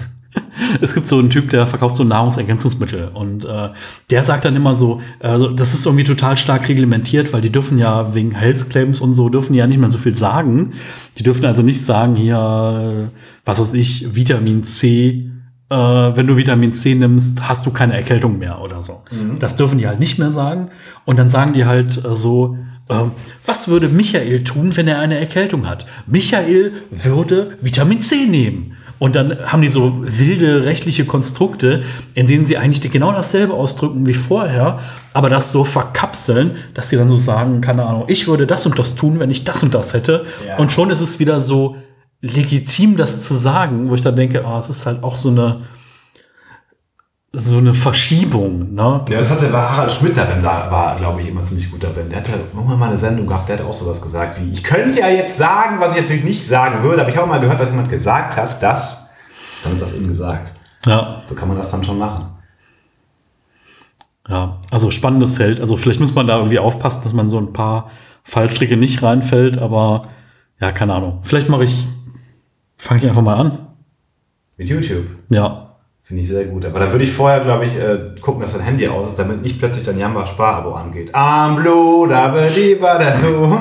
es gibt so einen Typ, der verkauft so Nahrungsergänzungsmittel und äh, der sagt dann immer so, also das ist irgendwie total stark reglementiert, weil die dürfen ja wegen Health Claims und so dürfen die ja nicht mehr so viel sagen. Die dürfen also nicht sagen hier, äh, was weiß ich, Vitamin C. Äh, wenn du Vitamin C nimmst, hast du keine Erkältung mehr oder so. Das dürfen die halt nicht mehr sagen. Und dann sagen die halt äh, so, ähm, was würde Michael tun, wenn er eine Erkältung hat? Michael würde Vitamin C nehmen. Und dann haben die so wilde rechtliche Konstrukte, in denen sie eigentlich genau dasselbe ausdrücken wie vorher, aber das so verkapseln, dass sie dann so sagen, keine Ahnung, ich würde das und das tun, wenn ich das und das hätte. Ja. Und schon ist es wieder so legitim, das zu sagen, wo ich dann denke, ah, es ist halt auch so eine, so eine Verschiebung. Ne? Ja, das hatte war Harald Schmidt darin, da war, glaube ich, immer ziemlich gut darin. Der hatte irgendwann mal eine Sendung gehabt, der hat auch sowas gesagt wie, ich könnte ja jetzt sagen, was ich natürlich nicht sagen würde, aber ich habe mal gehört, dass jemand gesagt hat, dass, dann hat das eben gesagt. ja. So kann man das dann schon machen. Ja, also spannendes Feld. Also vielleicht muss man da irgendwie aufpassen, dass man so ein paar Fallstricke nicht reinfällt, aber ja, keine Ahnung. Vielleicht mache ich, fange ich einfach mal an. Mit YouTube. Ja. Finde ich sehr gut. Aber da würde ich vorher, glaube ich, äh, gucken, dass dein Handy aus ist, damit nicht plötzlich dein Jamba-Sparabo angeht. Am di ba da du.